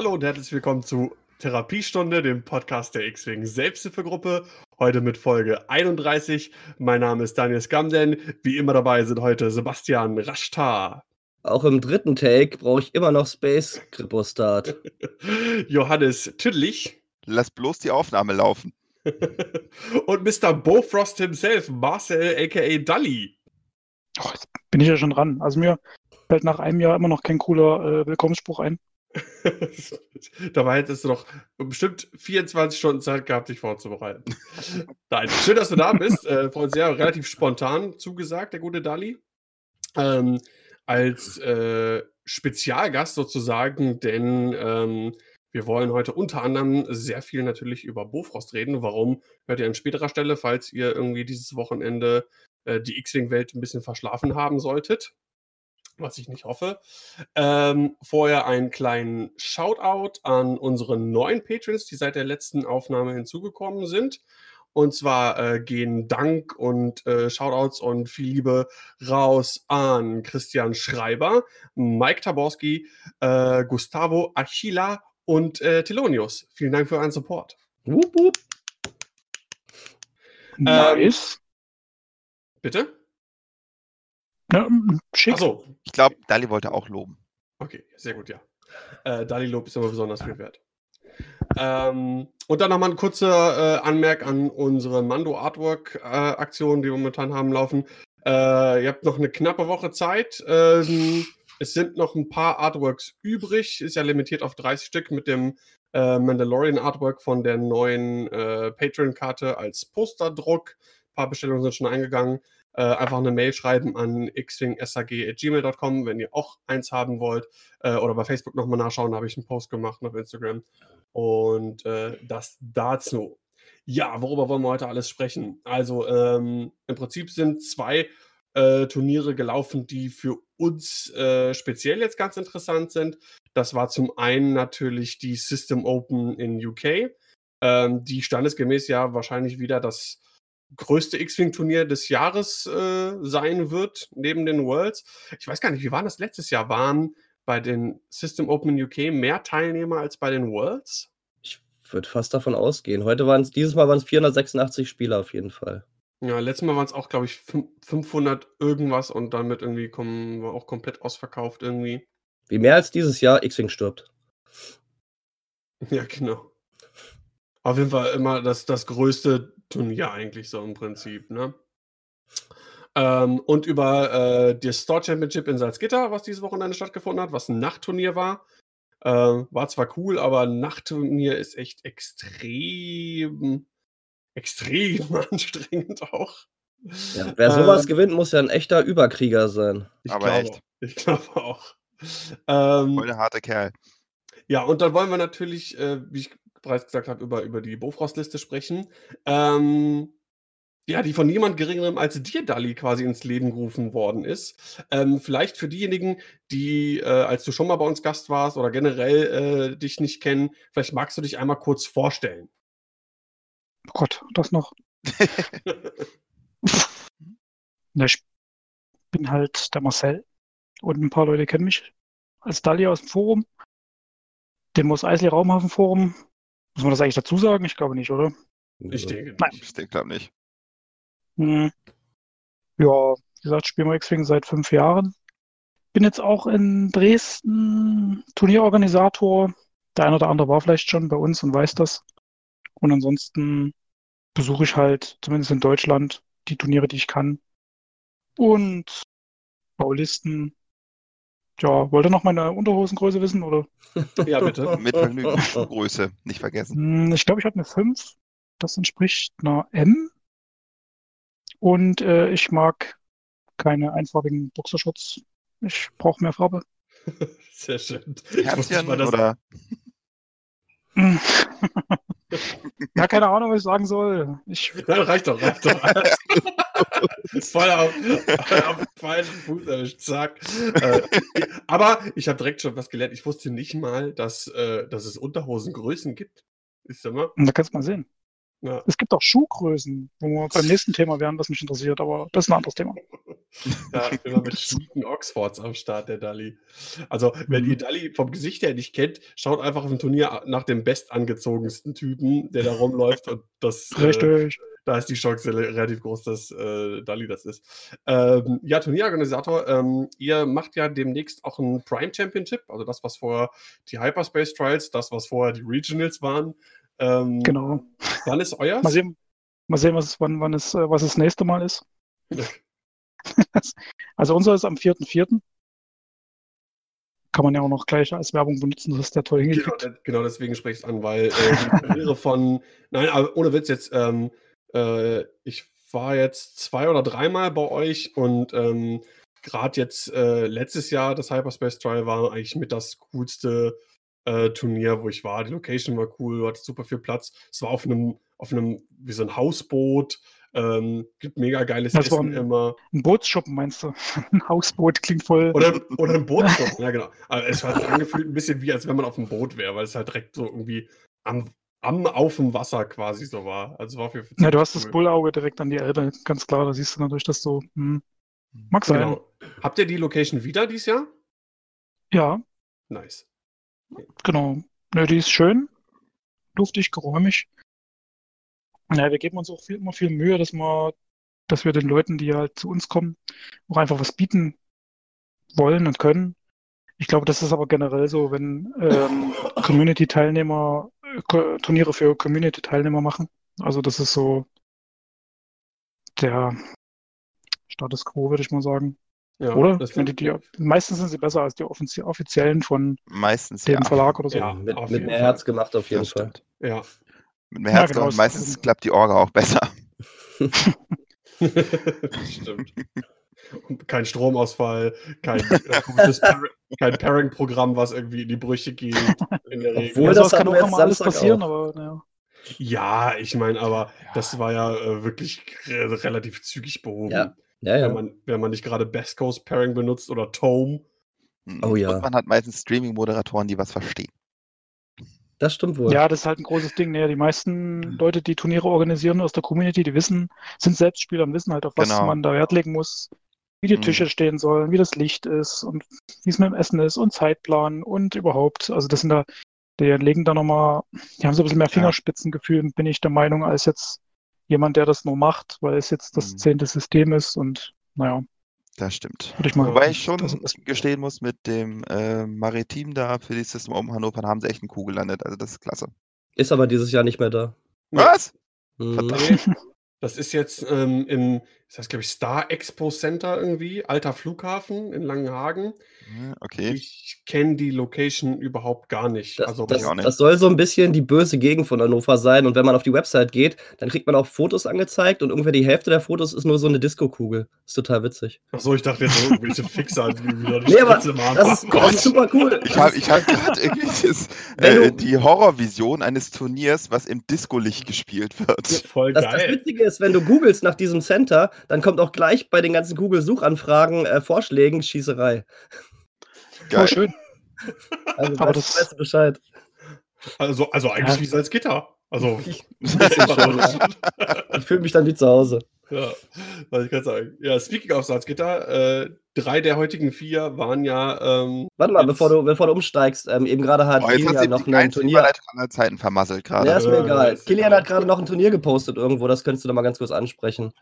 Hallo und herzlich willkommen zu Therapiestunde, dem Podcast der X-Wing Selbsthilfegruppe. Heute mit Folge 31. Mein Name ist Daniel Skamden. Wie immer dabei sind heute Sebastian Rashtar. Auch im dritten Take brauche ich immer noch Space Kripostat. Johannes Tüdlich. Lass bloß die Aufnahme laufen. und Mr. Bofrost himself, Marcel aka Dully. Oh, jetzt bin ich ja schon dran. Also mir fällt nach einem Jahr immer noch kein cooler äh, Willkommensspruch ein. Dabei hättest du doch bestimmt 24 Stunden Zeit gehabt, dich vorzubereiten. Nein, schön, dass du da bist. Äh, uns sehr relativ spontan zugesagt, der gute Dali. Ähm, als äh, Spezialgast sozusagen, denn ähm, wir wollen heute unter anderem sehr viel natürlich über Bofrost reden. Warum hört ihr an späterer Stelle, falls ihr irgendwie dieses Wochenende äh, die X-Wing-Welt ein bisschen verschlafen haben solltet? Was ich nicht hoffe. Ähm, vorher einen kleinen Shoutout an unsere neuen Patrons, die seit der letzten Aufnahme hinzugekommen sind. Und zwar äh, gehen Dank und äh, Shoutouts und viel Liebe raus an Christian Schreiber, Mike Taborski, äh, Gustavo Achila und äh, Telonius. Vielen Dank für euren Support. Wupp, wupp. Nice. Ähm, bitte? Ja, schick. Achso. Ich glaube, Dali wollte auch loben. Okay, sehr gut, ja. Äh, Dali Lob ist immer besonders viel wert. Ähm, und dann nochmal ein kurzer äh, Anmerk an unsere Mando Artwork äh, Aktion, die wir momentan haben laufen. Äh, ihr habt noch eine knappe Woche Zeit. Ähm, es sind noch ein paar Artworks übrig. Ist ja limitiert auf 30 Stück mit dem äh, Mandalorian Artwork von der neuen äh, Patreon-Karte als Posterdruck. Ein paar Bestellungen sind schon eingegangen äh, einfach eine Mail schreiben an xwingsag.gmail.com, wenn ihr auch eins haben wollt. Äh, oder bei Facebook nochmal nachschauen, da habe ich einen Post gemacht auf Instagram. Und äh, das dazu. Ja, worüber wollen wir heute alles sprechen? Also ähm, im Prinzip sind zwei äh, Turniere gelaufen, die für uns äh, speziell jetzt ganz interessant sind. Das war zum einen natürlich die System Open in UK, ähm, die standesgemäß ja wahrscheinlich wieder das größte X-Wing-Turnier des Jahres äh, sein wird, neben den Worlds. Ich weiß gar nicht, wie war das letztes Jahr? Waren bei den System Open UK mehr Teilnehmer als bei den Worlds? Ich würde fast davon ausgehen. Heute waren es, dieses Mal waren es 486 Spieler auf jeden Fall. Ja, letztes Mal waren es auch, glaube ich, 500 irgendwas und damit irgendwie kommen, war auch komplett ausverkauft irgendwie. Wie mehr als dieses Jahr X-Wing stirbt. Ja, genau. Auf jeden Fall immer das, das größte Turnier eigentlich so im Prinzip, ne? Ähm, und über äh, das Store Championship in Salzgitter, was dieses Wochenende stattgefunden hat, was ein Nachtturnier war. Äh, war zwar cool, aber ein Nachtturnier ist echt extrem, extrem anstrengend auch. Ja, wer sowas äh, gewinnt, muss ja ein echter Überkrieger sein. Ich aber glaube, echt. Ich glaube auch. Ähm, Voll der harte Kerl. Ja, und dann wollen wir natürlich, äh, wie ich bereits gesagt habe, über, über die Bofrost-Liste sprechen. Ähm, ja, die von niemand Geringerem als dir, Dali, quasi ins Leben gerufen worden ist. Ähm, vielleicht für diejenigen, die, äh, als du schon mal bei uns Gast warst oder generell äh, dich nicht kennen, vielleicht magst du dich einmal kurz vorstellen. Oh Gott, das noch. ja, ich bin halt der Marcel und ein paar Leute kennen mich als Dali aus dem Forum. Dem Moos Eisley Raumhafen Forum muss man das eigentlich dazu sagen? Ich glaube nicht, oder? Ich denke Nein. Ich denke nicht. Hm. Ja, wie gesagt, spielen wir X-Wing seit fünf Jahren. Bin jetzt auch in Dresden Turnierorganisator. Der eine oder andere war vielleicht schon bei uns und weiß das. Und ansonsten besuche ich halt, zumindest in Deutschland, die Turniere, die ich kann. Und Baulisten, ja, wollt ihr noch meine Unterhosengröße wissen, oder? Ja, bitte. Mit Vergnügen. Größe, nicht vergessen. Hm, ich glaube, ich habe eine 5. Das entspricht einer M. Und äh, ich mag keine einfarbigen Boxershorts. Ich brauche mehr Farbe. Sehr schön. Herzchen oder? ja, keine Ahnung, was ich sagen soll. Ich... Nein, reicht doch, reicht doch. Voll auf, auf den falschen Fuß erwischt, zack. Äh, aber ich habe direkt schon was gelernt. Ich wusste nicht mal, dass, äh, dass es Unterhosengrößen gibt. Ist. Da kannst du mal sehen. Ja. Es gibt auch Schuhgrößen, wo wir beim nächsten Thema wären, was mich interessiert, aber das ist ein anderes Thema. Ja, immer mit schnieken Oxfords am Start, der Dali. Also, wenn Mhm. ihr Dali vom Gesicht her nicht kennt, schaut einfach auf dem Turnier nach dem bestangezogensten Typen, der da rumläuft und das, äh, Richtig. da ist die Chance relativ groß, dass äh, Dali das ist. Ähm, ja, Turnierorganisator, ähm, ihr macht ja demnächst auch ein Prime Championship, also das, was vorher die Hyperspace Trials, das, was vorher die Regionals waren. Ähm, Genau. Wann ist euer? Mal sehen, mal sehen was, wann, wann es, äh, was das nächste Mal ist. Also unser ist am 4.4. Kann man ja auch noch gleich als Werbung benutzen, das ist der toll Genau, hingekriegt. de- genau deswegen spreche ich es an, weil äh, von, nein, aber ohne Witz jetzt, ähm, äh, ich war jetzt zwei oder dreimal bei euch und ähm, gerade jetzt äh, letztes Jahr das Hyperspace Trial war eigentlich mit das coolste äh, Turnier, wo ich war. Die Location war cool, du hattest super viel Platz. Es war auf einem, auf einem, wie so ein Hausboot, ähm, gibt mega geiles Das Essen ein- immer. Ein Bootsschuppen meinst du? Ein Hausboot klingt voll. Oder, oder ein Bootstopp, ja genau. Aber es hat angefühlt ein bisschen wie, als wenn man auf einem Boot wäre, weil es halt direkt so irgendwie am, am auf dem Wasser quasi so war. Also war Fall Ja, du hast das cool. Bullauge direkt an die Elbe, ganz klar. Da siehst du natürlich, dass du. Hm, mag sein. Genau. Habt ihr die Location wieder dieses Jahr? Ja, Nice. Genau. Nö, die ist schön, luftig, geräumig. Ja, wir geben uns auch viel, immer viel Mühe, dass wir, dass wir den Leuten, die halt zu uns kommen, auch einfach was bieten wollen und können. Ich glaube, das ist aber generell so, wenn ähm, Community-Teilnehmer äh, Turniere für Community-Teilnehmer machen. Also das ist so der Status quo, würde ich mal sagen. Ja, Oder? die, die, meistens sind sie besser als die offizie offiziellen von Meistens dem ja. Verlag oder so. Ja, mit mit mehr. Herz gemacht auf jeden Fall. Ja. Mit mehr Ja, Herz genau, und das- meistens klappt die Orga auch besser. Stimmt. Und kein Stromausfall, kein, äh, kein Pairing-Programm, was irgendwie in die Brüche geht. In der Regel. Obwohl, Ja, das sowas kann auch mal alles passieren, auch. aber naja. Ja, ich meine, aber das war ja äh, wirklich re relativ zügig behoben. Ja, Ja, ja. Wenn, man, wenn man nicht gerade Best Coast Pairing benutzt oder Tome. Oh ja. Und man hat meistens Streaming-Moderatoren, die was verstehen. Das stimmt wohl. Ja, das ist halt ein großes Ding. Naja, die meisten Leute, die Turniere organisieren aus der Community, die wissen, sind Selbstspieler und wissen halt, auf was Genau. man da Wert legen muss, wie die Mhm. Tische stehen sollen, wie das Licht ist und wie es mit dem Essen ist und Zeitplan und überhaupt. Also das sind da, die legen da nochmal, die haben so ein bisschen mehr. Fingerspitzengefühl, bin ich der Meinung, als jetzt jemand, der das nur macht, weil es jetzt das Mhm. zehnte System ist und naja, Das stimmt. würde ich mal. Wobei ich schon gestehen muss, mit dem äh, Maritim da für die System um Hannover haben sie echt einen Kuh gelandet. Also das ist klasse. Ist aber dieses Jahr nicht mehr da. Was? Mhm. Verdammt. Das ist jetzt ähm, im, das heißt, glaube ich, Star Expo Center irgendwie, alter Flughafen in Langenhagen. Okay. Ich kenne die Location überhaupt gar nicht. Das, also, das, auch nicht. das soll so ein bisschen die böse Gegend von Hannover sein. Und wenn man auf die Website geht, dann kriegt man auch Fotos angezeigt und ungefähr die Hälfte der Fotos ist nur so eine Disco-Kugel. Ist total witzig. Achso, ich dachte jetzt so irgendwelche Fixer, die wieder die Nee, aber Das ist, das ist super cool. Ich habe ich hab gerade irgendwie das, äh, die Horrorvision eines Turniers, was im Disco-Licht gespielt wird. Voll Das, das geil. Witzige ist, wenn du googelst nach diesem Center, dann kommt auch gleich bei den ganzen Google-Suchanfragen äh, Vorschlägen Schießerei. Oh, Geil. schön. Also Aber weißt, das- weißt du Bescheid. Also, also eigentlich Ja. wie Salzgitter. Also, Ich, ein bisschen schon. ich fühle mich dann wie zu Hause. Ja, was ich gerade sagen. Ja, speaking of Salzgitter, äh, drei der heutigen vier waren ja. Ähm, Warte mal, bevor du, bevor du umsteigst, ähm, eben gerade hat Boah, Kilian noch die ein Turnier. Aller Zeiten vermasselt gerade. Ja, ist mir Ja, egal. ist Kilian egal. hat gerade noch ein Turnier gepostet irgendwo, das könntest du da mal ganz kurz ansprechen.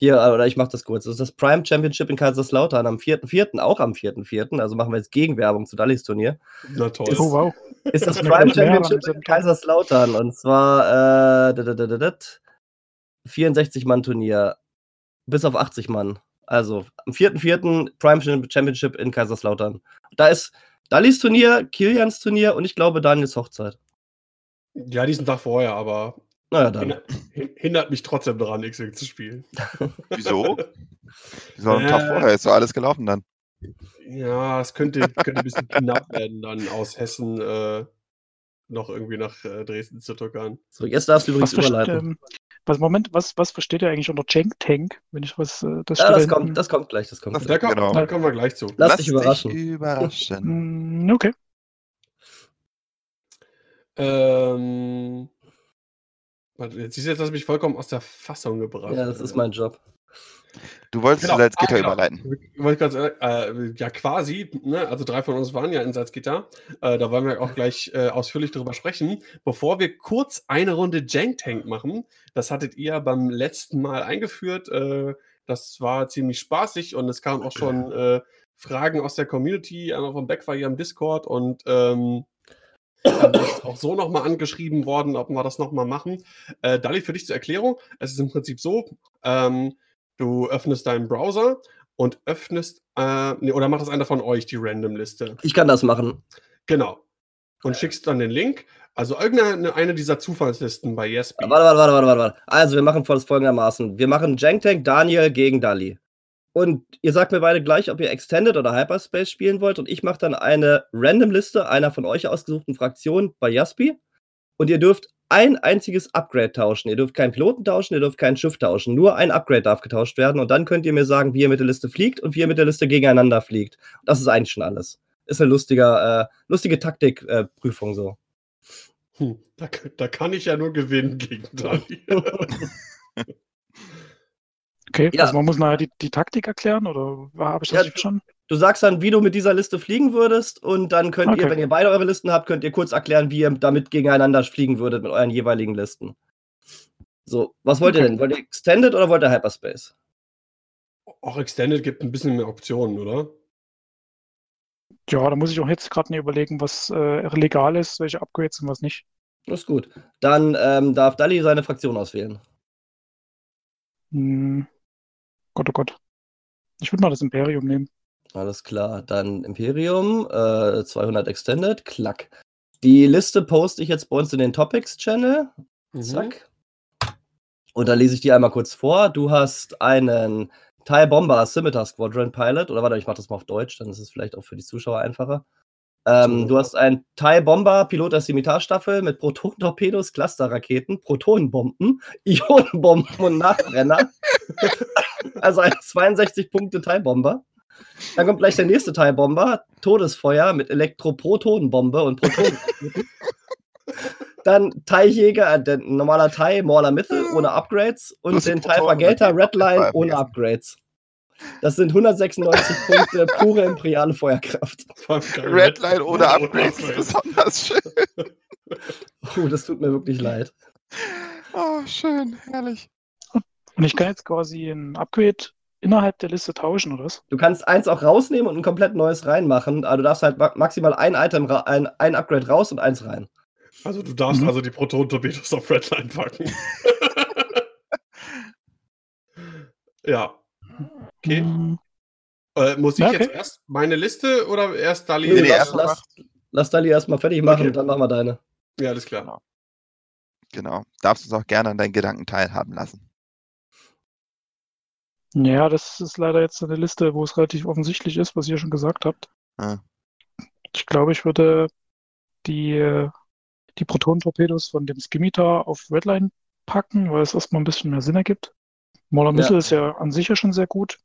Hier, äh, oder ich mach das kurz. Das ist das Prime Championship in Kaiserslautern am 4.4., auch am 4.4., also machen wir jetzt Gegenwerbung zu Dallis Turnier. Na toll. Oh, wow. Ist das Prime Championship in. Kaiserslautern und zwar äh, da, da, da, da, da, 64-Mann-Turnier bis auf 80 Mann. Also am 4.4. Prime Championship in Kaiserslautern. Da ist Dallis Turnier, Kilians Turnier und ich glaube Daniels Hochzeit. Ja, diesen Tag vorher, aber Naja, dann. hin- hin- hindert mich trotzdem daran, X-Wing zu spielen. Wieso? Wieso am Tag Äh. vorher ist so alles gelaufen dann? Ja, es könnte, könnte ein bisschen knapp werden, dann aus Hessen äh, noch irgendwie nach äh, Dresden zu tuckern. So, jetzt darfst du übrigens Was, überleiten. ähm, was, Moment, was, was versteht ihr eigentlich unter Jank Tank? Wenn ich was, äh, das Ja, das da kommt, das kommt gleich, das kommt Das- gleich. Da, komm, Genau. da kommen wir gleich zu. Lass dich überraschen. überraschen. Mm, Okay. Ähm, Jetzt siehst du, jetzt hast du mich vollkommen aus der Fassung gebracht. Ja, das ist mein Job. Du wolltest Genau. Salzgitter Ah, genau. überleiten. Äh, ja, quasi. Ne? Also drei von uns waren ja in Salzgitter. Äh, da wollen wir auch gleich äh, ausführlich drüber sprechen. Bevor wir kurz eine Runde Jank Tank machen, das hattet ihr beim letzten Mal eingeführt. Äh, das war ziemlich spaßig und es kamen auch schon äh, Fragen aus der Community. Einmal von Beck war hier im Discord und ähm, dann ist auch so nochmal angeschrieben worden, ob wir das nochmal machen. Äh, Dali, für dich zur Erklärung. Es ist im Prinzip so, ähm, du öffnest deinen Browser und öffnest, äh, nee, oder macht das einer von euch, die Random-Liste. Ich kann das machen. Genau. Und schickst dann den Link. Also irgendeine eine dieser Zufallslisten bei Yesby. Warte, warte, warte, warte, warte, warte. Also, wir machen das folgendermaßen. Wir machen Jank Tank Daniel gegen Dali. Und ihr sagt mir beide gleich, ob ihr Extended oder Hyperspace spielen wollt. Und ich mache dann eine Random-Liste einer von euch ausgesuchten Fraktion bei Yaspi. Und ihr dürft ein einziges Upgrade tauschen. Ihr dürft keinen Piloten tauschen, ihr dürft kein Schiff tauschen. Nur ein Upgrade darf getauscht werden. Und dann könnt ihr mir sagen, wie ihr mit der Liste fliegt und wie ihr mit der Liste gegeneinander fliegt. Das ist eigentlich schon alles. Ist eine lustiger, äh, lustige Taktikprüfung so. Hm, da, da kann ich ja nur gewinnen gegen Dali. Okay, Ja. also man muss nachher die, die Taktik erklären oder habe ich das Ja, verstanden? Du sagst dann, wie du mit dieser Liste fliegen würdest und dann könnt ihr, Okay. wenn ihr beide eure Listen habt, könnt ihr kurz erklären, wie ihr damit gegeneinander fliegen würdet mit euren jeweiligen Listen. So, was wollt ihr Okay. denn? Wollt ihr Extended oder wollt ihr Hyperspace? auch Extended gibt ein bisschen mehr Optionen, oder? Ja, da muss ich auch jetzt gerade nicht überlegen, was äh, legal ist, welche Upgrades und was nicht. Das ist gut. Dann ähm, darf Dali seine Fraktion auswählen. Hm. Gott, oh Gott. Ich würde mal das Imperium nehmen. Alles klar. Dann Imperium, äh, 200 Extended, klack. Die Liste poste ich jetzt bei uns in den Topics-Channel. Mhm. Zack. Und dann lese ich die einmal kurz vor. Du hast einen TIE Bomber Scimitar Squadron Pilot. Oder warte, ich mache das mal auf Deutsch, dann ist es vielleicht auch für die Zuschauer einfacher. Ähm, So. Du hast einen TIE Bomber Pilot der Scimitar-Staffel mit Proton-Torpedos, Clusterraketen, Protonenbomben, Ionenbomben und Nachbrenner. also ein 62 Punkte TIE Bomber. Dann kommt gleich der nächste TIE Bomber, Todesfeuer mit Elektroprotonenbombe und Protonen. Dann TIE-Jäger, äh, normaler TIE, Mauler Mythel ohne Upgrades und den Protonen Vergelter Redline ohne Upgrades. Das sind 196 Punkte pure imperiale Feuerkraft. Geil. Redline ohne Upgrades. Upgrades. Besonders schön. Oh, das tut mir wirklich leid. Oh, schön, herrlich. Und ich kann jetzt quasi ein Upgrade innerhalb der Liste tauschen, oder was? Du kannst eins auch rausnehmen und ein komplett neues reinmachen, aber du darfst halt ma- maximal ein Item, ein, ein Upgrade raus und eins rein. Also du darfst Mhm. also die Proton-Torpedos auf Redline packen. ja. Okay. Hm, Äh, muss ich Ja, jetzt okay. erst meine Liste oder erst Dali? Nee, nee, lass, erst mal lass, lass Dali erstmal fertig machen Okay. und dann machen wir deine. Ja, alles klar. Genau. Darfst uns auch gerne an deinen Gedanken teilhaben lassen. Ja, das ist leider jetzt eine Liste, wo es relativ offensichtlich ist, was ihr schon gesagt habt. Ah. Ich glaube, ich würde die, äh, die Proton-Torpedos von dem Scimitar auf Redline packen, weil es erstmal ein bisschen mehr Sinn ergibt. Mauler Ja. Missile ist ja an sich ja schon sehr gut.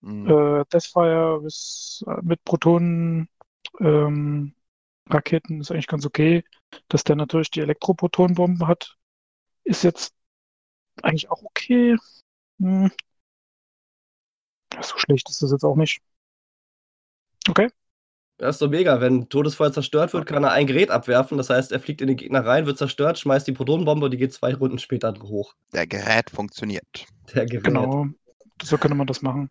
Mhm. Äh, Deathfire ist, äh, mit Protonen ähm, Raketen ist eigentlich ganz okay. Dass der natürlich die Elektroprotonenbomben hat, ist jetzt eigentlich auch okay. Hm. So schlecht ist das jetzt auch nicht. Okay. Das ist doch mega. Wenn Todesfeuer zerstört wird, kann er ein Gerät abwerfen. Das heißt, er fliegt in den Gegner rein, wird zerstört, schmeißt die Protonenbombe und die geht zwei Runden später hoch. Der Gerät funktioniert. Der Gerät. Genau. So könnte man das machen.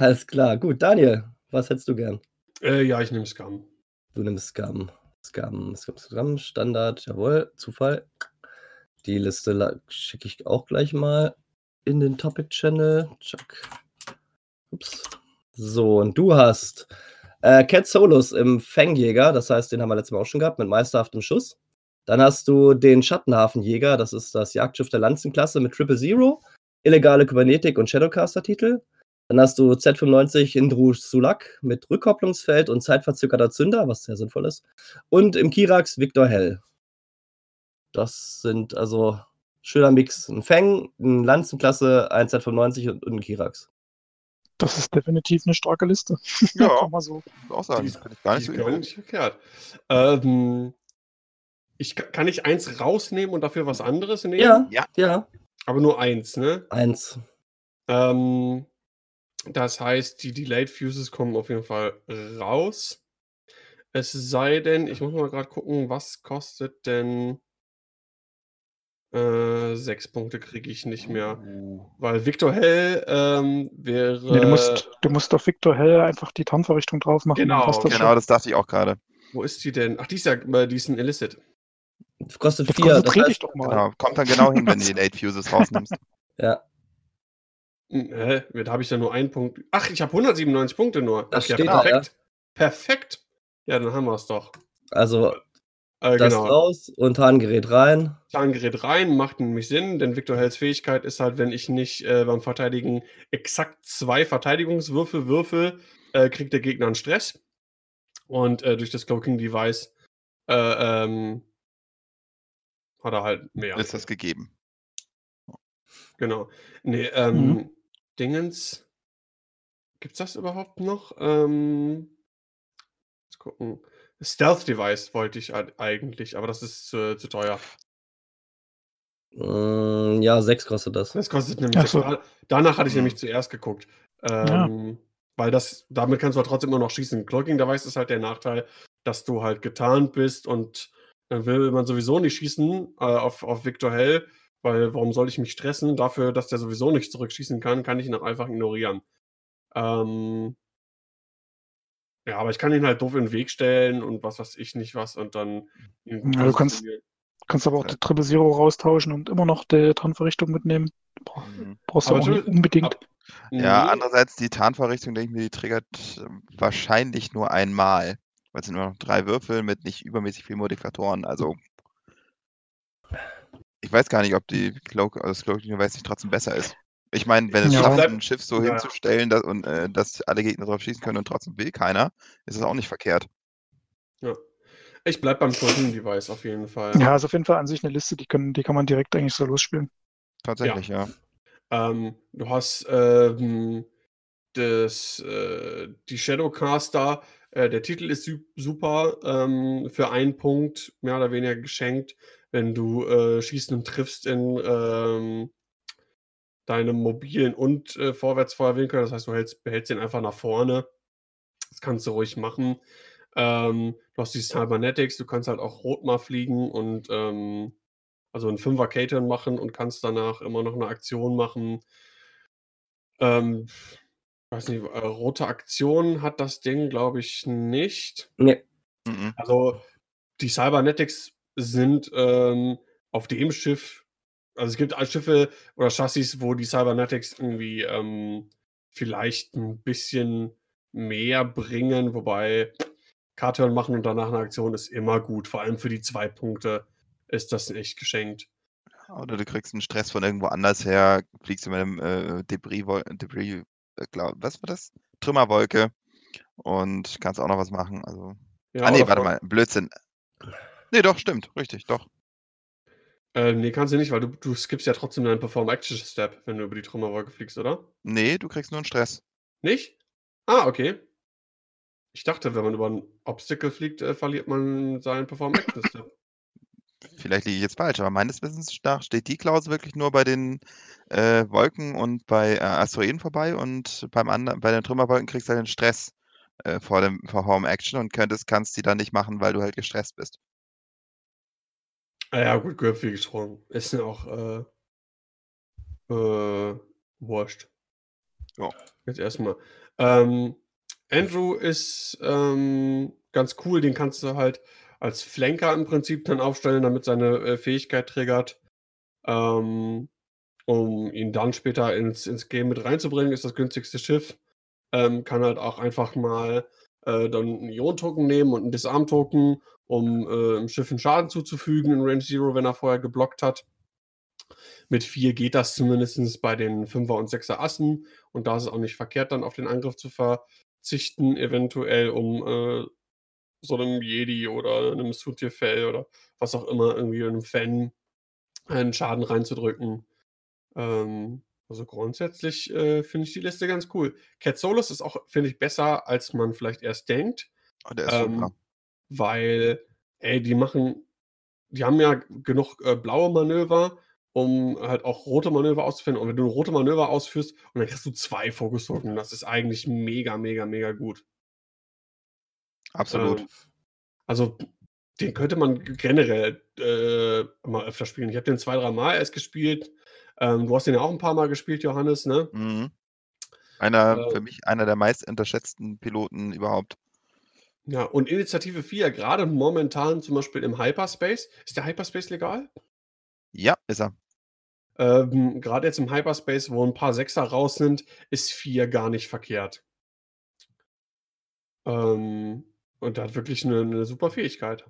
Alles klar. Gut, Daniel, was hättest du gern? Äh, ja, ich nehme Scum. Du nimmst Scum. Scum, Scum, Scum, Standard, jawohl, Zufall. Die Liste schicke ich auch gleich mal in den Topic-Channel. Chuck. Ups. So, und du hast äh, Cat Solus im Fangjäger, das heißt, den haben wir letztes Mal auch schon gehabt, mit meisterhaftem Schuss. Dann hast du den Schattenhafenjäger, das ist das Jagdschiff der Lanzenklasse mit Triple Zero, illegale Kybernetik und Shadowcaster-Titel. Dann hast du Z95 Indru Sulak mit Rückkopplungsfeld und zeitverzögerter Zünder, was sehr sinnvoll ist. Und im Kirax Victor Hell. Das sind also schöner Mix. Ein Feng, ein Lanzenklasse, ein Z95 und, und ein Kirax. Das ist definitiv eine starke Liste. Ja. Kann man so. Auch sagen, Die das finde ich gar Die nicht so ist gar nicht verkehrt. Ähm, Ich, ka- kann ich eins rausnehmen und dafür was anderes nehmen? Ja, Ja. ja. Aber nur eins, ne? Eins. Ähm, das heißt, die Delayed Fuses kommen auf jeden Fall raus. Es sei denn, ich muss mal gerade gucken, was kostet denn. Äh, sechs Punkte kriege ich nicht mehr. Weil Victor Hell ähm, wäre. Nee, du, musst, du musst auf Victor Hell einfach die Tarnverrichtung drauf machen. Genau, das Genau, schon. das dachte ich auch gerade. Wo ist die denn? Ach, die ist ja äh, die ist ein Illicit. Kostet Jetzt vier. Das konzentrier dich heißt, doch mal. Genau. Kommt dann genau hin, wenn du die Late Fuses rausnimmst. ja, Hä? Da habe ich ja nur einen Punkt. Ach, ich habe 197 Punkte nur. Das Ach, ja, steht da, perfekt. Perfekt. Ja, dann haben wir es doch. also Äh, das genau. raus und Tarngerät rein. Zahngerät rein, macht nämlich Sinn, denn Victor Hells Fähigkeit ist halt, wenn ich nicht äh, beim Verteidigen exakt zwei Verteidigungswürfe würfel, äh, kriegt der Gegner einen Stress. Und äh, durch das Cloaking Device äh, ähm, hat er halt mehr. Ist das gegeben. Genau. Nee, ähm, Mhm. Dingens. Gibt's das überhaupt noch? Ähm, let's gucken. Stealth Device wollte ich eigentlich, aber das ist zu, zu teuer. Mm, ja, sechs kostet das. Das kostet nämlich so. Da- Danach hatte ich nämlich zuerst geguckt. Ähm, Weil das, damit kannst du halt trotzdem immer noch schießen. Cloaking Device ist halt der Nachteil, dass du halt getarnt bist und dann will man sowieso nicht schießen äh, auf, auf Victor Hell, weil warum soll ich mich stressen? Dafür, dass der sowieso nicht zurückschießen kann, kann ich ihn auch einfach ignorieren. Ähm, ja, aber ich kann ihn halt doof in den Weg stellen und was weiß ich nicht was und dann. Ja, du kannst-. Kannst aber auch die Triple Zero raustauschen und immer noch die Tarnverrichtung mitnehmen. Bra- Mhm. Brauchst du Aber auch nicht unbedingt. Ja, Nee. andererseits die Tarnvorrichtung, denke ich mir, die triggert äh, wahrscheinlich nur einmal. Weil es sind nur noch drei Würfel mit nicht übermäßig vielen Modifikatoren. Also. Ich weiß gar nicht, ob die Cloak, also das Cloaking Device nicht trotzdem besser ist. Ich meine, wenn es Ja. schafft, ein Schiff so Ja. hinzustellen dass, und äh, dass alle Gegner drauf schießen können und trotzdem will keiner, ist das auch nicht verkehrt. Ja. Ich bleib beim Cloaking Device auf jeden Fall. Ja, ist auf jeden Fall an sich eine Liste, die, können, die kann man direkt eigentlich so losspielen. Tatsächlich, ja. Ähm, du hast ähm, das, äh, die Shadowcaster. Äh, der Titel ist su- super. Ähm, für einen Punkt mehr oder weniger geschenkt, wenn du äh, schießen und triffst in ähm, deinem mobilen und äh, Vorwärtsfeuerwinkel. Das heißt, du hältst, behältst den einfach nach vorne. Das kannst du ruhig machen. Ähm, du hast die Cybernetics, du kannst halt auch rot mal fliegen und ähm, also einen Fünfer K-Turn machen und kannst danach immer noch eine Aktion machen. Ähm, weiß nicht, äh, rote Aktion hat das Ding, glaube ich, nicht. Nee. Mhm. Also die Cybernetics sind ähm, auf dem Schiff, also es gibt Schiffe oder Chassis, wo die Cybernetics irgendwie ähm, vielleicht ein bisschen mehr bringen, wobei K-Turn machen und danach eine Aktion ist immer gut. Vor allem für die zwei Punkte ist das echt geschenkt. Oder du kriegst einen Stress von irgendwo anders her, fliegst mit einem äh, Debris, Debris äh, glaub, was war das? Trümmerwolke und kannst auch noch was machen. Also. Ja, ah nee, warte mal, Blödsinn. Nee, doch, stimmt, richtig, doch. Äh, nee, kannst du nicht, weil du, du skippst ja trotzdem deinen Perform-Action-Step, wenn du über die Trümmerwolke fliegst, oder? Nee, du kriegst nur einen Stress. Nicht? Ah, okay. Ich dachte, wenn man über ein Obstacle fliegt, äh, verliert man seinen Perform-Action-Step. Vielleicht liege ich jetzt falsch, aber meines Wissens nach steht die Klausel wirklich nur bei den äh, Wolken und bei äh, Asteroiden vorbei und beim anderen, bei den Trümmerwolken kriegst du halt den Stress äh, vor dem vor Home Action und könntest, kannst die dann nicht machen, weil du halt gestresst bist. Ah, ja, gut, gehört viel gesprungen. Ist ja auch äh, äh, wurscht. Ja. Jetzt erstmal. Ähm, Andrew ist ähm, ganz cool, den kannst du halt als Flanker im Prinzip dann aufstellen, damit seine äh, Fähigkeit triggert. Ähm, um ihn dann später ins, ins Game mit reinzubringen, ist das günstigste Schiff. Ähm, kann halt auch einfach mal äh, dann einen Ion-Token nehmen und einen Disarm-Token, um äh, im Schiff einen Schaden zuzufügen in Range Zero, wenn er vorher geblockt hat. Mit 4 geht das zumindest bei den 5er und 6er Assen. Und da ist es auch nicht verkehrt, dann auf den Angriff zu verzichten, eventuell um äh, so einem Jedi oder einem Sutirfell oder was auch immer, irgendwie einem Fan einen Schaden reinzudrücken. Ähm, also grundsätzlich äh, finde ich die Liste ganz cool. Cat Solus ist auch, finde ich, besser, als man vielleicht erst denkt. Und der ist Ähm, super. weil, ey, die machen die haben ja genug äh, blaue Manöver, um halt auch rote Manöver auszuführen. Und wenn du rote Manöver ausführst und dann kriegst du zwei Fokusdrucken, das ist eigentlich mega, mega, mega gut. Absolut. Ähm, also den könnte man generell äh, mal öfter spielen. Ich habe den zwei, drei Mal erst gespielt. Ähm, du hast den ja auch ein paar Mal gespielt, Johannes, ne? Mhm. Einer, Äh, für mich einer der meist unterschätzten Piloten überhaupt. Ja, und Initiative 4, gerade momentan zum Beispiel im Hyperspace. Ist der Hyperspace legal? Ja, ist er. Ähm, gerade jetzt im Hyperspace, wo ein paar Sechser raus sind, ist 4 gar nicht verkehrt. Ähm, und der hat wirklich eine, eine super Fähigkeit.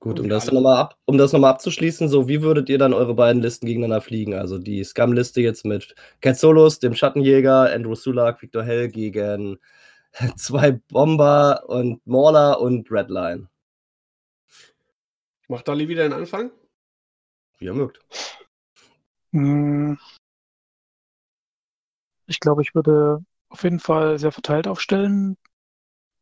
Gut, um das nochmal ab, um das nochmal abzuschließen, so wie würdet ihr dann eure beiden Listen gegeneinander fliegen? Also die Scum-Liste jetzt mit Cat Solos, dem Schattenjäger, Andrew Sulak, Victor Hell gegen zwei Bomber und Mauler und Redline. Macht Dali wieder den Anfang? Wie ihr mögt. Hm. Ich glaube, ich würde auf jeden Fall sehr verteilt aufstellen.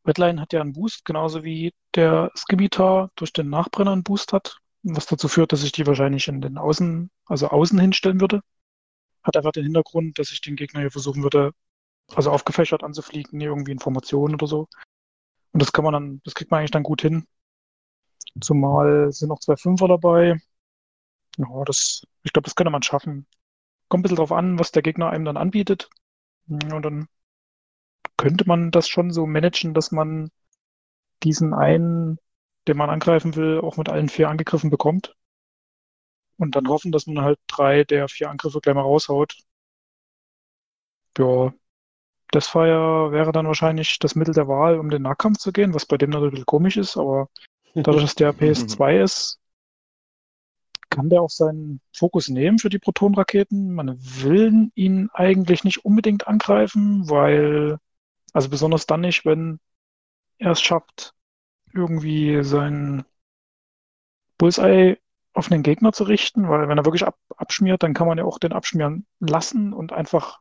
Redline hat ja einen Boost, genauso wie der Scimitar durch den Nachbrenner einen Boost hat, was dazu führt, dass ich die wahrscheinlich in den Außen, also außen hinstellen würde. Hat einfach den Hintergrund, dass ich den Gegner hier versuchen würde, also aufgefächert anzufliegen, irgendwie Informationen oder so. Und das kann man dann, das kriegt man eigentlich dann gut hin. Zumal sind noch zwei Fünfer dabei. Ja, das, ich glaube, das könnte man schaffen. Kommt ein bisschen drauf an, was der Gegner einem dann anbietet. Und dann könnte man das schon so managen, dass man diesen einen, den man angreifen will, auch mit allen vier angegriffen bekommt. Und dann hoffen, dass man halt drei der vier Angriffe gleich mal raushaut. Ja, Deathfire wäre dann wahrscheinlich das Mittel der Wahl, um den Nahkampf zu gehen, was bei dem natürlich ein bisschen komisch ist, aber dadurch, dass der PS2 ist, kann der auch seinen Fokus nehmen für die Protonraketen. Man will ihn eigentlich nicht unbedingt angreifen, weil, also besonders dann nicht, wenn er es schafft, irgendwie sein Bullseye auf den Gegner zu richten, weil wenn er wirklich ab, abschmiert, dann kann man ja auch den abschmieren lassen und einfach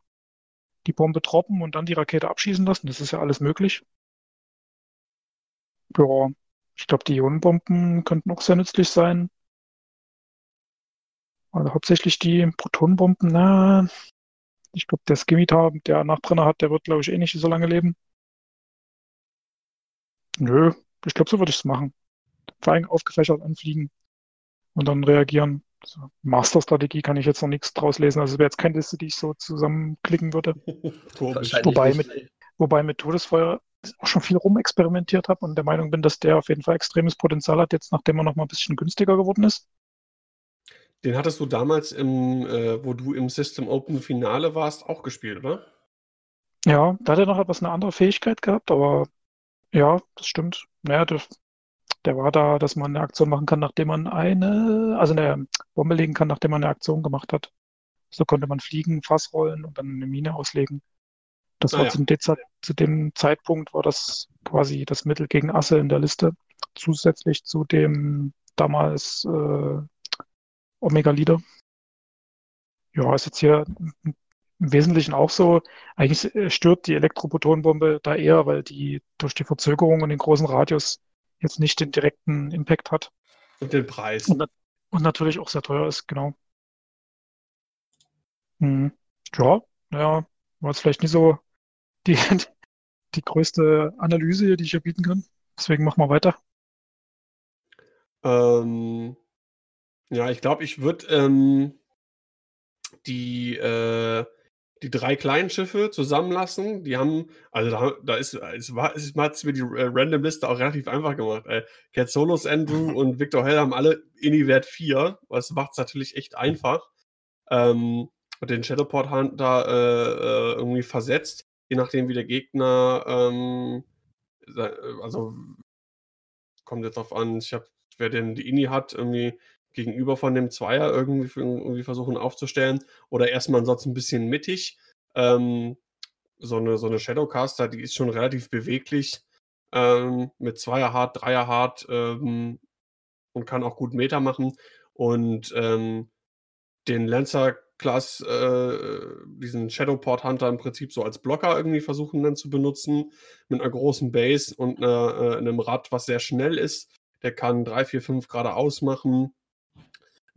die Bombe droppen und dann die Rakete abschießen lassen. Das ist ja alles möglich. Ja, ich glaube, die Ionenbomben könnten auch sehr nützlich sein. Also hauptsächlich die Protonenbomben, na, ich glaube, der Scimitar, der Nachbrenner hat, der wird, glaube ich, eh nicht so lange leben. Nö, ich glaube, so würde ich es machen. Vor allem aufgefächert anfliegen und dann reagieren. So, Master-Strategie kann ich jetzt noch nichts draus lesen. Also es wäre jetzt keine Liste, die ich so zusammenklicken würde. Wobei nicht. Wobei mit Todesfeuer auch schon viel rumexperimentiert habe und der Meinung bin, dass der auf jeden Fall extremes Potenzial hat, jetzt nachdem er noch mal ein bisschen günstiger geworden ist. Den hattest du damals, im, äh, wo du im System Open Finale warst, auch gespielt, oder? Ja, da hat er noch etwas eine andere Fähigkeit gehabt, aber ja, das stimmt. Naja, der, der war da, dass man eine Aktion machen kann, nachdem man eine, also eine Bombe legen kann, nachdem man eine Aktion gemacht hat. So konnte man fliegen, Fass rollen und dann eine Mine auslegen. Das Ah, war ja. zu, dem Zeit- zu dem Zeitpunkt war das quasi das Mittel gegen Asse in der Liste. Zusätzlich zu dem damals äh, Omega Leader. Ja, ist jetzt hier im Wesentlichen auch so. Eigentlich äh, stört die Elektroprotonenbombe da eher, weil die durch die Verzögerung und den großen Radius jetzt nicht den direkten Impact hat. Und den Preis. Und, und natürlich auch sehr teuer ist, genau. Hm. Ja, naja, war jetzt vielleicht nicht so die, die größte Analyse die ich hier bieten kann. Deswegen machen wir weiter. Ähm, ja, ich glaube, ich würde ähm, die, äh, die drei kleinen Schiffe zusammenlassen. Die haben, also da, da ist, es war, es hat es mir die äh, Random-Liste auch relativ einfach gemacht. Äh, Cat Solos, Andrew und Victor Hell haben alle Ini-Wert 4. Das macht es natürlich echt einfach. Ähm, und den Shadowport Hunter äh, äh, irgendwie versetzt, je nachdem, wie der Gegner, ähm, äh, also kommt jetzt drauf an, ich habe, wer denn die Ini hat, irgendwie gegenüber von dem Zweier irgendwie, irgendwie versuchen aufzustellen oder erstmal ansonsten ein bisschen mittig. Ähm, so eine, so eine Shadowcaster, die ist schon relativ beweglich ähm, mit Zweier Hard, Dreier Hard ähm, und kann auch gut Meter machen. Und ähm, den Lancer Class, äh, diesen Shadowport Hunter im Prinzip so als Blocker irgendwie versuchen dann zu benutzen, mit einer großen Base und einer, äh, einem Rad, was sehr schnell ist, der kann 3, 4, 5 geradeaus machen,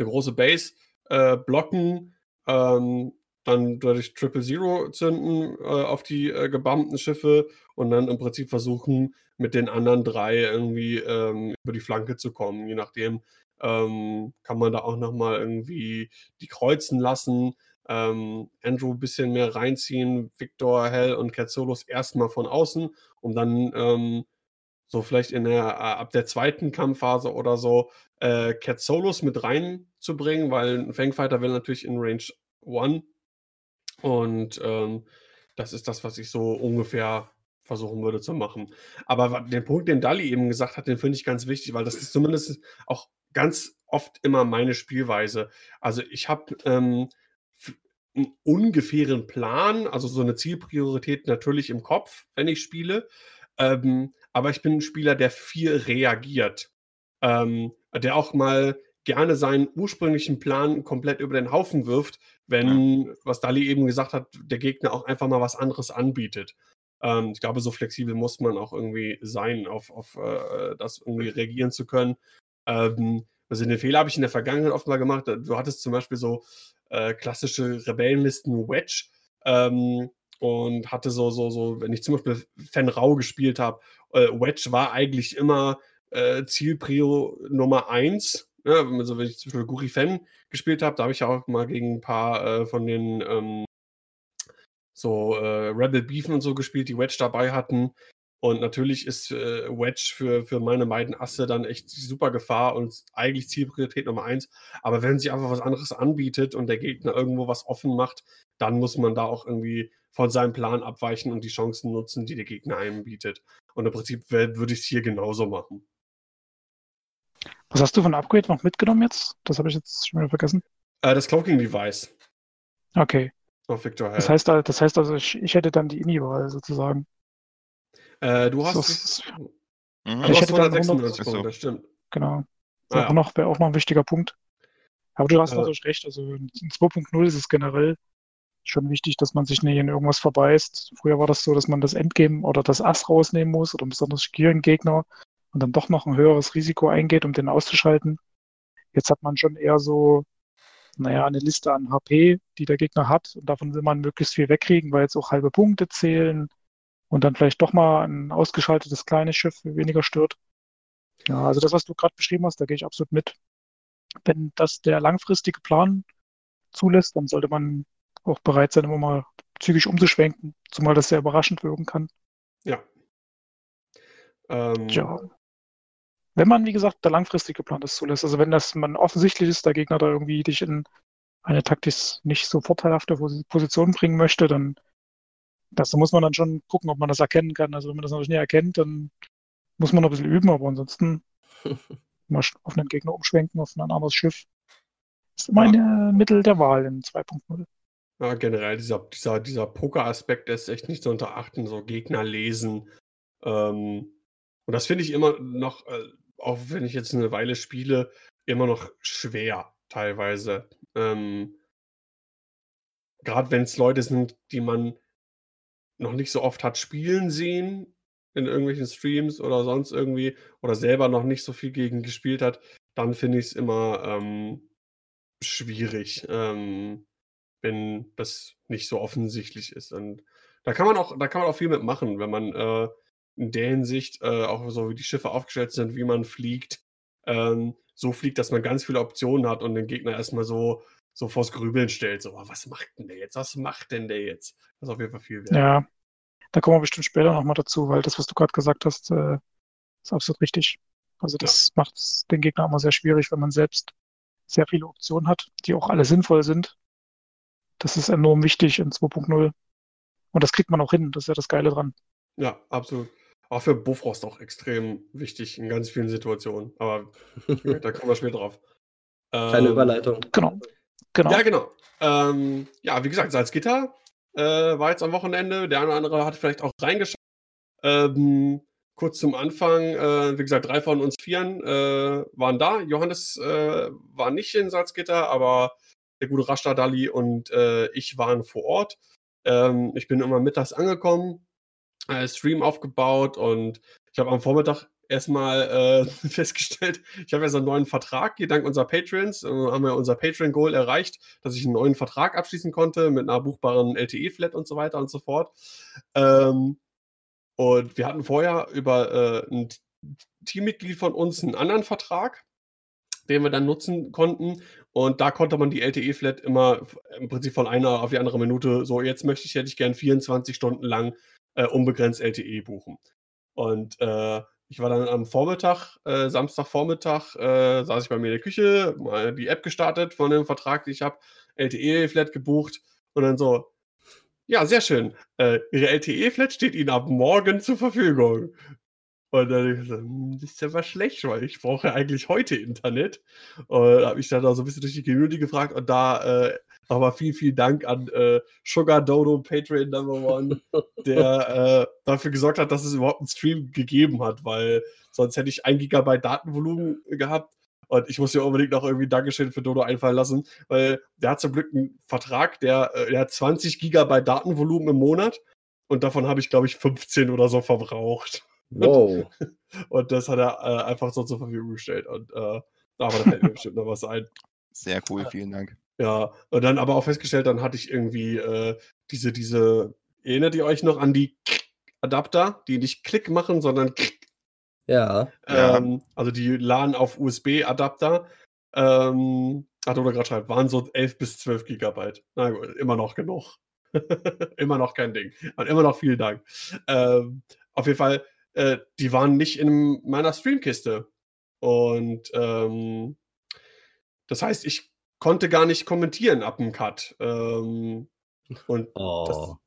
eine große Base äh, blocken, ähm, dann durch Triple Zero zünden äh, auf die äh, gebumpten Schiffe und dann im Prinzip versuchen, mit den anderen drei irgendwie ähm, über die Flanke zu kommen. Je nachdem ähm, kann man da auch nochmal irgendwie die kreuzen lassen. Ähm, Andrew ein bisschen mehr reinziehen, Victor, Hell und Cat Solos erstmal von außen, um dann ähm, so vielleicht in der, äh, ab der zweiten Kampfphase oder so äh, Cat Solos mit reinzubringen, weil ein Fangfighter will natürlich in Range 1 und ähm, das ist das, was ich so ungefähr versuchen würde zu machen. Aber den Punkt, den Dali eben gesagt hat, den finde ich ganz wichtig, weil das ist zumindest auch ganz oft immer meine Spielweise. Also ich habe ähm, einen ungefähren Plan, also so eine Zielpriorität natürlich im Kopf, wenn ich spiele. Ähm, aber ich bin ein Spieler, der viel reagiert. Ähm, der auch mal gerne seinen ursprünglichen Plan komplett über den Haufen wirft, wenn, ja. was Dali eben gesagt hat, der Gegner auch einfach mal was anderes anbietet. Ähm, ich glaube, so flexibel muss man auch irgendwie sein, auf, auf äh, das irgendwie reagieren zu können. Ähm, also den Fehler habe ich in der Vergangenheit oft mal gemacht. Du hattest zum Beispiel so äh, klassische Rebellenlisten Wedge ähm, und hatte so, so, so, wenn ich zum Beispiel Fan Rau gespielt habe, äh, Wedge war eigentlich immer äh, Zielprio Nummer 1 Ne, also wenn ich zum Beispiel Guri Fan gespielt habe, da habe ich ja auch mal gegen ein paar äh, von den ähm, so äh, Rebel Beefen und so gespielt, die Wedge dabei hatten. Und natürlich ist äh, Wedge für, für meine beiden Asse dann echt super Gefahr und eigentlich Zielpriorität Nummer eins. Aber wenn sich einfach was anderes anbietet und der Gegner irgendwo was offen macht, dann muss man da auch irgendwie von seinem Plan abweichen und die Chancen nutzen, die der Gegner einem bietet. Und im Prinzip würde ich es hier genauso machen. Was hast du von Upgrade noch mitgenommen jetzt? Das habe ich jetzt schon wieder vergessen. Äh, das Cloaking Device. Okay. Auf Victor Hell. Das heißt, das heißt also, ich, ich hätte dann die Ini-Wahl sozusagen. Äh, du hast. Das, mhm. ich hätte 296 Punkte, das stimmt. Genau. Das ah, ja. noch, wäre auch noch ein wichtiger Punkt. Aber du hast äh, natürlich recht. Also in 2.0 ist es generell schon wichtig, dass man sich nicht in irgendwas verbeißt. Früher war das so, dass man das Endgame oder das Ass rausnehmen muss oder einen besonders gierigen Gegner und dann doch noch ein höheres Risiko eingeht, um den auszuschalten. Jetzt hat man schon eher so, naja, eine Liste an HP, die der Gegner hat und davon will man möglichst viel wegkriegen, weil jetzt auch halbe Punkte zählen und dann vielleicht doch mal ein ausgeschaltetes kleines Schiff weniger stört. Ja, also das, was du gerade beschrieben hast, da gehe ich absolut mit. Wenn das der langfristige Plan zulässt, dann sollte man auch bereit sein, immer mal zügig umzuschwenken, zumal das sehr überraschend wirken kann. Ja. Ähm, ja. Wenn man, wie gesagt, der langfristige Plan das zulässt. Also wenn das man offensichtlich ist, der Gegner da irgendwie dich in eine taktisch nicht so vorteilhafte Position bringen möchte, dann das muss man dann schon gucken, ob man das erkennen kann. Also wenn man das natürlich nicht erkennt, dann muss man noch ein bisschen üben, aber ansonsten mal auf einen Gegner umschwenken, auf ein anderes Schiff. Das ist immer ja. ein Mittel der Wahl in 2.0. Ja, generell, dieser, dieser, dieser Poker-Aspekt ist echt nicht zu unterachten, so Gegner lesen. Ähm, und das finde ich immer noch, äh, auch wenn ich jetzt eine Weile spiele, immer noch schwer teilweise. Ähm, Gerade wenn es Leute sind, die man noch nicht so oft hat spielen sehen in irgendwelchen Streams oder sonst irgendwie oder selber noch nicht so viel gegen gespielt hat, dann finde ich es immer ähm, schwierig, ähm, wenn das nicht so offensichtlich ist. Und da kann man auch, da kann man auch viel mitmachen, wenn man äh, in der Hinsicht, äh, auch so wie die Schiffe aufgestellt sind, wie man fliegt, ähm, so fliegt, dass man ganz viele Optionen hat und den Gegner erstmal so, so vors Grübeln stellt. So, oh, was macht denn der jetzt? Was macht denn der jetzt? Das ist auf jeden Fall viel wert. Ja, da kommen wir bestimmt später nochmal dazu, weil das, was du gerade gesagt hast, äh, ist absolut richtig. Also das ja. macht es den Gegner immer sehr schwierig, wenn man selbst sehr viele Optionen hat, die auch alle sinnvoll sind. Das ist enorm wichtig in 2.0. Und das kriegt man auch hin. Das ist ja das Geile dran. Ja, absolut. Auch für Bofrost auch extrem wichtig in ganz vielen Situationen. Aber da kommen wir später drauf. Kleine ähm, Überleitung. Genau. Genau. Ja, genau. Ähm, ja, wie gesagt, Salzgitter äh, war jetzt am Wochenende. Der eine oder andere hat vielleicht auch reingeschaut. Ähm, kurz zum Anfang, äh, wie gesagt, drei von uns Vieren äh, waren da. Johannes äh, war nicht in Salzgitter, aber der gute Rashta Dali und äh, ich waren vor Ort. Ähm, ich bin immer mittags angekommen, äh, Stream aufgebaut und ich habe am Vormittag erstmal äh, festgestellt, ich habe so einen neuen Vertrag hier dank unserer Patrons. Äh, haben wir unser Patreon-Goal erreicht, dass ich einen neuen Vertrag abschließen konnte mit einer buchbaren LTE-Flat und so weiter und so fort. Ähm, und wir hatten vorher über äh, ein Teammitglied von uns einen anderen Vertrag, den wir dann nutzen konnten. Und da konnte man die LTE-Flat immer im Prinzip von einer auf die andere Minute so, jetzt möchte ich, hätte ich gern 24 Stunden lang äh, unbegrenzt LTE buchen. Und äh, ich war dann am Vormittag, äh, Samstagvormittag, äh, saß ich bei mir in der Küche, mal die App gestartet von dem Vertrag, den ich habe, LTE-Flat gebucht und dann so, ja, sehr schön. Äh, Ihre LTE-Flat steht Ihnen ab morgen zur Verfügung. Und dann so, hm, das ist ja was schlecht, weil ich brauche eigentlich heute Internet. Und habe ich dann auch so ein bisschen durch die Community gefragt und da äh, aber vielen, vielen Dank an äh, Sugar Dodo, Patreon Number One, der äh, dafür gesorgt hat, dass es überhaupt einen Stream gegeben hat, weil sonst hätte ich ein Gigabyte Datenvolumen gehabt. Und ich muss ja unbedingt noch irgendwie Dankeschön für Dodo einfallen lassen, weil der hat zum Glück einen Vertrag, der, äh, der hat 20 Gigabyte Datenvolumen im Monat und davon habe ich, glaube ich, 15 oder so verbraucht. Wow. Und das hat er äh, einfach so zur Verfügung gestellt. Und äh, aber da fällt mir bestimmt noch was ein. Sehr cool, vielen Dank. Ja, und dann aber auch festgestellt, dann hatte ich irgendwie äh, diese, diese, erinnert ihr euch noch an die Adapter, die nicht Klick machen, sondern Ja. ähm, also die LAN auf USB-Adapter. Ähm, hat oder gerade schreibt, waren so 11 bis 12 Gigabyte. Na gut, immer noch genug. immer noch kein Ding. Und immer noch vielen Dank. Ähm, auf jeden Fall, äh, die waren nicht in meiner Streamkiste. Und ähm, das heißt, ich konnte gar nicht kommentieren ab dem Cut. Ähm, und das, Oh.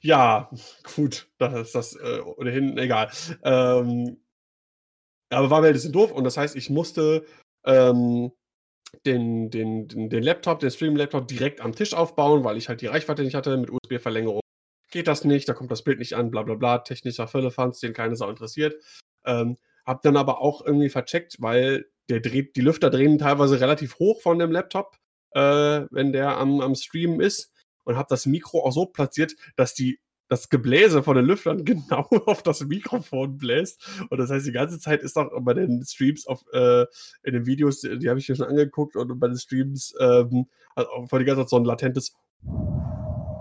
ja, gut, das ist das äh, ohnehin egal. Ähm, aber war mir ein bisschen doof und das heißt, ich musste ähm, den, den, den, den Laptop, den Stream-Laptop direkt am Tisch aufbauen, weil ich halt die Reichweite nicht hatte mit USB-Verlängerung. Geht das nicht, da kommt das Bild nicht an, bla bla bla, technischer Firlefanz, den keine Sau interessiert. Ähm, hab dann aber auch irgendwie vercheckt, weil der dreht, die Lüfter drehen teilweise relativ hoch von dem Laptop, äh, wenn der am, am Streamen ist. Und habe das Mikro auch so platziert, dass die das Gebläse von den Lüftern genau auf das Mikrofon bläst. Und das heißt, die ganze Zeit ist auch bei den Streams auf, äh, in den Videos, die, die habe ich mir schon angeguckt, und bei den Streams ähm, also vor die ganze Zeit so ein latentes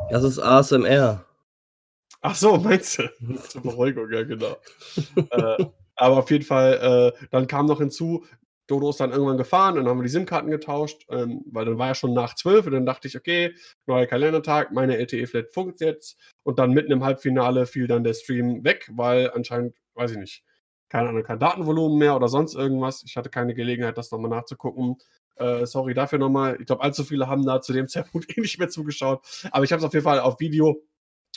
Das ist ASMR. Ach so, meinst du? Zur Beruhigung, ja, genau. äh, aber auf jeden Fall, äh, dann kam noch hinzu, Dodo ist dann irgendwann gefahren und dann haben wir die SIM-Karten getauscht, ähm, weil dann war ja schon nach 12 und dann dachte ich, okay, neuer Kalendertag, meine LTE-Flat funkt jetzt und dann mitten im Halbfinale fiel dann der Stream weg, weil anscheinend, weiß ich nicht, keine Ahnung, kein Datenvolumen mehr oder sonst irgendwas. Ich hatte keine Gelegenheit, das nochmal nachzugucken. Äh, sorry dafür nochmal. Ich glaube, allzu viele haben da zu dem Zeitpunkt eh nicht mehr zugeschaut. Aber ich habe es auf jeden Fall auf Video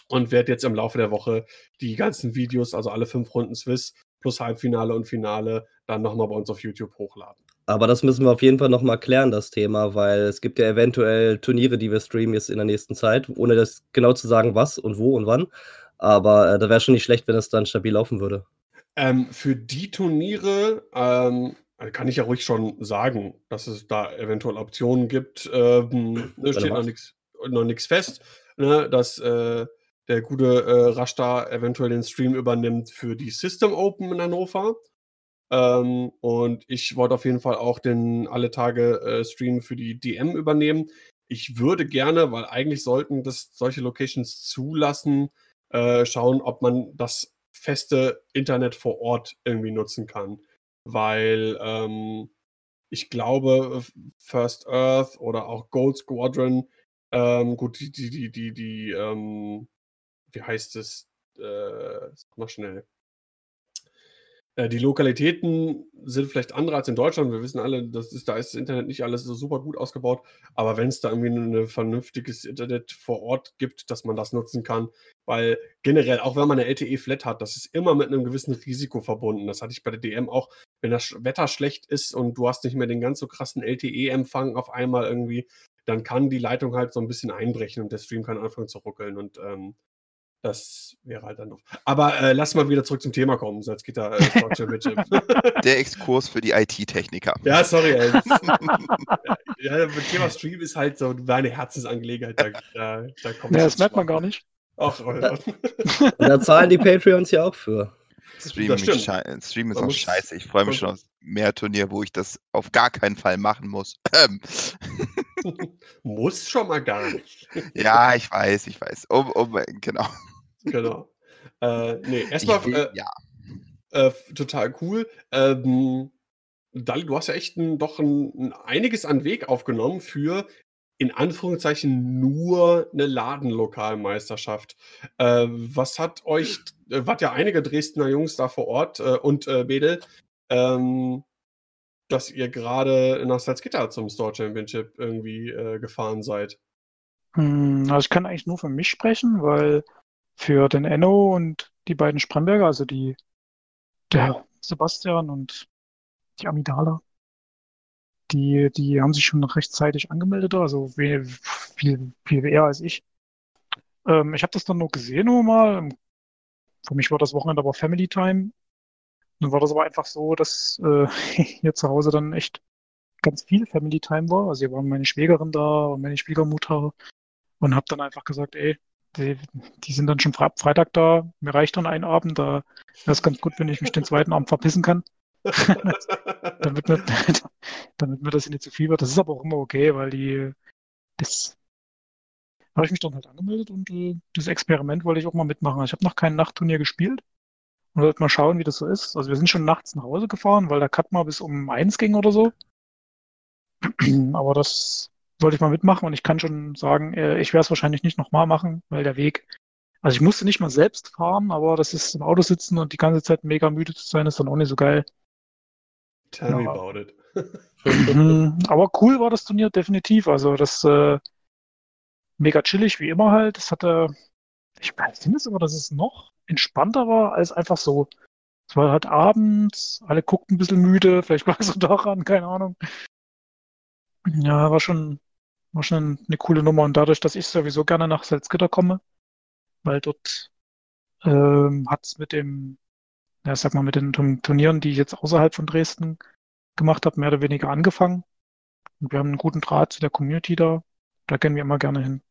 und werde jetzt im Laufe der Woche die ganzen Videos, also alle fünf Runden Swiss plus Halbfinale und Finale, dann nochmal bei uns auf YouTube hochladen. Aber das müssen wir auf jeden Fall nochmal klären, das Thema, weil es gibt ja eventuell Turniere, die wir streamen jetzt in der nächsten Zeit, ohne das genau zu sagen, was und wo und wann. Aber äh, da wäre schon nicht schlecht, wenn es dann stabil laufen würde. Ähm, für die Turniere ähm, kann ich ja ruhig schon sagen, dass es da eventuell Optionen gibt. Ähm, steht noch nichts fest, ne, dass äh, der gute äh, Rashta eventuell den Stream übernimmt für die System Open in Hannover. Ähm, und ich wollte auf jeden Fall auch den alle Tage äh, Stream für die DM übernehmen. Ich würde gerne, weil eigentlich sollten das solche Locations zulassen, äh, schauen, ob man das feste Internet vor Ort irgendwie nutzen kann. Weil ähm, ich glaube, First Earth oder auch Gold Squadron, ähm, gut, die, die, die, die, die ähm, wie heißt es? Äh, mal schnell. Äh, die Lokalitäten sind vielleicht andere als in Deutschland. Wir wissen alle, das ist, da ist das Internet nicht alles so super gut ausgebaut. Aber wenn es da irgendwie ein vernünftiges Internet vor Ort gibt, dass man das nutzen kann, weil generell, auch wenn man eine LTE-Flat hat, das ist immer mit einem gewissen Risiko verbunden. Das hatte ich bei der DM auch. Wenn das Wetter schlecht ist und du hast nicht mehr den ganz so krassen LTE-Empfang auf einmal irgendwie, dann kann die Leitung halt so ein bisschen einbrechen und der Stream kann anfangen zu ruckeln. Und ähm, das wäre halt dann noch. Aber äh, lass mal wieder zurück zum Thema kommen, sonst geht da äh. Der Exkurs für die IT-Techniker. ja, sorry, ey. ja, das Thema Stream ist halt so meine Herzensangelegenheit. Da, da, da kommt Ja, das merkt man gar nicht. Ach, Und da zahlen die Patreons ja auch für. Stream, Stream ist auch scheiße. Ich freue mich schon auf mehr Turnier, wo ich das auf gar keinen Fall machen muss. Ähm, Muss schon mal gar nicht. ja, ich weiß, ich weiß. Um, um, genau. genau. Äh, nee, erstmal äh, ja. äh, total cool. Ähm, Dali, du hast ja echt ein, doch ein, ein einiges an Weg aufgenommen für in Anführungszeichen nur eine Ladenlokalmeisterschaft. Äh, was hat euch, äh, wart ja einige Dresdner Jungs da vor Ort äh, und äh, Bedel, ähm, dass ihr gerade nach Salzgitter zum Store Championship irgendwie äh, gefahren seid. Hm, Also ich kann eigentlich nur für mich sprechen, weil für den Enno und die beiden Spremberger, also die, der Sebastian und die Amidala, die, die haben sich schon rechtzeitig angemeldet, also we- viel, viel eher als ich. Ähm, ich habe das dann nur gesehen nur mal. Für mich war das Wochenende aber Family Time. Dann war das aber einfach so, dass äh, hier zu Hause dann echt ganz viel Family Time war. Also hier waren meine Schwägerin da und meine Schwiegermutter und habe dann einfach gesagt, ey, die, die sind dann schon fre Freitag da, mir reicht dann ein Abend, da wäre es ganz gut, wenn ich mich den zweiten Abend verpissen kann, damit mir, damit mir das nicht zu viel wird. Das ist aber auch immer okay, weil die, das habe ich mich dann halt angemeldet und äh, das Experiment wollte ich auch mal mitmachen. Ich habe noch kein Nachtturnier gespielt und wollte mal schauen, wie das so ist. Also wir sind schon nachts nach Hause gefahren, weil der Cut mal bis um eins ging oder so. Aber das wollte ich mal mitmachen und ich kann schon sagen, äh, ich werde es wahrscheinlich nicht nochmal machen, weil der Weg, also ich musste nicht mal selbst fahren, aber das ist im Auto sitzen und die ganze Zeit mega müde zu sein, ist dann auch nicht so geil. Tell me Ja. about it. Mhm, Aber cool war das Turnier definitiv. Also das äh, mega chillig, wie immer halt. Das hatte, ich finde es aber, dass es noch entspannter war als einfach so. Es war halt abends, alle guckten ein bisschen müde, vielleicht lag es auch daran, keine Ahnung. Ja, war schon, war schon eine coole Nummer. Und dadurch, dass ich sowieso gerne nach Salzgitter komme, weil dort ähm, hat es mit dem, ja, sag mal, mit den Turn- Turnieren, die ich jetzt außerhalb von Dresden gemacht habe, mehr oder weniger angefangen. Und wir haben einen guten Draht zu der Community da. Da gehen wir immer gerne hin.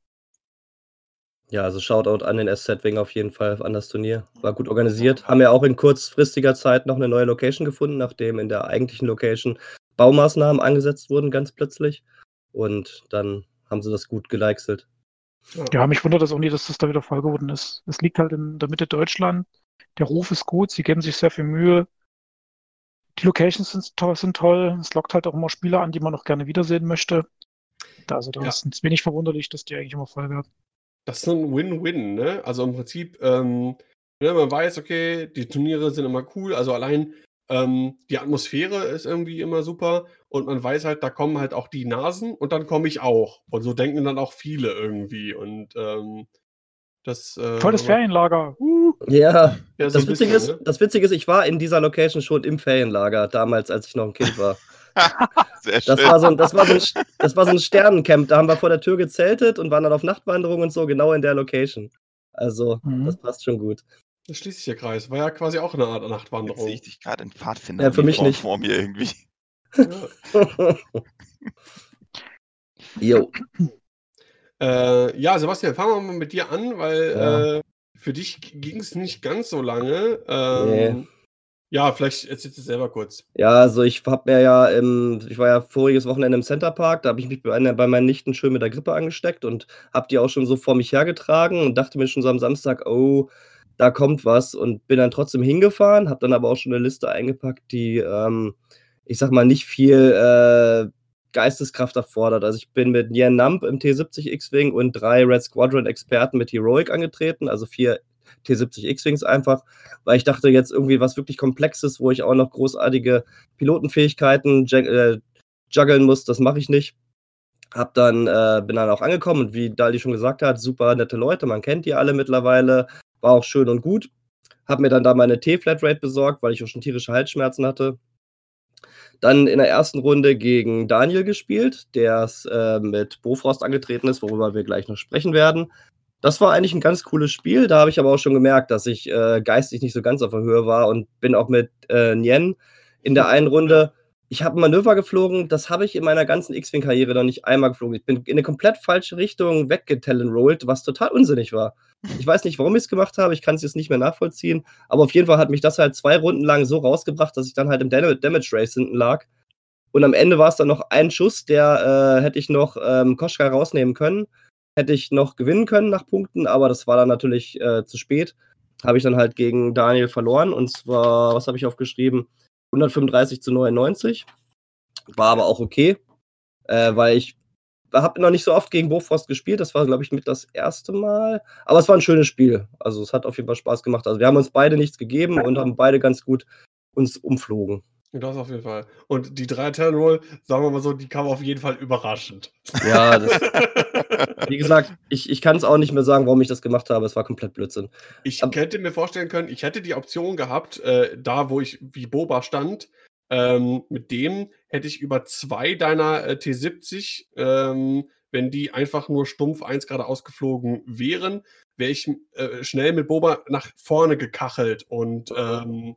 Ja, also Shoutout an den SZ Wing auf jeden Fall an das Turnier. War gut organisiert. Haben ja auch in kurzfristiger Zeit noch eine neue Location gefunden, nachdem in der eigentlichen Location Baumaßnahmen angesetzt wurden, ganz plötzlich. Und dann haben sie das gut gelikselt. Ja, mich wundert das auch nie, dass das da wieder voll geworden ist. Es liegt halt in der Mitte Deutschland. Der Ruf ist gut, sie geben sich sehr viel Mühe. Die Locations sind toll, sind toll. Es lockt halt auch immer Spieler an, die man noch gerne wiedersehen möchte. Da, also da Ja. ist es wenig verwunderlich, dass die eigentlich immer voll werden. Das ist so ein Win-Win, ne? Also im Prinzip, ähm, ne, man weiß, okay, die Turniere sind immer cool, also allein ähm, die Atmosphäre ist irgendwie immer super und man weiß halt, da kommen halt auch die Nasen und dann komme ich auch. Und so denken dann auch viele irgendwie. Und ähm, das. Äh, Volles Ferienlager. Uh. Ja, Ja, so das Witzige, bisschen, ist, ne? das Witzige ist, ich war in dieser Location schon im Ferienlager, damals, als ich noch ein Kind war. Sehr schön. Das war, so ein, das, war so ein, das war so ein Sternencamp. Da haben wir vor der Tür gezeltet und waren dann auf Nachtwanderung und so, genau in der Location. Also, Mhm. das passt schon gut. Da schließt sich der Kreis. War ja quasi auch eine Art Jetzt Nachtwanderung. sehe ich dich gerade in Pfadfinder. Ja, für mich nicht. Vor mir irgendwie. Ja. Jo. Äh, ja, Sebastian, fangen wir mal mit dir an, weil Ja. äh, für dich ging es nicht ganz so lange. Ähm, Nee. Ja, vielleicht erzählst du es selber kurz. Ja, also ich habe mir ja im, ich war ja voriges Wochenende im Centerpark, da habe ich mich bei, einer- bei meinen Nichten schön mit der Grippe angesteckt und habe die auch schon so vor mich hergetragen und dachte mir schon so am Samstag, oh, da kommt was und bin dann trotzdem hingefahren, habe dann aber auch schon eine Liste eingepackt, die, ähm, ich sag mal, nicht viel äh, Geisteskraft erfordert. Also ich bin mit Yen Nump im T70 X-Wing und drei Red Squadron Experten mit Heroic angetreten, also vier T70 X-Wings einfach, weil ich dachte jetzt irgendwie was wirklich Komplexes, wo ich auch noch großartige Pilotenfähigkeiten äh, juggeln muss, das mache ich nicht. Hab dann, äh, bin dann auch angekommen und wie Dali schon gesagt hat, super nette Leute, man kennt die alle mittlerweile, war auch schön und gut. Hab mir dann da meine T-Flatrate besorgt, weil ich auch schon tierische Halsschmerzen hatte. Dann in der ersten Runde gegen Daniel gespielt, der äh, mit Bofrost angetreten ist, worüber wir gleich noch sprechen werden. Das war eigentlich ein ganz cooles Spiel. Da habe ich aber auch schon gemerkt, dass ich äh, geistig nicht so ganz auf der Höhe war und bin auch mit äh, Nien in der einen Runde. Ich habe ein Manöver geflogen, das habe ich in meiner ganzen X-Wing-Karriere noch nicht einmal geflogen. Ich bin in eine komplett falsche Richtung weggetalonrollt, was total unsinnig war. Ich weiß nicht, warum ich es gemacht habe, ich kann es jetzt nicht mehr nachvollziehen, aber auf jeden Fall hat mich das halt zwei Runden lang so rausgebracht, dass ich dann halt im Dam- Damage Race hinten lag. Und am Ende war es dann noch ein Schuss, der äh, hätte ich noch ähm, Koschka rausnehmen können, hätte ich noch gewinnen können nach Punkten, aber das war dann natürlich äh, zu spät. Habe ich dann halt gegen Daniel verloren und zwar, was habe ich aufgeschrieben? 135 zu 99. War aber auch okay, äh, weil ich habe noch nicht so oft gegen Bofrost gespielt. Das war, glaube ich, mit das erste Mal. Aber es war ein schönes Spiel. Also es hat auf jeden Fall Spaß gemacht. Also wir haben uns beide nichts gegeben und haben beide ganz gut uns umflogen. Das auf jeden Fall. Und die drei Turn Roll, sagen wir mal so, die kam auf jeden Fall überraschend. Ja, das, wie gesagt, ich, ich kann es auch nicht mehr sagen, warum ich das gemacht habe. Es war komplett Blödsinn. Ich Ab- hätte mir vorstellen können, ich hätte die Option gehabt, äh, da wo ich wie Boba stand, ähm, mit dem hätte ich über zwei deiner äh, T70, ähm, wenn die einfach nur stumpf eins gerade ausgeflogen wären, wäre ich äh, schnell mit Boba nach vorne gekachelt und ähm,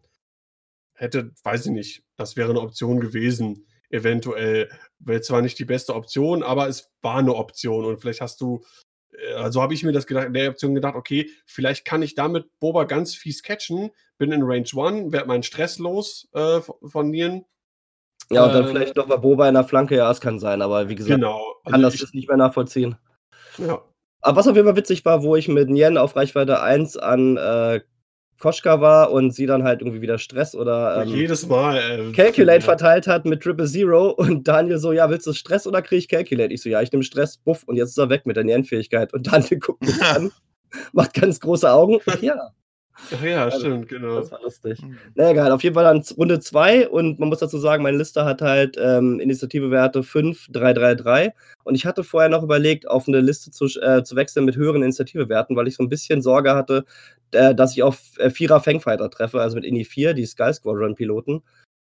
hätte, weiß ich nicht, das wäre eine Option gewesen. Eventuell wäre zwar nicht die beste Option, aber es war eine Option und vielleicht hast du äh, also habe ich mir das gedacht, in der Option gedacht, okay, vielleicht kann ich damit Boba ganz fies catchen, bin in Range 1, werde meinen Stress los äh, von- Nieren. Ja, und dann Äh, vielleicht noch mal Boba in der Flanke, ja, es kann sein, aber wie gesagt, Genau. kann das ich, jetzt nicht mehr nachvollziehen. ja. Aber was auf jeden Fall witzig war, wo ich mit Nien auf Reichweite 1 an äh, Koschka war und sie dann halt irgendwie wieder Stress oder ähm, jedes Mal. Äh, Calculate ja. verteilt hat mit Triple Zero und Daniel so, ja, willst du Stress oder krieg ich Calculate? Ich so, ja, ich nehme Stress, buff, und jetzt ist er weg mit der Nien-Fähigkeit. Und Daniel guckt mich an, macht ganz große Augen. Ach ja, Ach ja, stimmt, genau. das war lustig. Mhm. Na egal, auf jeden Fall dann Runde 2 und man muss dazu sagen, meine Liste hat halt ähm, Initiativewerte 5, 3, 3, 3 und ich hatte vorher noch überlegt, auf eine Liste zu, äh, zu wechseln mit höheren Initiativewerten, weil ich so ein bisschen Sorge hatte, äh, dass ich auf äh, Vierer Fangfighter treffe, also mit Ini 4, die Sky Squadron Piloten.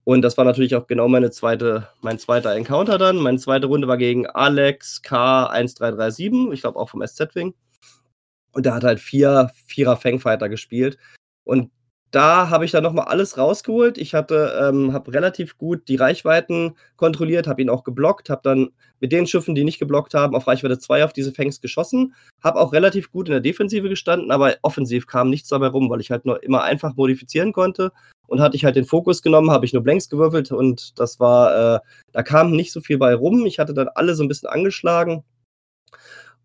Und das war natürlich auch genau meine zweite, mein zweiter Encounter dann. Meine zweite Runde war gegen Alex K1337, ich glaube auch vom SZ-Wing. Und der hat halt vier Vierer Fangfighter gespielt. Und da habe ich dann nochmal alles rausgeholt. Ich hatte, ähm, habe relativ gut die Reichweiten kontrolliert, habe ihn auch geblockt, habe dann mit den Schiffen, die nicht geblockt haben, auf Reichweite 2 auf diese Fangs geschossen, habe auch relativ gut in der Defensive gestanden, aber offensiv kam nichts dabei rum, weil ich halt nur immer einfach modifizieren konnte. Und hatte ich halt den Fokus genommen, habe ich nur Blanks gewürfelt und das war, äh, da kam nicht so viel bei rum. Ich hatte dann alle so ein bisschen angeschlagen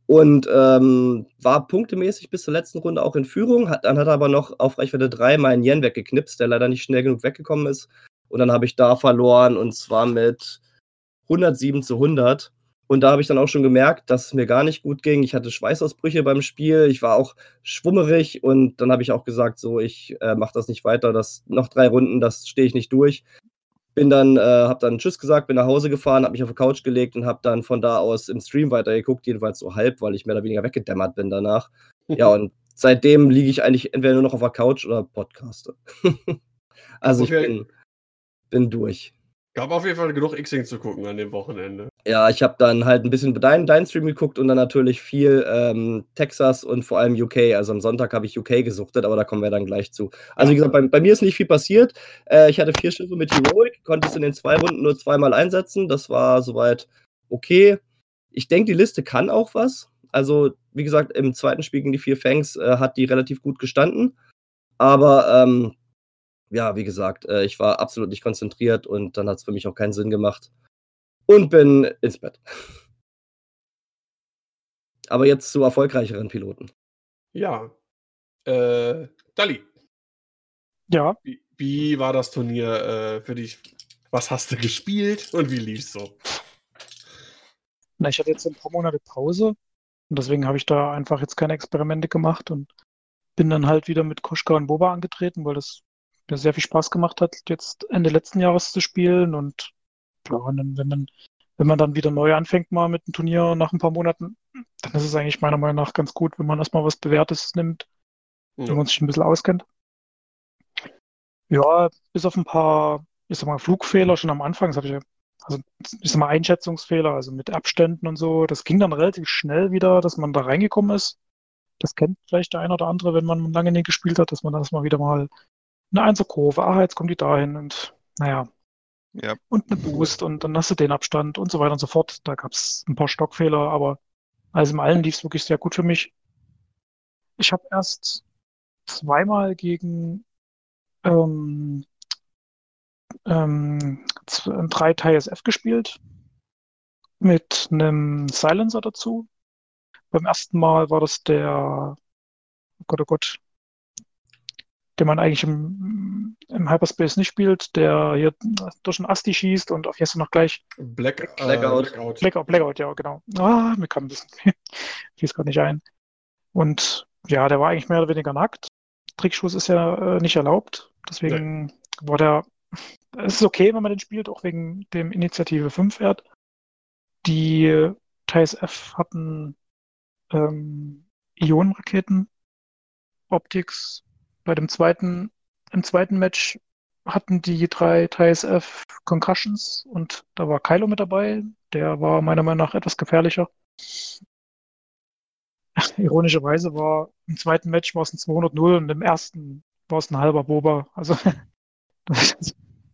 und ähm, war punktemäßig bis zur letzten Runde auch in Führung. Hat, dann hat er aber noch auf Reichweite 3 meinen Yen weggeknipst, der leider nicht schnell genug weggekommen ist. Und dann habe ich da verloren und zwar mit 107 zu 100. Und da habe ich dann auch schon gemerkt, dass es mir gar nicht gut ging. Ich hatte Schweißausbrüche beim Spiel. Ich war auch schwummerig und dann habe ich auch gesagt, so, ich äh, mache das nicht weiter. Das noch drei Runden, das stehe ich nicht durch. Bin dann, äh, habe dann Tschüss gesagt, bin nach Hause gefahren, habe mich auf die Couch gelegt und habe dann von da aus im Stream weitergeguckt, jedenfalls so halb, weil ich mehr oder weniger weggedämmert bin danach. Ja, und seitdem liege ich eigentlich entweder nur noch auf der Couch oder podcaste. also ich Okay. bin, bin durch. Gab auf jeden Fall genug X-Wing zu gucken an dem Wochenende. Ja, ich habe dann halt ein bisschen deinen dein Stream geguckt und dann natürlich viel ähm, Texas und vor allem UK. Also am Sonntag habe ich UK gesuchtet, aber da kommen wir dann gleich zu. Also wie gesagt, bei, bei mir ist nicht viel passiert. Äh, ich hatte vier Schiffe mit Heroic, konnte es in den zwei Runden nur zweimal einsetzen. Das war soweit okay. Ich denke, die Liste kann auch was. Also wie gesagt, im zweiten Spiel gegen die vier Fangs äh, hat die relativ gut gestanden. Aber ähm, ja, wie gesagt, äh, ich war absolut nicht konzentriert und dann hat es für mich auch keinen Sinn gemacht und bin ins Bett. Aber jetzt zu erfolgreicheren Piloten. Ja. Äh, Dali, Ja, wie, wie war das Turnier äh, für dich? Was hast du gespielt und wie lief's so? na, ich hatte jetzt ein paar Monate Pause und deswegen habe ich da einfach jetzt keine Experimente gemacht und bin dann halt wieder mit Koschka und Boba angetreten, weil das mir sehr viel Spaß gemacht hat, jetzt Ende letzten Jahres zu spielen und ja, und dann, wenn man, wenn man dann wieder neu anfängt mal mit einem Turnier nach ein paar Monaten, dann ist es eigentlich meiner Meinung nach ganz gut, wenn man erstmal was Bewährtes nimmt, wenn Ja. man sich ein bisschen auskennt. Ja, bis auf ein paar, ich sag mal, Flugfehler schon am Anfang, das habe ich ja, also ich sag mal, Einschätzungsfehler, also mit Abständen und so, das ging dann relativ schnell wieder, dass man da reingekommen ist. Das kennt vielleicht der eine oder andere, wenn man lange nicht gespielt hat, dass man das mal wieder mal eine Einserkurve, ah, jetzt kommt die dahin und naja, Ja. und eine Boost und dann hast du den Abstand und so weiter und so fort. Da gab es ein paar Stockfehler, aber alles im Allen lief es wirklich sehr gut für mich. ich habe erst zweimal gegen ähm, ähm, drei TISF gespielt mit einem Silencer dazu. Beim ersten Mal war das der, oh Gott, oh Gott, den man eigentlich im, im Hyperspace nicht spielt, der hier durch einen Asti schießt und auf jetzt noch gleich Black, äh, Blackout. Blackout. Blackout, Blackout, ja, genau. Ah, mir kam ein bisschen, fiel gerade nicht ein. Und ja, der war eigentlich mehr oder weniger nackt. Trickschuss ist ja äh, nicht erlaubt. Deswegen war der, es ist okay, wenn man den spielt, auch wegen dem Initiative 5 Wert. Die TSF hatten ähm, Ionenraketen, Optics. Bei dem zweiten, im zweiten Match hatten die drei TSF Concussions und da war Kylo mit dabei. Der war meiner Meinung nach etwas gefährlicher. Ironischerweise war im zweiten Match war es ein 200-0 und im ersten war es ein halber Boba. Also das,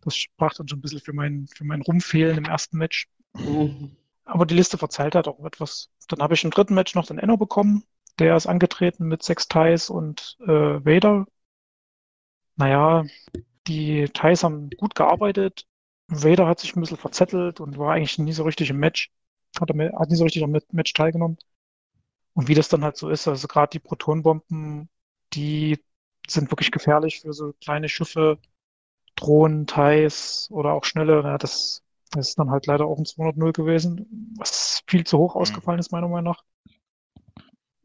das sprach dann schon ein bisschen für mein, für mein Rumfehlen im ersten Match. Mhm. Aber die Liste verzeiht halt auch etwas. Dann habe ich im dritten Match noch den Enno bekommen. Der ist angetreten mit sechs Ties und äh, Vader. Naja, die Ties haben gut gearbeitet. Vader hat sich ein bisschen verzettelt und war eigentlich nie so richtig im Match. Hat, er, hat nie so richtig am Match teilgenommen. Und wie das dann halt so ist, also gerade die Protonbomben, die sind wirklich gefährlich für so kleine Schiffe, Drohnen, Ties oder auch schnelle. Ja, das, das ist dann halt leider auch ein 200-0 gewesen, was viel zu hoch ausgefallen ist, meiner Meinung nach.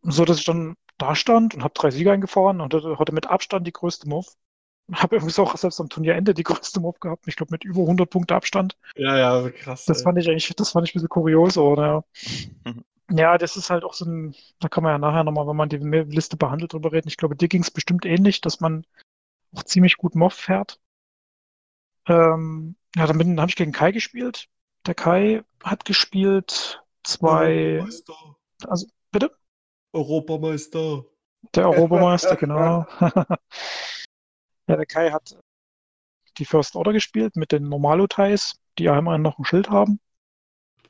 So dass ich dann da stand und habe drei Sieger eingefahren und hatte, hatte mit Abstand die größte Move. Habe übrigens auch selbst am Turnierende die größte Move gehabt. Ich glaube mit über 100 Punkte Abstand. Ja, ja, krass. Das ey. fand ich eigentlich, das fand ich ein bisschen kurios, oder? Mhm. Ja, das ist halt auch so ein, da kann man ja nachher nochmal, wenn man die Liste behandelt, drüber reden. Ich glaube, dir ging es bestimmt ähnlich, dass man auch ziemlich gut Moff fährt. Ähm, ja, dann bin- habe ich gegen Kai gespielt. Der Kai hat gespielt zwei, Europameister. also bitte? Europameister. Der Europameister, genau. Ja, der Kai hat die First Order gespielt mit den Normalo-Ties, die ja immerhin noch ein Schild haben.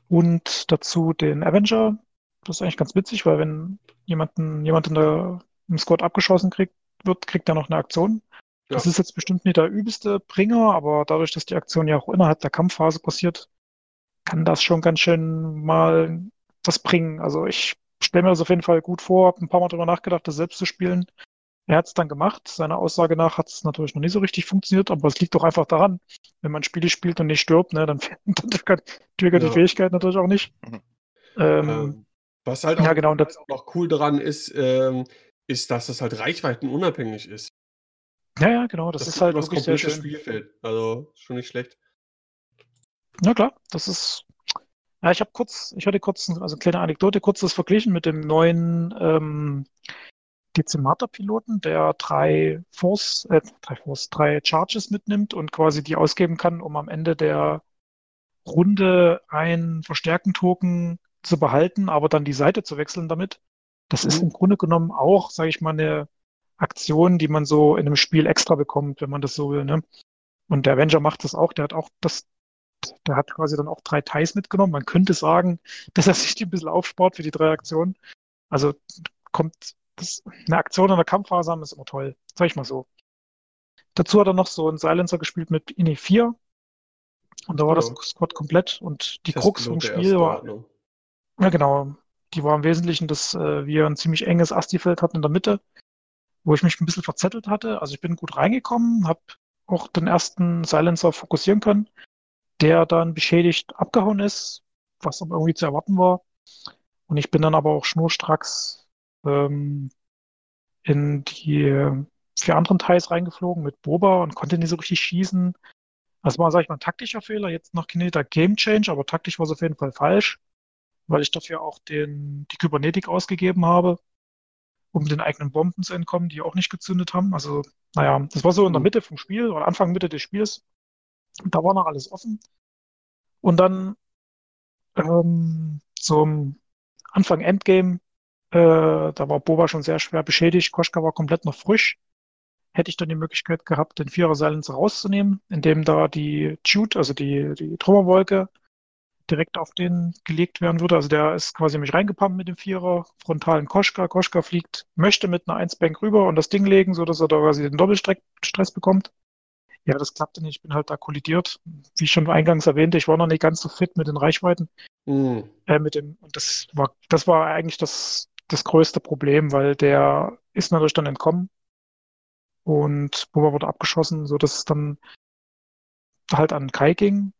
Und dazu den Avenger. Das ist eigentlich ganz witzig, weil wenn jemanden, jemand in der, im Squad abgeschossen kriegt, wird, kriegt er noch eine Aktion. Das Ja. ist jetzt bestimmt nicht der übelste Bringer, aber dadurch, dass die Aktion ja auch innerhalb der Kampfphase passiert, kann das schon ganz schön mal was bringen. Also ich stelle mir das auf jeden Fall gut vor, habe ein paar Mal drüber nachgedacht, das selbst zu spielen. Er hat es dann gemacht. Seiner Aussage nach hat es natürlich noch nicht so richtig funktioniert, aber es liegt doch einfach daran, wenn man Spiele spielt und nicht stirbt, ne, dann, dann triggert triggert die Ja. Fähigkeit natürlich auch nicht. Mhm. Ähm, Ähm, was halt ja, auch, genau, und das- was auch cool daran ist, ähm, ist, dass es halt reichweitenunabhängig ist. ja, ja, genau, das, ist gibt halt sehr komplette schön. Spielfeld. Also schon nicht schlecht. Ja, klar, das ist. Ja, ich habe kurz, ich hatte kurz, also kleine Anekdote, kurz das verglichen mit dem neuen ähm, Dezimator-Piloten, der drei Force, äh, drei Force, drei Charges mitnimmt und quasi die ausgeben kann, um am Ende der Runde einen Verstärken-Token zu behalten, aber dann die Seite zu wechseln damit. Das ist Mhm. im Grunde genommen auch, sage ich mal, eine Aktion, die man so in einem Spiel extra bekommt, wenn man das so will. Ne? Und der Avenger macht das auch, der hat auch das der hat quasi dann auch drei Ties mitgenommen. Man könnte sagen, dass er sich die ein bisschen aufspart für die drei Aktionen. Also kommt das, eine Aktion in der Kampfphase haben ist immer toll. Sag ich mal so. Dazu hat er noch so einen Silencer gespielt mit INI 4. Und da war das Genau. Squad komplett. Und die Krux vom der Spiel war, ja genau, die war im Wesentlichen, dass äh, wir ein ziemlich enges Asti-Feld hatten in der Mitte, wo ich mich ein bisschen verzettelt hatte. Also ich bin gut reingekommen, habe auch den ersten Silencer fokussieren können, der dann beschädigt abgehauen ist, was aber irgendwie zu erwarten war. Und ich bin dann aber auch schnurstracks ähm, in die äh, vier anderen Teils reingeflogen mit Boba und konnte nicht so richtig schießen. Das war, sag ich mal, ein taktischer Fehler, jetzt noch kein Game Change, aber taktisch war es auf jeden Fall falsch, weil ich dafür auch den, die Kybernetik ausgegeben habe, um den eigenen Bomben zu entkommen, die auch nicht gezündet haben. Also, naja, das war so in der Mhm. Mitte vom Spiel oder Anfang, Mitte des Spiels. Da war noch alles offen. Und dann ähm, zum Anfang Endgame, äh, da war Boba schon sehr schwer beschädigt, Koschka war komplett noch frisch. Hätte ich dann die Möglichkeit gehabt, den Vierer Silencer rauszunehmen, indem da die Jude, also die, die Trümmerwolke, direkt auf den gelegt werden würde. Also der ist quasi mich reingepumpt mit dem Vierer, frontalen Koschka. Koschka fliegt, möchte mit einer 1-Bank rüber und das Ding legen, sodass er da quasi den Doppelstress bekommt. Ja, das klappte nicht. Ich bin halt da kollidiert. Wie ich schon eingangs erwähnte, ich war noch nicht ganz so fit mit den Reichweiten. Mhm. Äh, mit dem, und das war, das war eigentlich das, das größte Problem, weil der ist natürlich dann entkommen und Boba wurde abgeschossen, sodass es dann halt an Kai ging.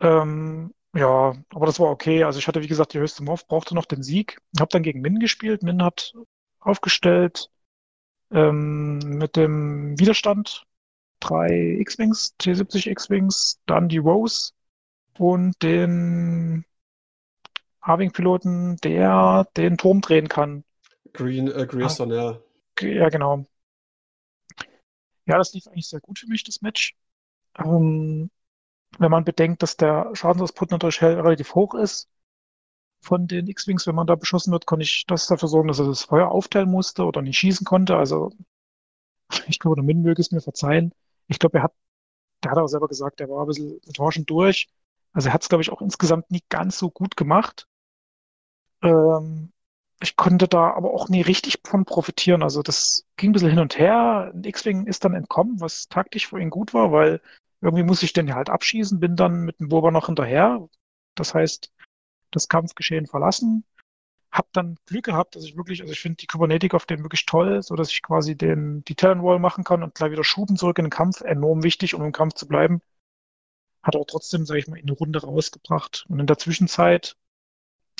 Ähm, ja, aber das war okay. Also ich hatte, wie gesagt, die höchste Morph, brauchte noch den Sieg. Habe dann gegen Min gespielt. Min hat aufgestellt ähm, mit dem Widerstand drei X-Wings, T70 X-Wings, dann die Rose und den A-Wing-Piloten, der den Turm drehen kann. Green, äh, Grierson, ja. Ja, genau. Ja, das lief eigentlich sehr gut für mich, das Match. Ähm, wenn man bedenkt, dass der Schadensoutput natürlich relativ hoch ist von den X-Wings, wenn man da beschossen wird, konnte ich das dafür sorgen, dass er das Feuer aufteilen musste oder nicht schießen konnte. Also ich glaube, der Min möge es mir verzeihen. Ich glaube, er hat, der hat auch selber gesagt, er war ein bisschen enttäuschend durch. Also er hat es, glaube ich, auch insgesamt nicht ganz so gut gemacht. Ähm, ich konnte da aber auch nie richtig von profitieren. Also das ging ein bisschen hin und her. Ein X-Wing ist dann entkommen, was taktisch für ihn gut war, weil irgendwie muss ich den halt abschießen, bin dann mit dem Boba noch hinterher. Das heißt, das Kampfgeschehen verlassen. Hab dann Glück gehabt, dass ich wirklich, also ich finde die Kybernetik auf den wirklich toll, so dass ich quasi den, die Talon Wall machen kann und gleich wieder schuben zurück in den Kampf. Enorm wichtig, um im Kampf zu bleiben. Hat auch trotzdem, sage ich mal, in eine Runde rausgebracht. Und in der Zwischenzeit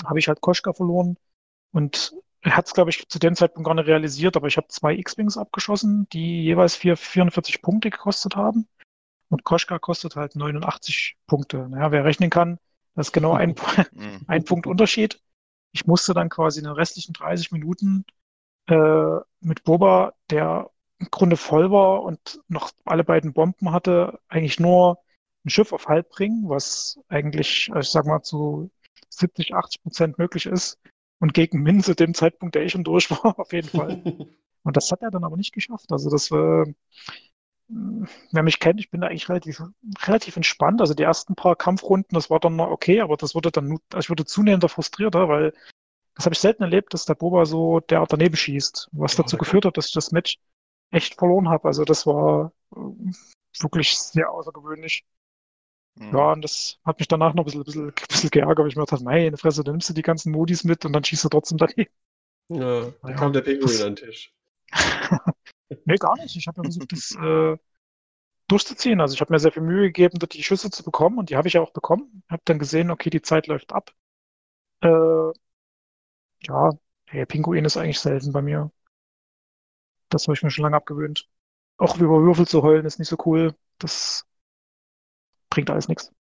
habe ich halt Koschka verloren und er hat es, glaube ich, zu dem Zeitpunkt gar nicht realisiert, aber ich habe zwei X-Wings abgeschossen, die jeweils 4, 44 Punkte gekostet haben. Und Koschka kostet halt 89 Punkte. Naja, wer rechnen kann, das ist genau ein, ein Punkt Unterschied. Ich musste dann quasi in den restlichen 30 Minuten äh, mit Boba, der im Grunde voll war und noch alle beiden Bomben hatte, eigentlich nur ein Schiff auf Halt bringen, was eigentlich, also ich sag mal, zu 70, 80 Prozent möglich ist. Und gegen Min zu dem Zeitpunkt, der ich schon durch war, auf jeden Fall. Und das hat er dann aber nicht geschafft. Also das war, wer mich kennt, ich bin da eigentlich relativ, relativ entspannt. Also die ersten paar Kampfrunden, das war dann noch okay, aber das wurde dann, also ich wurde zunehmend frustrierter, weil das habe ich selten erlebt, dass der Boba so der daneben schießt, was dazu geführt hat, dass ich das Match echt verloren habe. Also das war äh, wirklich sehr außergewöhnlich. Mhm. Ja, und das hat mich danach noch ein bisschen, bisschen, bisschen geärgert, weil ich mir dachte, meine Fresse, dann nimmst du die ganzen Modis mit und dann schießt du trotzdem daneben. ja, da Ja, kam der Pinguin an den Tisch. Nee, gar nicht. Ich habe ja versucht, das äh, durchzuziehen. Also ich habe mir sehr viel Mühe gegeben, dort die Schüsse zu bekommen und die habe ich ja auch bekommen. Habe dann gesehen, okay, die Zeit läuft ab. Äh, ja, der Pinguin ist eigentlich selten bei mir. Das habe ich mir schon lange abgewöhnt. Auch über Würfel zu heulen ist nicht so cool. Das bringt alles nichts.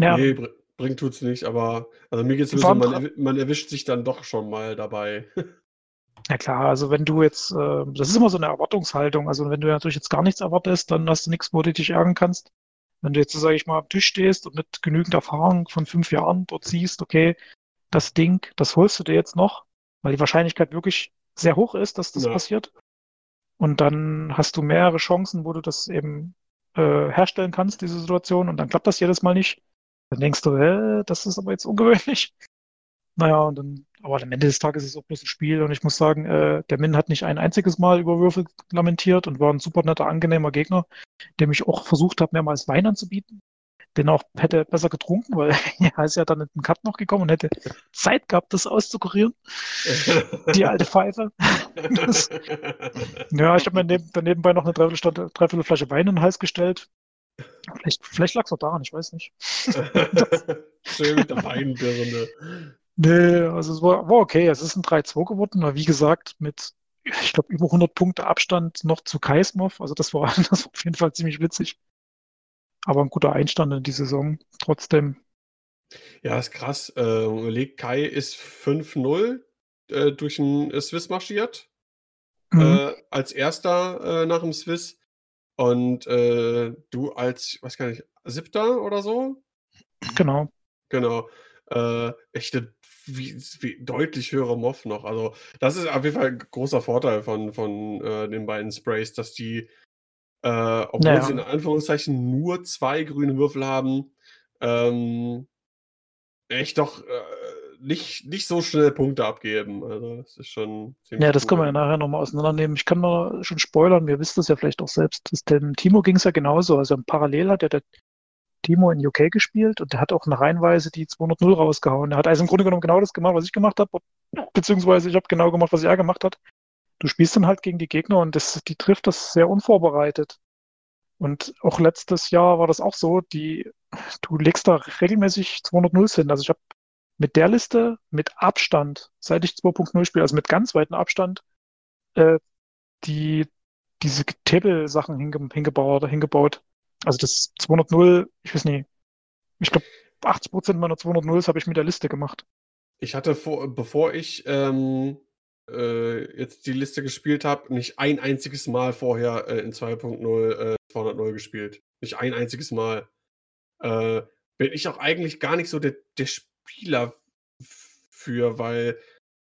Ja, Nee, br bringt tut's nicht, aber also mir geht's so, man, man erwischt sich dann doch schon mal dabei. Ja klar, also wenn du jetzt, äh, das ist immer so eine Erwartungshaltung. Also wenn du natürlich jetzt gar nichts erwartest, dann hast du nichts, wo du dich ärgern kannst. Wenn du jetzt, sage ich mal, am Tisch stehst und mit genügend Erfahrung von fünf Jahren dort siehst, okay, das Ding, das holst du dir jetzt noch, weil die Wahrscheinlichkeit wirklich sehr hoch ist, dass das Ja. passiert. Und dann hast du mehrere Chancen, wo du das eben äh, herstellen kannst, diese Situation, und dann klappt das jedes Mal nicht. Dann denkst du, äh, das ist aber jetzt ungewöhnlich. Naja, und dann, aber am Ende des Tages ist es auch bloß ein Spiel und ich muss sagen, äh, der Min hat nicht ein einziges Mal über Würfel lamentiert und war ein super netter, angenehmer Gegner, dem ich auch versucht habe, mehrmals Wein anzubieten, den auch hätte besser getrunken, weil er ist ja dann in den Cut noch gekommen und hätte Zeit gehabt, das auszukurieren, die alte Pfeife. Das, ja, ich habe mir neben, daneben bei noch eine Dreiviertelstunde, Dreiviertel Flasche Wein in den Hals gestellt. Vielleicht, vielleicht lag es auch daran, ich weiß nicht. Schön mit der Weinbirne. Nee, also es war, war okay. Es ist ein 3-2 geworden, aber wie gesagt, mit, ich glaube, über 100 Punkte Abstand noch zu Kaismov. Also das war, das war auf jeden Fall ziemlich witzig. Aber ein guter Einstand in die Saison. Trotzdem. Ja, ist krass. Äh, Kai ist 5-0 äh, durch den äh, Swiss marschiert. Mhm. Äh, als erster äh, nach dem Swiss. Und äh, du als, ich weiß gar nicht, siebter oder so? Genau. Genau. Äh, echte, wie, wie deutlich höhere Moff noch. Also, das ist auf jeden Fall ein großer Vorteil von, von den beiden Sprays, dass die, äh, obwohl Naja. sie in Anführungszeichen nur zwei grüne Würfel haben, ähm, echt doch äh, nicht, nicht so schnell Punkte abgeben. Also das ist schon Ja, das können wir ja nachher nochmal auseinandernehmen. Ich kann mal schon spoilern, wir wissen das ja vielleicht auch selbst. Das, dem Timo ging es ja genauso. Also parallel hat ja der Timo in UK gespielt und der hat auch eine Reihenweise die 200-0 rausgehauen. Er hat also im Grunde genommen genau das gemacht, was ich gemacht habe, beziehungsweise ich habe genau gemacht, was er gemacht hat. Du spielst dann halt gegen die Gegner und das, die trifft das sehr unvorbereitet. Und auch letztes Jahr war das auch so, die, du legst da regelmäßig 200-0 hin. Also ich habe mit der Liste mit Abstand, seit ich 2.0 spiele, also mit ganz weitem Abstand, äh, die, diese Table-Sachen hinge hingebaut, hingebaut. Also das 200-0, ich weiß nicht, ich glaube 80% meiner 200-0s habe ich mit der Liste gemacht. Ich hatte vor, bevor ich ähm, äh, jetzt die Liste gespielt habe, nicht ein einziges Mal vorher äh, in 2.0 äh, 200 gespielt. Nicht ein einziges Mal. Äh, bin ich auch eigentlich gar nicht so der, der Spieler für, weil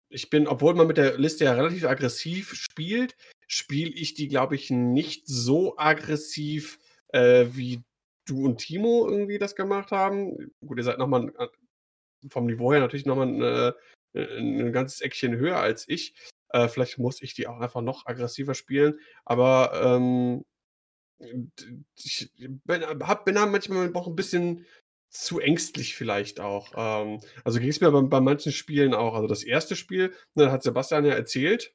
ich bin, obwohl man mit der Liste ja relativ aggressiv spielt, spiele ich die, glaube ich, nicht so aggressiv, äh, wie du und Timo irgendwie das gemacht haben. Gut, ihr seid nochmal vom Niveau her natürlich nochmal ein, äh, ein ganzes Eckchen höher als ich. Äh, vielleicht muss ich die auch einfach noch aggressiver spielen, aber ähm, ich bin, hab, bin manchmal auch ein bisschen zu ängstlich vielleicht auch. Ähm, also ging es mir bei, bei manchen Spielen auch. Also das erste Spiel, ne, hat Sebastian ja erzählt,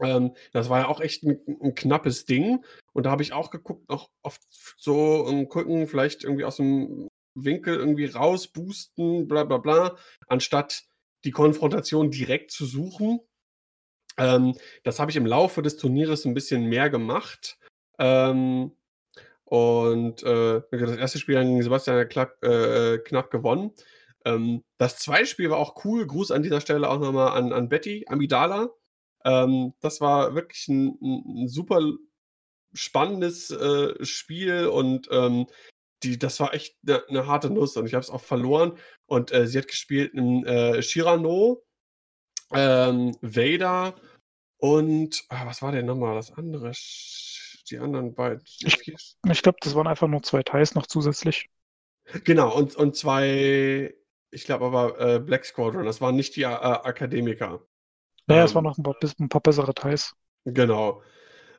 ähm, das war ja auch echt ein, ein knappes Ding. Und da habe ich auch geguckt, noch oft so um, gucken, vielleicht irgendwie aus dem Winkel irgendwie rausboosten, bla bla bla, anstatt die Konfrontation direkt zu suchen. Ähm, das habe ich im Laufe des Turnieres ein bisschen mehr gemacht. Ähm, und äh, das erste Spiel gegen Sebastian ja klapp, äh, knapp gewonnen. Ähm, das zweite Spiel war auch cool. Gruß an dieser Stelle auch nochmal an, an Betty Amidala. Ähm, das war wirklich ein, ein, ein super spannendes äh, Spiel und ähm, die, das war echt eine ne harte Nuss und ich habe es auch verloren. Und äh, sie hat gespielt in äh, Shirano, ähm, Vader und ah, was war denn nochmal das andere? Die anderen beiden. Ich- Ich glaube, das waren einfach nur zwei Teils noch zusätzlich. Genau, und, und zwei, ich glaube aber äh, Black Squadron, das waren nicht die äh, Akademiker. Naja, es Ähm, waren noch ein paar, ein paar bessere Teils. Genau.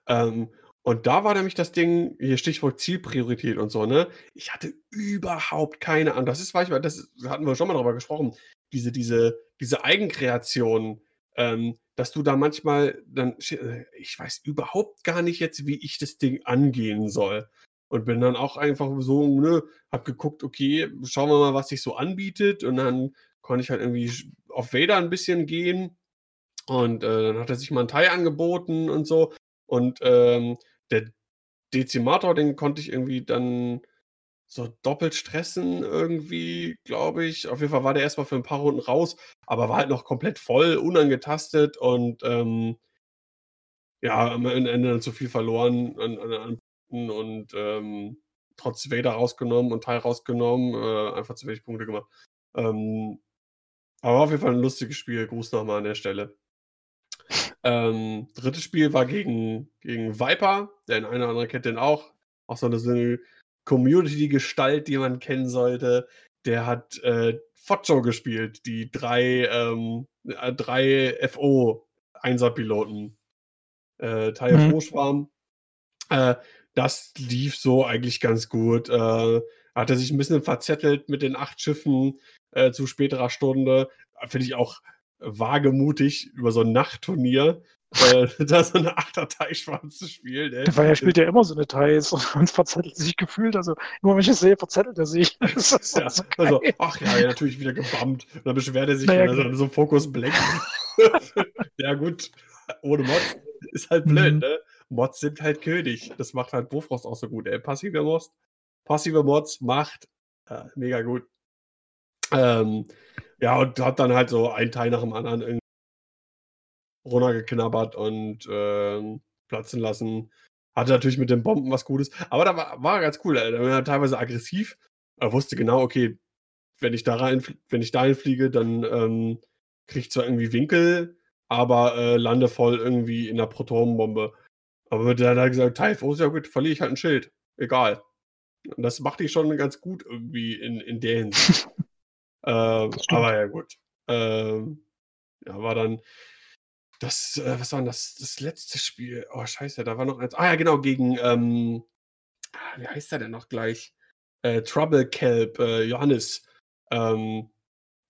Ähm, und da war nämlich das Ding, hier Stichwort Zielpriorität und so, ne? Ich hatte überhaupt keine Ahnung. Das ist manchmal, das ist- hatten wir schon mal drüber gesprochen, diese, diese, diese Eigenkreation, ähm, dass du da manchmal dann, äh, ich weiß überhaupt gar nicht jetzt, wie ich das Ding angehen soll. Und bin dann auch einfach so, ne, hab geguckt, okay, schauen wir mal, was sich so anbietet. Und dann konnte ich halt irgendwie auf Vader ein bisschen gehen. Und äh, dann hat er sich mal ein Teil angeboten und so. Und ähm, der Dezimator, den konnte ich irgendwie dann so doppelt stressen irgendwie, glaube ich. Auf jeden Fall war der erstmal für ein paar Runden raus, aber war halt noch komplett voll, unangetastet und ähm, ja, am Ende dann zu viel verloren an, an, an und ähm, trotz Vader rausgenommen und Teil rausgenommen, äh, einfach zu wenig Punkte gemacht. Ähm, aber auf jeden Fall ein lustiges Spiel. Gruß nochmal an der Stelle. Ähm, drittes Spiel war gegen, gegen Viper, der eine oder andere kennt den auch. Auch so eine, so eine Community-Gestalt, die man kennen sollte. Der hat äh, Focho gespielt, die drei, ähm, äh, drei FO-Einser-Piloten. Äh, Mhm. TFO-Schwarm. Äh, das lief so eigentlich ganz gut. Äh, hat er sich ein bisschen verzettelt mit den acht Schiffen äh, zu späterer Stunde. Finde ich auch wagemutig über so ein Nachtturnier, äh, da so eine Achterteilschwarz zu spielen. Ey. Weil er spielt ja immer so eine Teils und verzettelt sich gefühlt. Also immer wenn ich es sehe, verzettelt er sich. Das ist Ja, so also, ach ja, ja, natürlich wieder gebammt. Und dann beschwert er sich, Naja, wenn er so, so Fokus blenkt. ja, gut, ohne Mods ist halt blöd, Mhm. ne? Mods sind halt König. Das macht halt Bofrost auch so gut, ey. Passive Mods, passive Mods macht äh, mega gut. Ähm, ja, und hat dann halt so ein Teil nach dem anderen runtergeknabbert und ähm, platzen lassen. Hatte natürlich mit den Bomben was Gutes. Aber da war, war ganz cool. Er war teilweise aggressiv. Er wusste genau, okay, wenn ich da rein, wenn ich dahin fliege, dann ähm, kriege ich zwar irgendwie Winkel, aber äh, lande voll irgendwie in der Protonenbombe. Aber dann hat er gesagt, Typho ist ja gut, verliere ich halt ein Schild. Egal. Und das macht die schon ganz gut irgendwie in, in der Hinsicht. ähm, aber ja, gut. Ähm, ja, war dann das, äh, was war denn das, das letzte Spiel? Oh, scheiße, da war noch eins. Ah ja, genau, gegen, ähm, ah, wie heißt der denn noch gleich? Äh, Trouble Kelp, äh, Johannes. Ähm,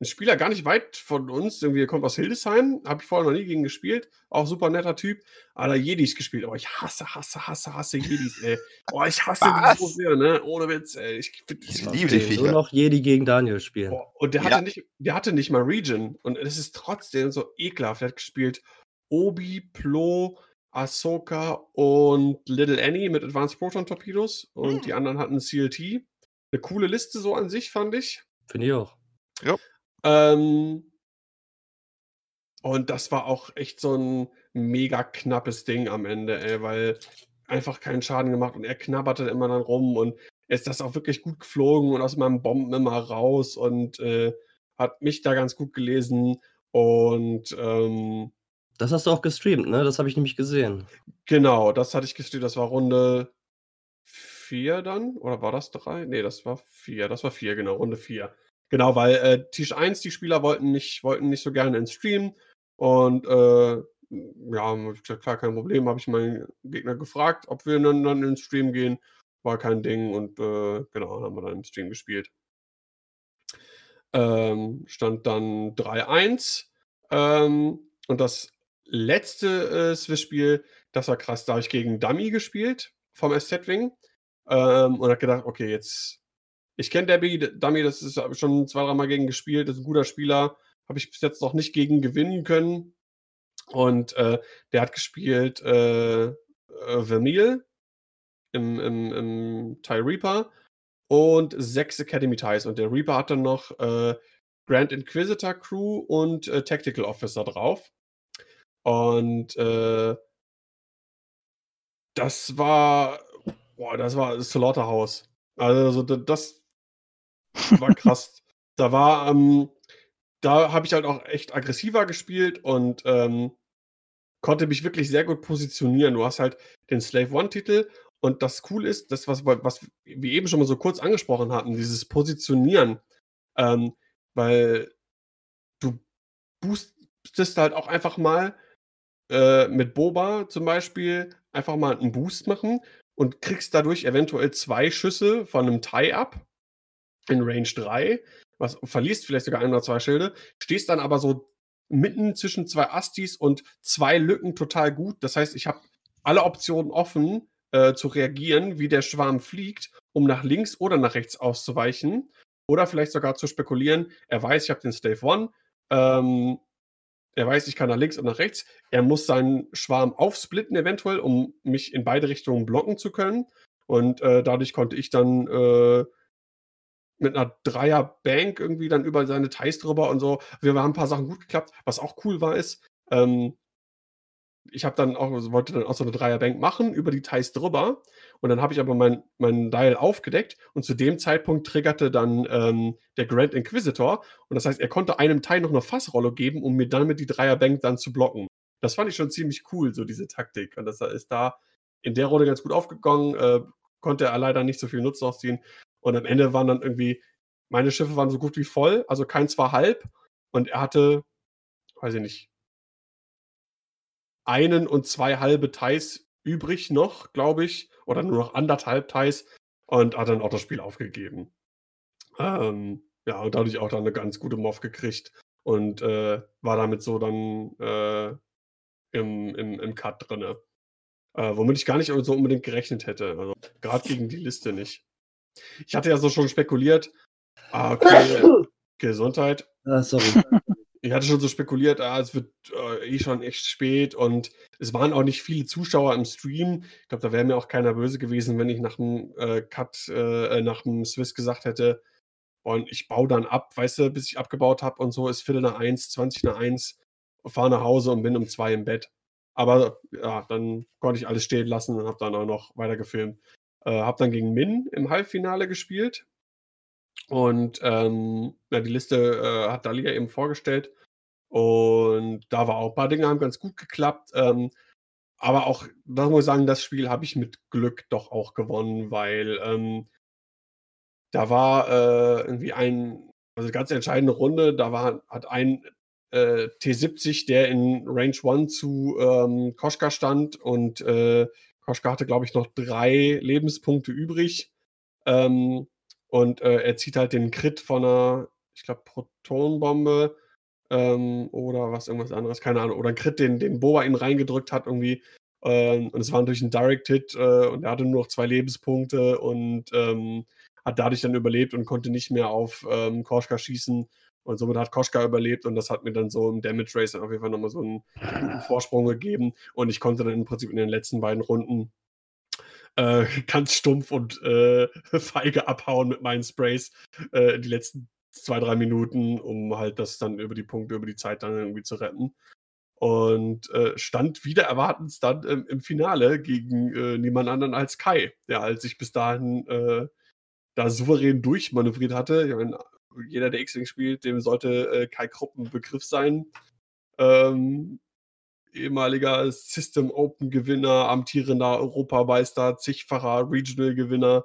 ein Spieler gar nicht weit von uns, irgendwie kommt aus Hildesheim, habe ich vorher noch nie gegen gespielt, auch super netter Typ, aber Jedis gespielt, aber ich hasse, hasse, hasse, hasse Jedis, ey. Oh, ich hasse die so sehr, ne, ohne Witz, ey. Ich, ich liebe die Viecher. Nur noch Jedi gegen Daniel spielen. Oh, und der hatte, ja. nicht, der hatte nicht mal Region und es ist trotzdem so ekelhaft, er hat gespielt Obi, Plo, Ahsoka und Little Annie mit Advanced Proton Torpedos und hm. die anderen hatten CLT. Eine coole Liste so an sich, fand ich. Finde ich auch. Ja. Ähm, und das war auch echt so ein mega knappes Ding am Ende, ey, weil einfach keinen Schaden gemacht und er knabberte immer dann rum und ist das auch wirklich gut geflogen und aus meinem Bomben immer raus und äh, hat mich da ganz gut gelesen und ähm, das hast du auch gestreamt, ne? Das habe ich nämlich gesehen. Genau, das hatte ich gestreamt. Das war Runde 4 dann. Oder war das 3? Ne, das war 4. Das war 4, genau, Runde 4. Genau, weil äh, Tisch 1, die Spieler wollten nicht, wollten nicht so gerne ins Stream. Und äh, ja, gesagt, klar, kein Problem. Habe ich meinen Gegner gefragt, ob wir dann, dann ins Stream gehen. War kein Ding. Und äh, genau, haben wir dann im Stream gespielt. Ähm, stand dann 3-1. Ähm, und das letzte äh, Swiss-Spiel, das war krass. Da habe ich gegen Dummy gespielt vom SZ-Wing. Ähm, und habe gedacht, okay, jetzt ich kenne Debbie, Dummy, das ist schon zwei, dreimal gegen gespielt, ist ein guter Spieler. Habe ich bis jetzt noch nicht gegen gewinnen können. Und äh, der hat gespielt äh, äh, Vermeil im, im, im TIE Reaper und sechs Academy Ties. Und der Reaper hatte noch äh, Grand Inquisitor Crew und äh, Tactical Officer drauf. Und äh, das war, boah, das war Slaughterhouse. Also das, war krass. da war, ähm, da habe ich halt auch echt aggressiver gespielt und ähm, konnte mich wirklich sehr gut positionieren. Du hast halt den Slave One-Titel und das cool ist, das, was, was wir eben schon mal so kurz angesprochen hatten, dieses Positionieren. Ähm, weil du boostest halt auch einfach mal äh, mit Boba zum Beispiel einfach mal einen Boost machen und kriegst dadurch eventuell zwei Schüsse von einem Tie-Up in Range 3, was verliest vielleicht sogar ein oder zwei Schilde, stehst dann aber so mitten zwischen zwei Astis und zwei Lücken total gut. Das heißt, ich habe alle Optionen offen äh, zu reagieren, wie der Schwarm fliegt, um nach links oder nach rechts auszuweichen. Oder vielleicht sogar zu spekulieren, er weiß, ich habe den Slave One, ähm, er weiß, ich kann nach links und nach rechts. Er muss seinen Schwarm aufsplitten, eventuell, um mich in beide Richtungen blocken zu können. Und äh, dadurch konnte ich dann äh, mit einer Dreier-Bank irgendwie dann über seine Ties drüber und so. Wir haben ein paar Sachen gut geklappt. Was auch cool war, ist, ähm, ich habe dann auch, wollte dann auch so eine Dreier-Bank machen über die Ties drüber. Und dann habe ich aber meinen mein Dial aufgedeckt und zu dem Zeitpunkt triggerte dann ähm, der Grand Inquisitor. Und das heißt, er konnte einem Teil noch eine Fassrolle geben, um mir dann mit die Dreier-Bank dann zu blocken. Das fand ich schon ziemlich cool, so diese Taktik. Und das ist da in der Runde ganz gut aufgegangen. Äh, konnte er leider nicht so viel Nutzen ausziehen. Und am Ende waren dann irgendwie, meine Schiffe waren so gut wie voll, also keins war halb. Und er hatte, weiß ich nicht, einen und zwei halbe Thais übrig noch, glaube ich, oder nur noch anderthalb Thais und hat dann auch das Spiel aufgegeben. Ähm, ja, und dadurch auch dann eine ganz gute Moff gekriegt und äh, war damit so dann äh, im, im, im Cut drin. Äh, womit ich gar nicht so unbedingt gerechnet hätte. Also gerade gegen die Liste nicht. Ich hatte ja so schon spekuliert. Ah, okay. Gesundheit. Ah, sorry. Ich hatte schon so spekuliert, ah, es wird äh, eh schon echt spät und es waren auch nicht viele Zuschauer im Stream. Ich glaube, da wäre mir auch keiner böse gewesen, wenn ich nach dem äh, Cut, äh, nach dem Swiss gesagt hätte, und ich baue dann ab, weißt du, bis ich abgebaut habe und so ist Viertel nach eins, 20 nach eins, fahre nach Hause und bin um zwei im Bett. Aber ja, dann konnte ich alles stehen lassen und habe dann auch noch weiter gefilmt. Äh, habe dann gegen Min im Halbfinale gespielt. Und ähm, ja, die Liste äh, hat Dalia eben vorgestellt. Und da war auch ein paar Dinge haben ganz gut geklappt. Ähm, aber auch, da muss ich sagen, das Spiel habe ich mit Glück doch auch gewonnen, weil ähm, da war äh, irgendwie ein, also ganz entscheidende Runde, da war, hat ein äh, T70, der in Range 1 zu ähm, Koschka stand und äh, Koschka hatte, glaube ich, noch drei Lebenspunkte übrig. Ähm, und äh, er zieht halt den Crit von einer, ich glaube, Protonbombe ähm, oder was, irgendwas anderes, keine Ahnung. Oder ein Crit, den, den Boa ihn reingedrückt hat irgendwie. Ähm, und es war natürlich ein Direct-Hit äh, und er hatte nur noch zwei Lebenspunkte und ähm, hat dadurch dann überlebt und konnte nicht mehr auf ähm, Koschka schießen. Und somit hat Koschka überlebt und das hat mir dann so im Damage Race auf jeden Fall nochmal so einen guten Vorsprung gegeben. Und ich konnte dann im Prinzip in den letzten beiden Runden äh, ganz stumpf und äh, feige abhauen mit meinen Sprays äh, die letzten zwei, drei Minuten, um halt das dann über die Punkte, über die Zeit dann irgendwie zu retten. Und äh, stand wieder erwartens dann im, im Finale gegen äh, niemand anderen als Kai, der halt sich bis dahin äh, da souverän durchmanövriert hatte. Ich meine, jeder, der X-Wing spielt, dem sollte äh, Kai Krupp ein Begriff sein. Ähm, ehemaliger System Open Gewinner, amtierender Europameister, zigfacher Regional Gewinner.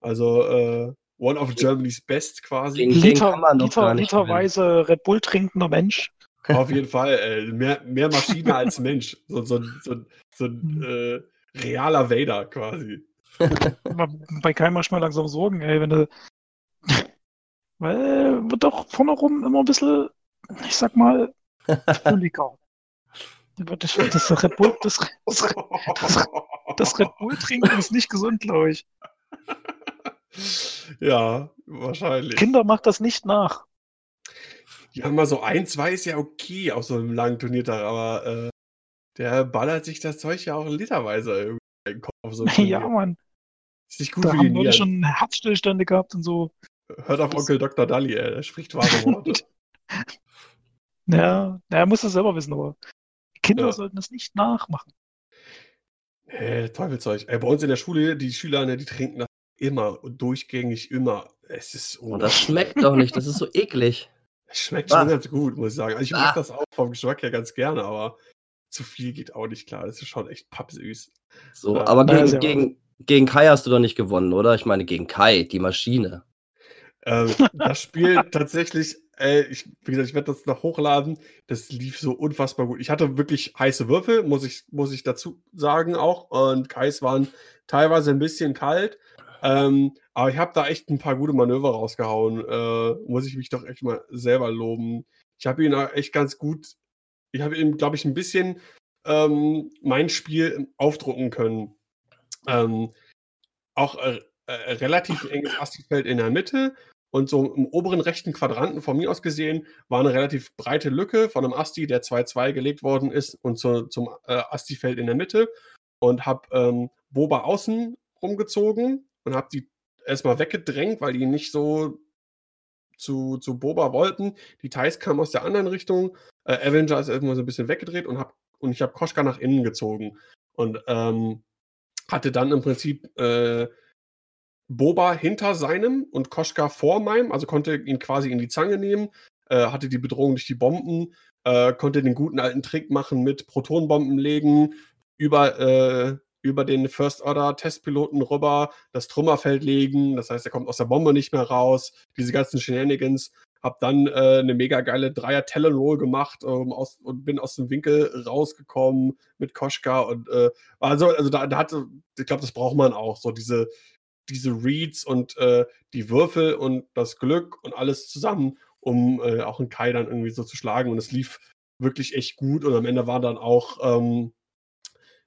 Also äh, one of Germany's best quasi. Liter, Liter, literweise Red Bull trinkender Mensch. Auf jeden Fall. Äh, mehr, mehr Maschine als Mensch. So, so, so, so ein äh, realer Vader quasi. Bei Kai manchmal langsam Sorgen, ey, wenn du. Weil wird doch vorne rum immer ein bisschen, ich sag mal, völliger. Das, das Red Bull, das, das, das, das Red Bull trinken ist nicht gesund, glaube ich. ja, wahrscheinlich. Kinder macht das nicht nach. Ja, mal so ein, zwei ist ja okay auf so einem langen Turniertag, aber äh, der ballert sich das Zeug ja auch literweise irgendwie in den Kopf. auf So einem Ja, Turnier. Mann. ist nicht gut Da für haben Leute schon Herzstillstände gehabt und so. Hört auf Onkel Dr. Dalli, ey, der spricht wahre Worte. Ja, na, er muss das selber wissen, aber Kinder Ja. sollten das nicht nachmachen. äh, Teufelzeug. Ey, bei uns in der Schule, die Schüler, ne, die trinken das immer, durchgängig immer. Es ist Und das schmeckt doch nicht, das ist so eklig. Es schmeckt schon Ah. ganz gut, muss ich sagen. Also ich Ah. mag das auch vom Geschmack her ganz gerne, aber zu viel geht auch nicht klar. Das ist schon echt pappsüß. So, Ja. aber Ja, gegen, gegen Kai hast du doch nicht gewonnen, oder? Ich meine, gegen Kai, die Maschine. Ähm, das Spiel tatsächlich, äh, ich, wie gesagt, ich werde das noch hochladen. Das lief so unfassbar gut. Ich hatte wirklich heiße Würfel, muss ich, muss ich dazu sagen auch. Und Kais waren teilweise ein bisschen kalt. Ähm, aber ich habe da echt ein paar gute Manöver rausgehauen. Äh, muss ich mich doch echt mal selber loben. Ich habe ihn auch echt ganz gut, ich habe ihm, glaube ich, ein bisschen ähm, mein Spiel aufdrucken können. Ähm, auch äh, äh, relativ enges Astifeld in der Mitte und so im oberen rechten Quadranten von mir aus gesehen war eine relativ breite Lücke von einem Asti, der 2-2 gelegt worden ist und zu, zum äh, Asti-Feld in der Mitte und habe ähm, Boba außen rumgezogen und habe die erstmal weggedrängt, weil die nicht so zu, zu Boba wollten. Die Thais kamen aus der anderen Richtung. Äh, Avenger ist erstmal so ein bisschen weggedreht und, hab, und ich habe Koschka nach innen gezogen. Und ähm, hatte dann im Prinzip äh, Boba hinter seinem und Koschka vor meinem, also konnte ihn quasi in die Zange nehmen, äh, hatte die Bedrohung durch die Bomben, äh, konnte den guten alten Trick machen mit Protonbomben legen, über, äh, über den First Order Testpiloten rüber, das Trümmerfeld legen, das heißt, er kommt aus der Bombe nicht mehr raus, diese ganzen Shenanigans. Hab dann äh, eine mega geile Dreier Talon Roll gemacht ähm, aus, und bin aus dem Winkel rausgekommen mit Koschka und äh, also, also da, da hatte, ich glaube, das braucht man auch, so diese, diese Reads und äh, die Würfel und das Glück und alles zusammen, um äh, auch einen Kai dann irgendwie so zu schlagen. Und es lief wirklich echt gut. Und am Ende war dann auch ähm,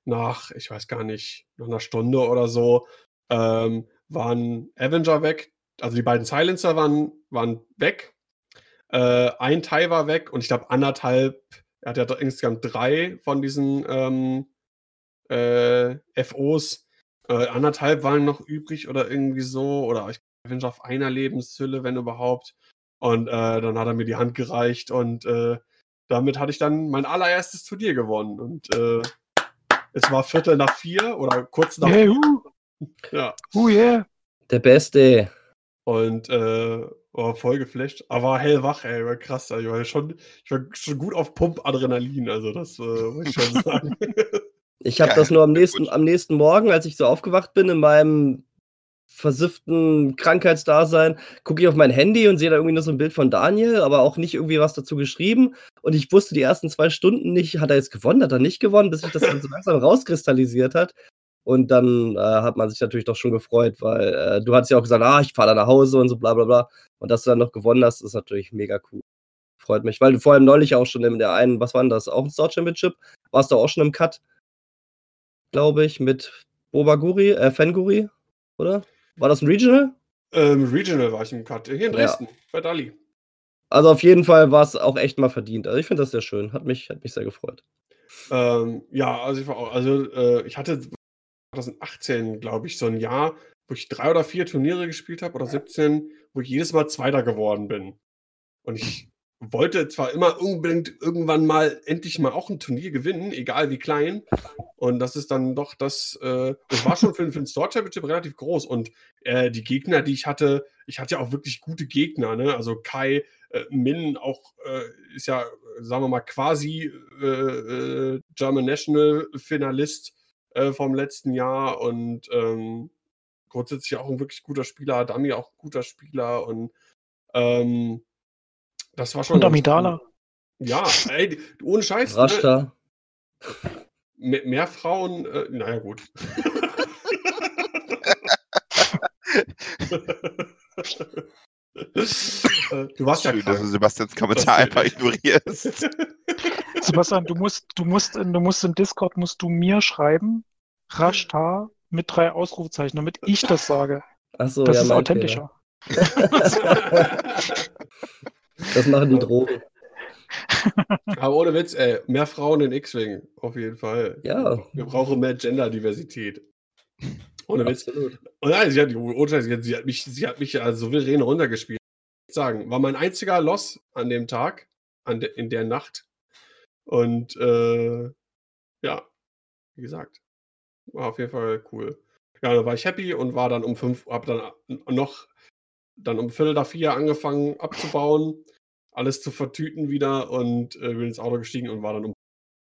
nach, ich weiß gar nicht, nach einer Stunde oder so, ähm, waren Avenger weg. Also die beiden Silencer waren, waren weg. Äh, ein Teil war weg und ich glaube anderthalb, er hat ja insgesamt drei von diesen ähm, äh, FOs. Äh, anderthalb waren noch übrig oder irgendwie so. Oder ich bin auf einer Lebenshülle, wenn überhaupt. Und äh, dann hat er mir die Hand gereicht und äh, damit hatte ich dann mein allererstes Turnier gewonnen. Und äh, es war Viertel nach vier oder kurz nach Yeah, vier. uh, Ja. uh, yeah. Der Beste. Und äh, war voll geflasht. Aber war hellwach, ey, war krass. Also, ich war schon, ich war schon gut auf Pump-Adrenalin, also das äh, muss ich schon sagen. Ich habe das nur am nächsten, gut. am nächsten Morgen, als ich so aufgewacht bin, in meinem versifften Krankheitsdasein, gucke ich auf mein Handy und sehe da irgendwie nur so ein Bild von Daniel, aber auch nicht irgendwie was dazu geschrieben. Und ich wusste die ersten zwei Stunden nicht, hat er jetzt gewonnen, hat er nicht gewonnen, bis sich das dann so langsam rauskristallisiert hat. Und dann äh, hat man sich natürlich doch schon gefreut, weil äh, du hattest ja auch gesagt, ah, ich fahre da nach Hause und so bla bla bla. Und dass du dann noch gewonnen hast, ist natürlich mega cool. Freut mich, weil du vor allem neulich auch schon in der einen, was war denn das, auch ein Star Championship, warst du auch schon im Cut, glaube ich, mit Bobaguri, äh, Fenguri, oder? War das ein Regional? Ähm, Regional war ich im Cut. Hier in Dresden, ja. bei Dali. Also auf jeden Fall war es auch echt mal verdient. Also ich finde das sehr schön. Hat mich, hat mich sehr gefreut. Ähm, ja, also ich war auch, also äh, ich hatte 2018, glaube ich, so ein Jahr, wo ich drei oder vier Turniere gespielt habe oder 17, wo ich jedes Mal Zweiter geworden bin. Und ich wollte zwar immer unbedingt irgendwann mal endlich mal auch ein Turnier gewinnen, egal wie klein. Und das ist dann doch das, äh, das war schon für, für ein Store Championship relativ groß. Und äh, die Gegner, die ich hatte, ich hatte ja auch wirklich gute Gegner, ne? Also Kai, äh, Min auch äh, ist ja, sagen wir mal, quasi äh, äh, German National Finalist vom letzten Jahr und ähm, grundsätzlich auch ein wirklich guter Spieler, Dami auch ein guter Spieler und ähm, das war schon. Und Amidala. Ja, ey, ohne Scheiß. Rasta. Ne? Mehr, mehr, Frauen, äh, naja, gut. Äh, du warst Schön, ja krank. dass du Sebastians Kommentar einfach ignorierst. Sebastian, du musst, du musst, in, du musst im Discord musst du mir schreiben, Rashta mit drei Ausrufezeichen, damit ich das sage. Achso, das ja, ist authentischer. Das machen die Drogen. Aber ohne Witz, ey, mehr Frauen in X-Wing, auf jeden Fall. Ja. Wir brauchen mehr Gender-Diversität. Ohne Witz. Absolut. Und nein, sie hat, sie hat mich, sie hat mich also souverän runtergespielt. Ich sagen, war mein einziger Loss an dem Tag, an de, in der Nacht. Und äh, ja, wie gesagt, war auf jeden Fall cool. Ja, dann war ich happy und war dann um fünf, hab dann noch dann um Viertel nach vier angefangen abzubauen, alles zu vertüten wieder und äh, bin ins Auto gestiegen und war dann um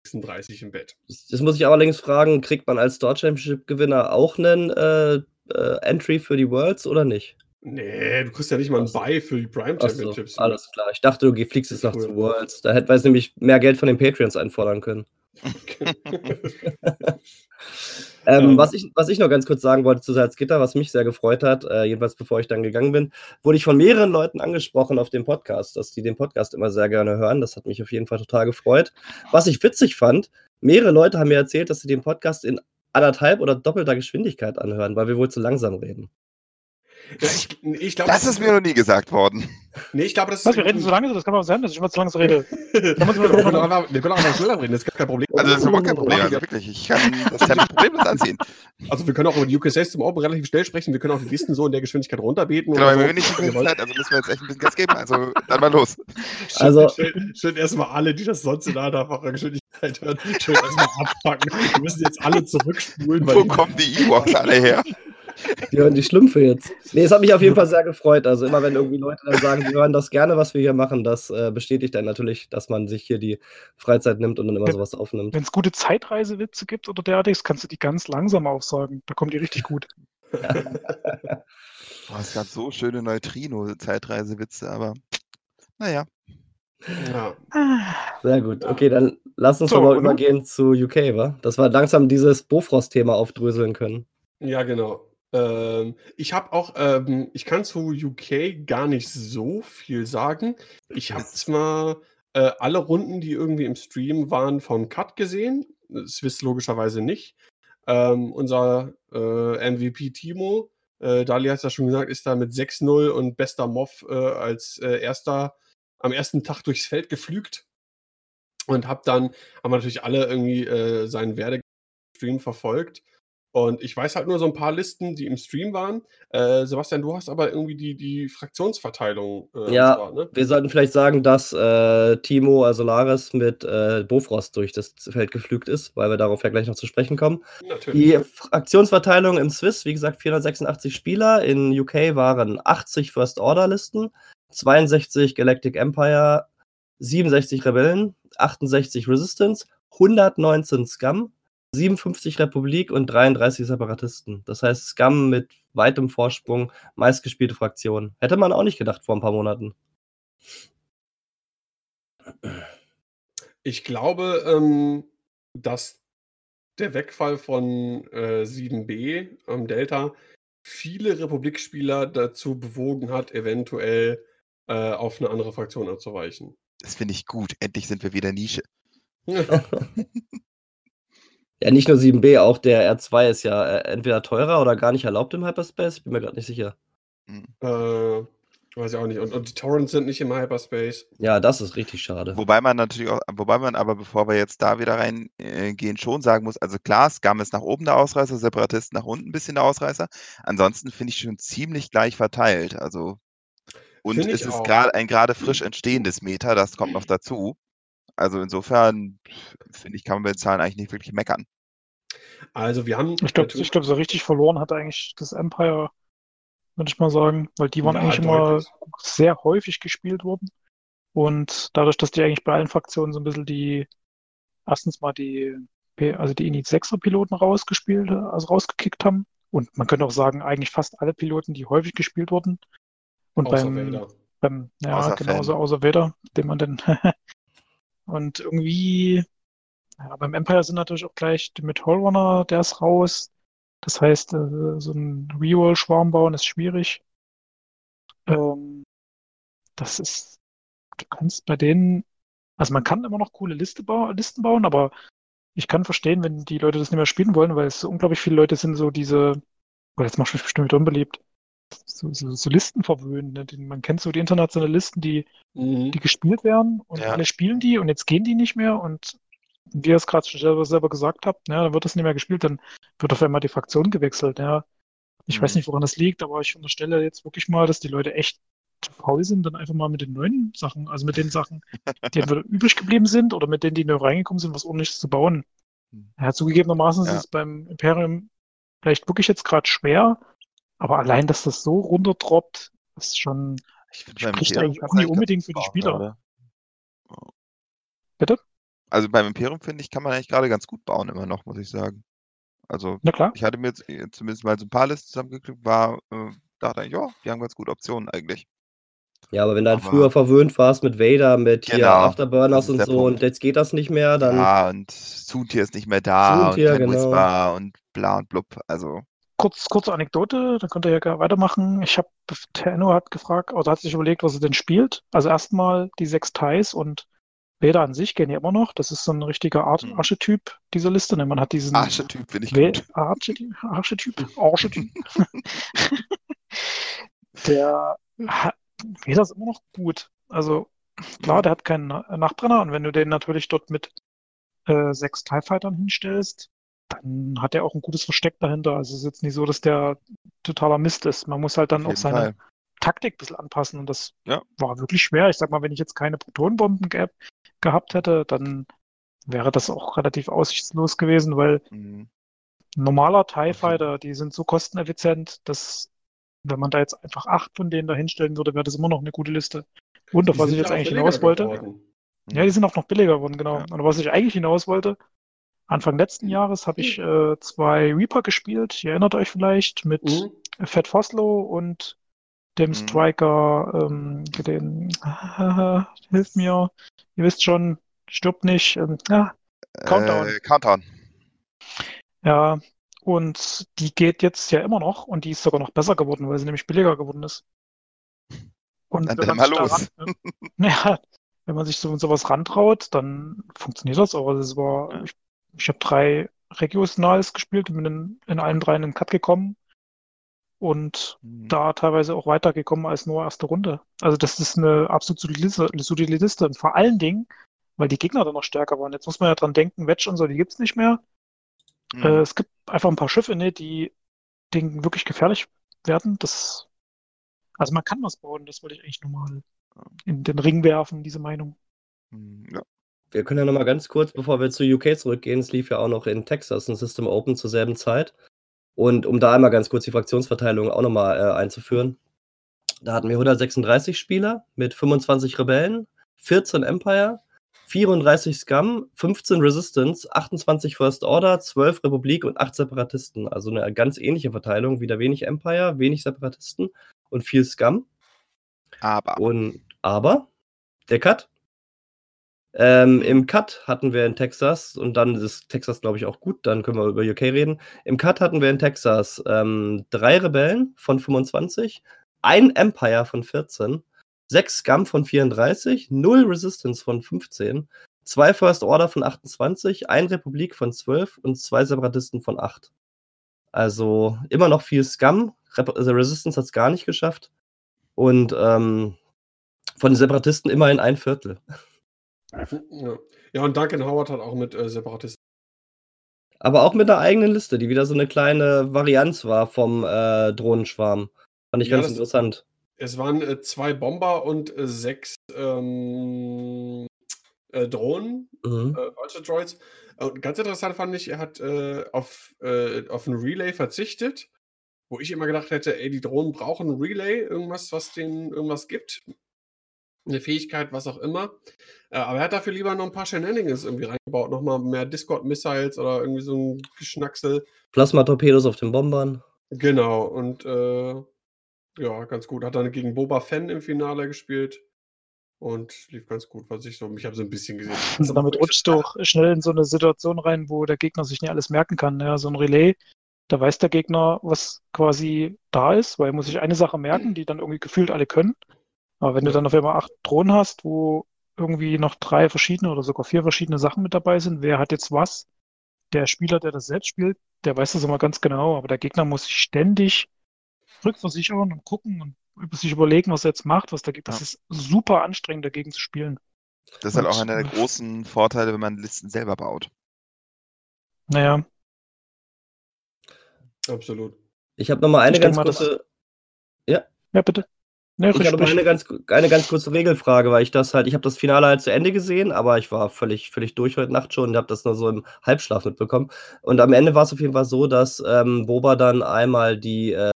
36 im Bett. Das muss ich allerdings fragen, kriegt man als Store Championship Gewinner auch einen äh, äh, Entry für die Worlds oder nicht? Nee, du kriegst ja nicht mal ein Buy für die Prime Championships. So, alles klar. Ich dachte, du fliegst jetzt noch zu Worlds. Da hätte wir nämlich mehr Geld von den Patreons einfordern können. Ähm, was, ich, was ich noch ganz kurz sagen wollte zu Salzgitter, was mich sehr gefreut hat, äh, jedenfalls bevor ich dann gegangen bin, wurde ich von mehreren Leuten angesprochen auf dem Podcast, dass die den Podcast immer sehr gerne hören. Das hat mich auf jeden Fall total gefreut. Was ich witzig fand, mehrere Leute haben mir erzählt, dass sie den Podcast in anderthalb oder doppelter Geschwindigkeit anhören, weil wir wohl zu langsam reden. Ja, ich, ich glaub, das, das ist mir noch nie gesagt worden. Nee, ich glaube, das Was, wir reden so lange, das kann auch sein, dass ich immer zu lange rede. wir, können auch, wir können auch einfach schneller reden, das ist gar kein Problem. Also, das ist überhaupt kein Problem, also wirklich. Ich kann das ist ja nicht problemlos anziehen. Also, wir können auch über die UK System Open relativ schnell sprechen, wir können auch die Listen so in der Geschwindigkeit runterbeten. Genau, so. wenn wir nicht die Zeit, also müssen wir jetzt echt ein bisschen Gas geben, also dann mal los. Schön, also, schön, schön erstmal alle, die das sonst in einfacher Geschwindigkeit hören, schön erstmal abpacken. Wir müssen jetzt alle zurückspulen. Wo kommen die E-Walks alle her? Die hören die Schlümpfe jetzt. Nee, es hat mich auf jeden Fall sehr gefreut. Also immer wenn irgendwie Leute dann sagen, wir hören das gerne, was wir hier machen, das äh, bestätigt dann natürlich, dass man sich hier die Freizeit nimmt und dann immer sowas aufnimmt. Wenn es gute Zeitreisewitze gibt oder derartiges, kannst du die ganz langsam aufsagen. Da kommen die richtig gut. oh, es gab so schöne Neutrino-Zeitreisewitze, aber naja. Ja. Sehr gut. Okay, dann lass uns so, mal übergehen zu UK, wa? Dass wir langsam dieses Bofrost-Thema aufdröseln können. Ja, genau. Ähm, ich habe auch, ähm, ich kann zu UK gar nicht so viel sagen. Ich habe zwar äh, alle Runden, die irgendwie im Stream waren, vom Cut gesehen. Swiss logischerweise nicht. Ähm, unser äh, MVP Timo, äh, Dali hat es ja schon gesagt, ist da mit 6-0 und bester Moff äh, als äh, erster am ersten Tag durchs Feld geflügt. Und hab dann, haben natürlich alle irgendwie äh, seinen Werdestream verfolgt. Und ich weiß halt nur so ein paar Listen, die im Stream waren. Äh, Sebastian, du hast aber irgendwie die, die Fraktionsverteilung. Äh, ja, war, ne? wir sollten vielleicht sagen, dass äh, Timo Asolaris mit äh, Bofrost durch das Feld geflügt ist, weil wir darauf ja gleich noch zu sprechen kommen. Natürlich. Die Fraktionsverteilung im Swiss, wie gesagt, 486 Spieler. In UK waren 80 First Order Listen, 62 Galactic Empire, 67 Rebellen, 68 Resistance, 119 Scum, 57 Republik und 33 Separatisten. Das heißt, Scum mit weitem Vorsprung, meistgespielte Fraktion. Hätte man auch nicht gedacht vor ein paar Monaten. Ich glaube, ähm, dass der Wegfall von äh, 7b am Delta viele Republikspieler dazu bewogen hat, eventuell äh, auf eine andere Fraktion abzuweichen. Das finde ich gut. Endlich sind wir wieder Nische. Ja, nicht nur 7b, auch der R2 ist ja äh, entweder teurer oder gar nicht erlaubt im Hyperspace. Ich bin mir gerade nicht sicher. Mhm. äh, weiß ich auch nicht. Und, und die Torrents sind nicht im Hyperspace. Ja, das ist richtig schade. Wobei man natürlich auch, wobei man aber, bevor wir jetzt da wieder reingehen, äh, gehen, schon sagen muss, also klar, Scum ist nach oben der Ausreißer, Separatisten nach unten ein bisschen der Ausreißer. Ansonsten finde ich schon ziemlich gleich verteilt. Also und es ist gerade ein gerade frisch entstehendes Meta, das kommt noch dazu. Also insofern finde ich, kann man bei den Zahlen eigentlich nicht wirklich meckern. Also wir haben Ich glaube, glaub, so richtig verloren hat eigentlich das Empire, würde ich mal sagen, weil die waren Ja, eigentlich immer deutlich. sehr häufig gespielt worden. Und dadurch, dass die eigentlich bei allen Fraktionen so ein bisschen die, erstens mal die, P- also die Init 6er Piloten rausgespielt, also rausgekickt haben. Und man könnte auch sagen, eigentlich fast alle Piloten, die häufig gespielt wurden. Und außer beim, Vader. beim, ja, Außer genau, Fan. außer, außer Vader, den man dann. und irgendwie, ja, beim Empire sind natürlich auch gleich mit Hullrunner, der ist raus. Das heißt, äh, so ein Reroll-Schwarm bauen ist schwierig. Ähm, das ist, du kannst bei denen, also man kann immer noch coole Liste bau Listen bauen, aber ich kann verstehen, wenn die Leute das nicht mehr spielen wollen, weil es so unglaublich viele Leute sind, so diese, oh, jetzt machst du mich bestimmt unbeliebt, so, so, so Listen verwöhnt. Ne? Man kennt so die internationalen Listen, die, Mhm. die gespielt werden und Ja. alle spielen die und jetzt gehen die nicht mehr und wie ihr es gerade schon selber, selber gesagt habt, ja, dann wird das nicht mehr gespielt, dann wird auf einmal die Fraktion gewechselt. Ja. Ich weiß Mhm. nicht, woran das liegt, aber ich unterstelle jetzt wirklich mal, dass die Leute echt zu faul sind, dann einfach mal mit den neuen Sachen, also mit den Sachen, die entweder übrig geblieben sind oder mit denen, die neu reingekommen sind, was ordentliches zu bauen. Mhm. Ja, zugegebenermaßen Ja. ist es beim Imperium vielleicht wirklich jetzt gerade schwer, aber allein, dass das so runterdroppt, ist schon, Ich finde beim spricht Imperium eigentlich auch nicht ganz unbedingt für die Spieler. gerade. Bitte? Also beim Imperium finde ich, kann man eigentlich gerade ganz gut bauen immer noch, muss ich sagen. Also Na klar. ich hatte mir jetzt äh, zumindest mal so ein paar Listen zusammengeklickt, war, äh, dachte ich, ja, die haben ganz gute Optionen eigentlich. Ja, aber wenn du halt Aber- früher verwöhnt warst mit Vader, mit hier Genau, das Afterburners und so Punkt. und jetzt geht das nicht mehr, dann ja, und Soontier ist nicht mehr da Soontier, und genau. Whisper und bla und blub. Also, Kurz, kurze Anekdote, dann könnt ihr ja gerne weitermachen. Ich habe, Tenno hat gefragt, oder hat sich überlegt, was er denn spielt. Also erstmal die sechs Thais und Vader an sich gehen ja immer noch. Das ist so ein richtiger Art Hm. Archetyp dieser Liste. Ne? Man hat diesen Archetyp finde ich gut. Archetyp, Archetyp, Archetyp. der hat, Vader ist immer noch gut. Also klar, der hat keinen Na- Nachbrenner und wenn du den natürlich dort mit äh, sechs TIE Fightern hinstellst, dann hat er auch ein gutes Versteck dahinter. Also es ist jetzt nicht so, dass der totaler Mist ist. Man muss halt dann auch seine Fall. Taktik ein bisschen anpassen und das Ja. war wirklich schwer. Ich sag mal, wenn ich jetzt keine Protonenbomben ge gehabt hätte, dann wäre das auch relativ aussichtslos gewesen, weil Mhm. normaler TIE Fighter, die sind so kosteneffizient, dass wenn man da jetzt einfach acht von denen da hinstellen würde, wäre das immer noch eine gute Liste. Und auf Die was ich jetzt eigentlich hinaus wollte, geworden. ja, die sind auch noch billiger geworden, genau. Ja. Und was ich eigentlich hinaus wollte, Anfang letzten Jahres habe ich äh, zwei Reaper gespielt, ihr erinnert euch vielleicht, mit Mhm. Fat Foslo und dem Mhm. Striker, ähm, den, hilft mir, ihr wisst schon, stirbt nicht, ähm, ja, Countdown. Äh, Countdown. Ja, und die geht jetzt ja immer noch und die ist sogar noch besser geworden, weil sie nämlich billiger geworden ist. Und Dann wenn dann man mal sich los. daran, ja, wenn man sich so sowas rantraut, dann funktioniert das auch. Also es war, Ja. ich, ich habe drei Regionals gespielt und bin in, in allen drei in den Cut gekommen und Mhm. da teilweise auch weitergekommen als nur erste Runde. Also das ist eine absolut solide Liste. Und vor allen Dingen, weil die Gegner dann noch stärker waren. Jetzt muss man ja dran denken, Wedge und so, die gibt's nicht mehr. Mhm. Äh, es gibt einfach ein paar Schiffe, ne, die denen wirklich gefährlich werden. Das, also man kann was bauen, das wollte ich eigentlich nur mal in den Ring werfen, diese Meinung. Mhm. Ja. Wir können ja noch mal ganz kurz, bevor wir zu UK zurückgehen, es lief ja auch noch in Texas ein System Open zur selben Zeit. Und um da einmal ganz kurz die Fraktionsverteilung auch noch mal äh, einzuführen. Da hatten wir 136 Spieler mit 25 Rebellen, 14 Empire, 34 Scum, 15 Resistance, 28 First Order, 12 Republik und 8 Separatisten. Also eine ganz ähnliche Verteilung, wieder wenig Empire, wenig Separatisten und viel Scum. Aber. Und aber der Cut. Ähm, Im Cut hatten wir in Texas, und dann ist Texas, glaube ich, auch gut, dann können wir über UK reden. Im Cut hatten wir in Texas ähm, drei Rebellen von 25, ein Empire von 14, sechs Scum von 34, null Resistance von 15, zwei First Order von 28, ein Republik von 12 und zwei Separatisten von 8. Also immer noch viel Scum. Rep also Resistance hat es gar nicht geschafft. Und ähm, von den Separatisten immerhin ein Viertel. Ja. ja, und Duncan Howard hat auch mit äh, Separatisten. Aber auch mit einer eigenen Liste, die wieder so eine kleine Varianz war vom äh, Drohnenschwarm. Fand ich Ja, ganz das- interessant. Es waren äh, zwei Bomber und äh, sechs ähm, äh, Drohnen, Mhm. äh, Vulture Droids. Und ganz interessant fand ich, er hat äh, auf, äh, auf ein Relay verzichtet, wo ich immer gedacht hätte, ey, die Drohnen brauchen ein Relay, irgendwas, was denen irgendwas gibt. Eine Fähigkeit, was auch immer. Äh, aber er hat dafür lieber noch ein paar Shenanigans irgendwie reingebaut. Nochmal mehr Discord-Missiles oder irgendwie so ein Geschnacksel. Plasma-Torpedos auf den Bombern. Genau, und äh, ja, ganz gut. Hat dann gegen Boba Fenn im Finale gespielt und lief ganz gut, was ich so, ich habe so ein bisschen gesehen. Also damit rutschst du auch schnell in so eine Situation rein, wo der Gegner sich nicht alles merken kann. Ja, so ein Relais, da weiß der Gegner, was quasi da ist, weil er muss sich eine Sache merken, die dann irgendwie gefühlt alle können. Aber wenn du Ja. dann auf einmal acht Drohnen hast, wo irgendwie noch drei verschiedene oder sogar vier verschiedene Sachen mit dabei sind, wer hat jetzt was? Der Spieler, der das selbst spielt, der weiß das immer ganz genau, aber der Gegner muss sich ständig rückversichern und gucken und über sich überlegen, was er jetzt macht, was da gibt. Das Ja. ist super anstrengend, dagegen zu spielen. Das ist halt Und- auch einer der großen Vorteile, wenn man Listen selber baut. Naja, Absolut. Ich habe noch mal eine Ich ganz mal, das- kurze, ja, bitte. Nee, ich habe noch eine ganz, eine ganz kurze Regelfrage, weil ich das halt, ich habe das Finale halt zu Ende gesehen, aber ich war völlig, völlig durch heute Nacht schon und habe das nur so im Halbschlaf mitbekommen. Und am Ende war es auf jeden Fall so, dass ähm, Boba dann einmal die äh,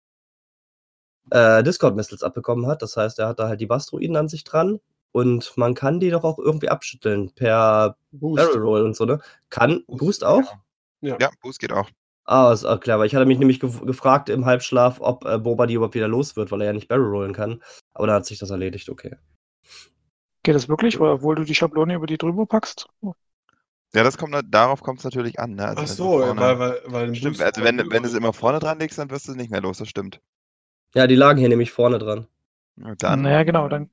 äh, Discord-Missiles abbekommen hat. Das heißt, er hatte halt die Bastroiden an sich dran und man kann die doch auch irgendwie abschütteln per Boost. Barrel Roll und so, ne? Kann Boost auch? Ja. Ja, Boost geht auch. Ah, ist auch klar, weil ich hatte mich nämlich gef gefragt im Halbschlaf, ob äh, Boba die überhaupt wieder los wird, weil er ja nicht Barrel rollen kann. Aber dann hat sich das erledigt, okay. Geht das wirklich, weil, obwohl du die Schablone über die drüber packst? Ja, das kommt, darauf kommt es natürlich an. Ne? Also Ach so, vorne- weil, weil, weil ein Stimmt, also wenn, wenn du es immer vorne dran legst, dann wirst du es nicht mehr los, das stimmt. Ja, die lagen hier nämlich vorne dran. Dann, naja, genau, dann,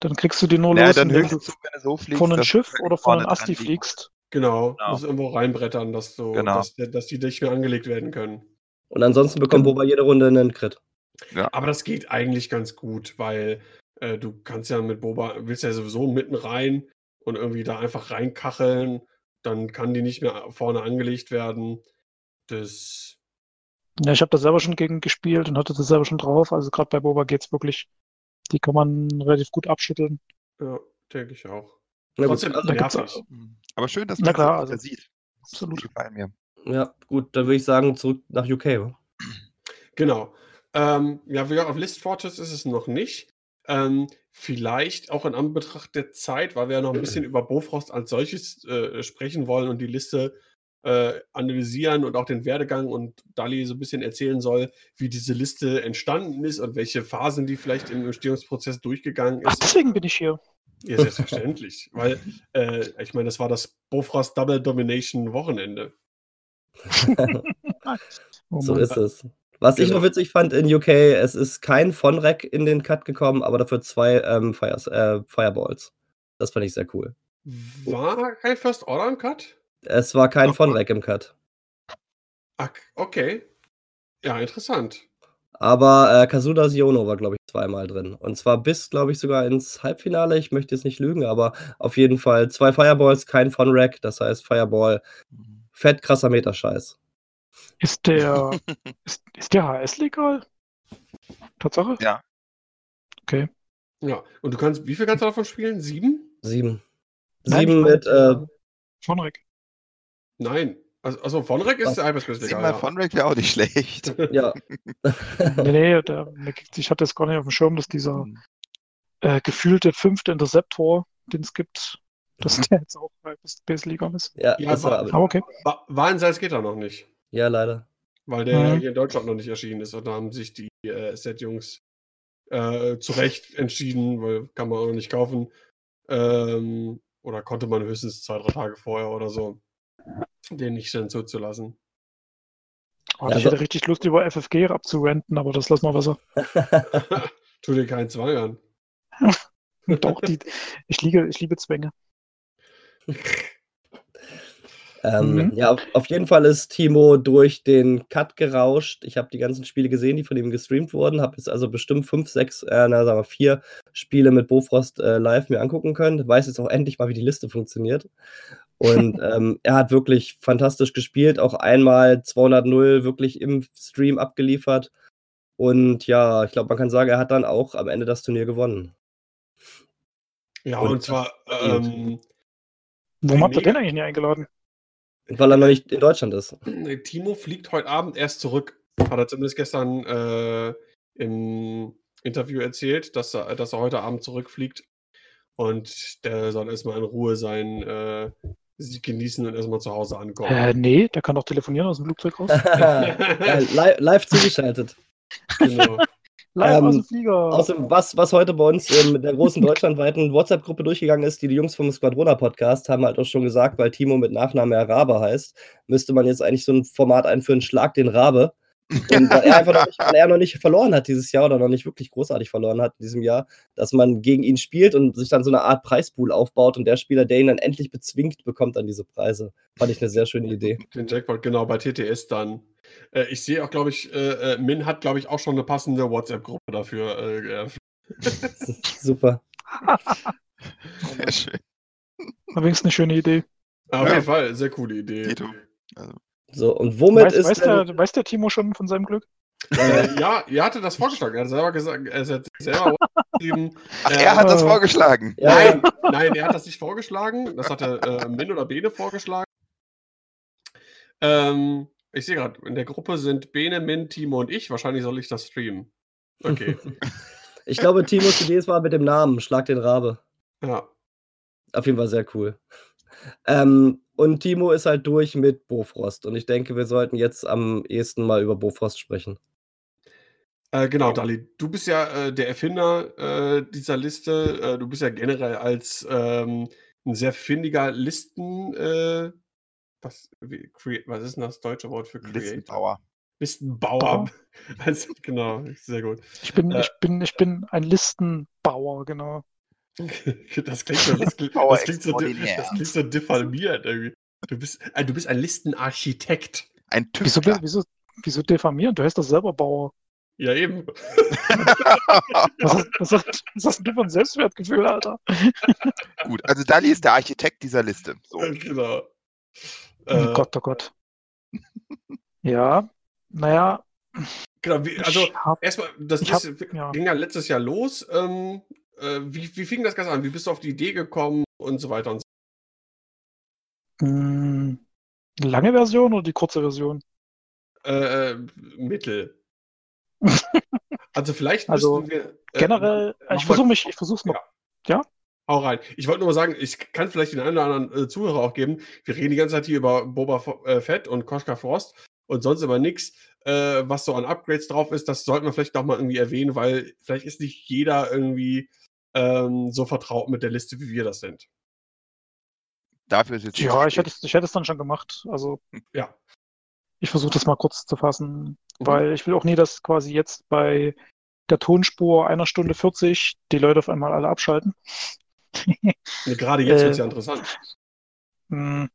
dann kriegst du die nur Ja, los, dann höchstens wenn du so fliegst. von einem Schiff oder von einem Asti fliegst. Genau, Genau. muss irgendwo reinbrettern, dass, du, Genau. dass, dass die nicht mehr angelegt werden können. Und ansonsten bekommt. Boba jede Runde einen Crit. Aber das geht eigentlich ganz gut, weil äh, du kannst ja mit Boba, willst ja sowieso mitten rein und irgendwie da einfach reinkacheln, dann kann die nicht mehr vorne angelegt werden. Das, Ja, ich habe da selber schon gegen gespielt und hatte das selber schon drauf. Also gerade bei Boba geht's wirklich. Die kann man relativ gut abschütteln. ja, denke ich auch. Na gut, Trotzdem also, Da gibt's nervig. Mhm. Aber schön, dass man klar, das also- sieht. Absolut. Gefallen mir. ja, gut, dann würde ich sagen, zurück nach UK. wa? Genau. Ähm, ja, wie gesagt, auf List Fortress ist es noch nicht. Ähm, vielleicht auch in Anbetracht der Zeit, weil wir ja noch ein bisschen über Bofrost als solches äh, sprechen wollen und die Liste äh, analysieren und auch den Werdegang und Dali so ein bisschen erzählen soll, wie diese Liste entstanden ist und welche Phasen die vielleicht im Entstehungsprozess durchgegangen Ach, ist. deswegen bin ich hier. Ja, selbstverständlich. weil, äh, ich meine, das war das Bofrost Double Domination Wochenende. Oh so Mann. ist es. Was ich Genau. noch witzig fand in UK, es ist kein Von-Rack in den Cut gekommen, aber dafür zwei ähm, Fires, äh, Fireballs. Das fand ich sehr cool. War kein First Order im Cut? Es war kein Doch, Von-Rack im Cut. Ach, okay. Ja, interessant. Aber äh, Kazuda Siono war, glaube ich, zweimal drin. Und zwar bis, glaube ich, sogar ins Halbfinale. Ich möchte jetzt nicht lügen, aber auf jeden Fall zwei Fireballs, kein Von-Rack. Das heißt, Fireball, fett krasser Meterscheiß. Ist der, ist, ist der HS legal? Tatsache? Ja. Okay. Ja, und du kannst, wie viel kannst du davon spielen? Sieben? Sieben. Nein, Sieben ich meine, mit, äh, Von Rick. Nein. Also, also Vonrek ist Was? Hyperspace legal. Siebenmal Ja. von Rack wäre auch nicht schlecht. ja. Nee, nee, der, ich hatte jetzt gar nicht auf dem Schirm, dass dieser Mhm. äh, gefühlte fünfte Interceptor, den es gibt, dass der jetzt auch bei PS-Liga ist. Ja, Ja, ist er, war- aber, Aber okay. Wa- War in Salzgitter noch nicht, ja, leider. weil der Mhm. hier in Deutschland noch nicht erschienen ist. Und da haben sich die äh, Set-Jungs äh, zu Recht entschieden, weil kann man auch noch nicht kaufen. Ähm, oder konnte man höchstens zwei, drei Tage vorher oder so den nicht dann zuzulassen. Oh, Ja, ich so- hätte richtig Lust, über FFG abzurenten, aber das lassen wir besser. Tu dir keinen Zwang an. Doch, die, ich, liege, ich liebe Zwänge. Ähm, Mhm. Ja, auf, auf jeden Fall ist Timo durch den Cut gerauscht. Ich habe die ganzen Spiele gesehen, die von ihm gestreamt wurden. Habe jetzt also bestimmt fünf, sechs, äh, na, sagen wir vier Spiele mit Bofrost äh, live mir angucken können. Weiß jetzt auch endlich mal, wie die Liste funktioniert. Und ähm, er hat wirklich fantastisch gespielt. Auch einmal 200-0 wirklich im Stream abgeliefert. Und ja, ich glaube, man kann sagen, er hat dann auch am Ende das Turnier gewonnen. Ja, Und- und zwar ähm, Warum habt ihr den eigentlich nie eingeladen? Weil er noch nicht in Deutschland ist. Timo fliegt heute Abend erst zurück. Hat er zumindest gestern äh, im Interview erzählt, dass er, dass er heute Abend zurückfliegt. Und der soll erstmal in Ruhe sein, äh, sich genießen und erstmal zu Hause ankommen. Äh, nee, der kann doch telefonieren aus dem Flugzeug raus. ja, li live zugeschaltet. genau. Live Ähm, aus dem Flieger. Außerdem, was, was heute bei uns ähm, mit der großen deutschlandweiten WhatsApp-Gruppe durchgegangen ist, die die Jungs vom Squadrona-Podcast haben halt auch schon gesagt, weil Timo mit Nachname ja Rabe heißt, müsste man jetzt eigentlich so ein Format einführen, Schlag den Rabe. Und weil er einfach noch nicht, weil er noch nicht verloren hat dieses Jahr oder noch nicht wirklich großartig verloren hat in diesem Jahr, dass man gegen ihn spielt und sich dann so eine Art Preispool aufbaut und der Spieler, der ihn dann endlich bezwingt, bekommt dann diese Preise. Fand ich eine sehr schöne Idee. Den Jackpot, genau, bei TTS dann. Äh, ich sehe auch, glaube ich, äh, äh, Min hat, glaube ich, auch schon eine passende WhatsApp-Gruppe dafür. Äh, äh, Super. Sehr schön. Übrigens eine schöne Idee. auf Ja. jeden Fall, sehr coole Idee. Tito. So, und womit Weiß, ist weiß, denn, der, weiß der Timo schon von seinem Glück? Äh, ja, ihr hatte das vorgeschlagen. Er hat selber gesagt, er hat selber geschrieben. Ach, äh, er hat das äh, vorgeschlagen. Ja, Nein, nein, er hat das nicht vorgeschlagen. Das hatte äh, Min oder Bene vorgeschlagen. Ähm, ich sehe gerade, in der Gruppe sind Bene, Min, Timo und ich. Wahrscheinlich soll ich das streamen. Okay. ich glaube, Timos Idee war mit dem Namen, Schlag den Rabe. ja. Auf jeden Fall sehr cool. Ähm, und Timo ist halt durch mit Bofrost. Und ich denke, wir sollten jetzt am ehesten mal über Bofrost sprechen. Äh, genau, Dali, du bist ja äh, der Erfinder äh, dieser Liste. Äh, du bist ja generell als ähm, ein sehr findiger Listen. Äh, was, wie, crea- was ist denn das deutsche Wort für Creator? Listenbauer. Listenbauer. Bauer. Also, genau, sehr gut. Ich bin, Äh. ich bin, ich bin ein Listenbauer, genau. Das klingt so, das klingt, das klingt so, das klingt so diffamiert irgendwie. Du bist, äh, du bist ein Listenarchitekt. Ein Wieso, Tüftler. wieso, wieso diffamieren? Du heißt doch selber Bauer. Ja, eben. Was, hast- was, hast- was hast denn du für ein Selbstwertgefühl, Alter? Gut, also Dali ist der Architekt dieser Liste. So. genau. Oh Äh, Gott, oh Gott. Ja, naja. genau wie, also, erstmal, das ich hab- ist, ja. ging ja letztes Jahr los. Ähm, äh, wie, wie fing das Ganze an? Wie bist du auf die Idee gekommen und so weiter und so mh, lange Version oder die kurze Version? äh, äh, Mittel. also vielleicht Also, wir. äh, Generell, noch ich versuche mich, ich versuche es mal. Hau rein. Ich wollte nur mal sagen, ich kann vielleicht den einen oder anderen äh, Zuhörer auch geben. Wir reden die ganze Zeit hier über Boba äh, Fett und Koschka Frost und sonst über nichts, äh, was so an Upgrades drauf ist. Das sollten wir vielleicht auch mal irgendwie erwähnen, weil vielleicht ist nicht jeder irgendwie ähm, so vertraut mit der Liste, wie wir das sind. Dafür ist jetzt Ja, ich hätte, ich hätte es dann schon gemacht. Also, Ja. ich versuche das mal kurz zu fassen, Mhm. weil ich will auch nie, dass quasi jetzt bei der Tonspur einer Stunde 40 die Leute auf einmal alle abschalten. Gerade jetzt Äh, wird es ja interessant. Hm,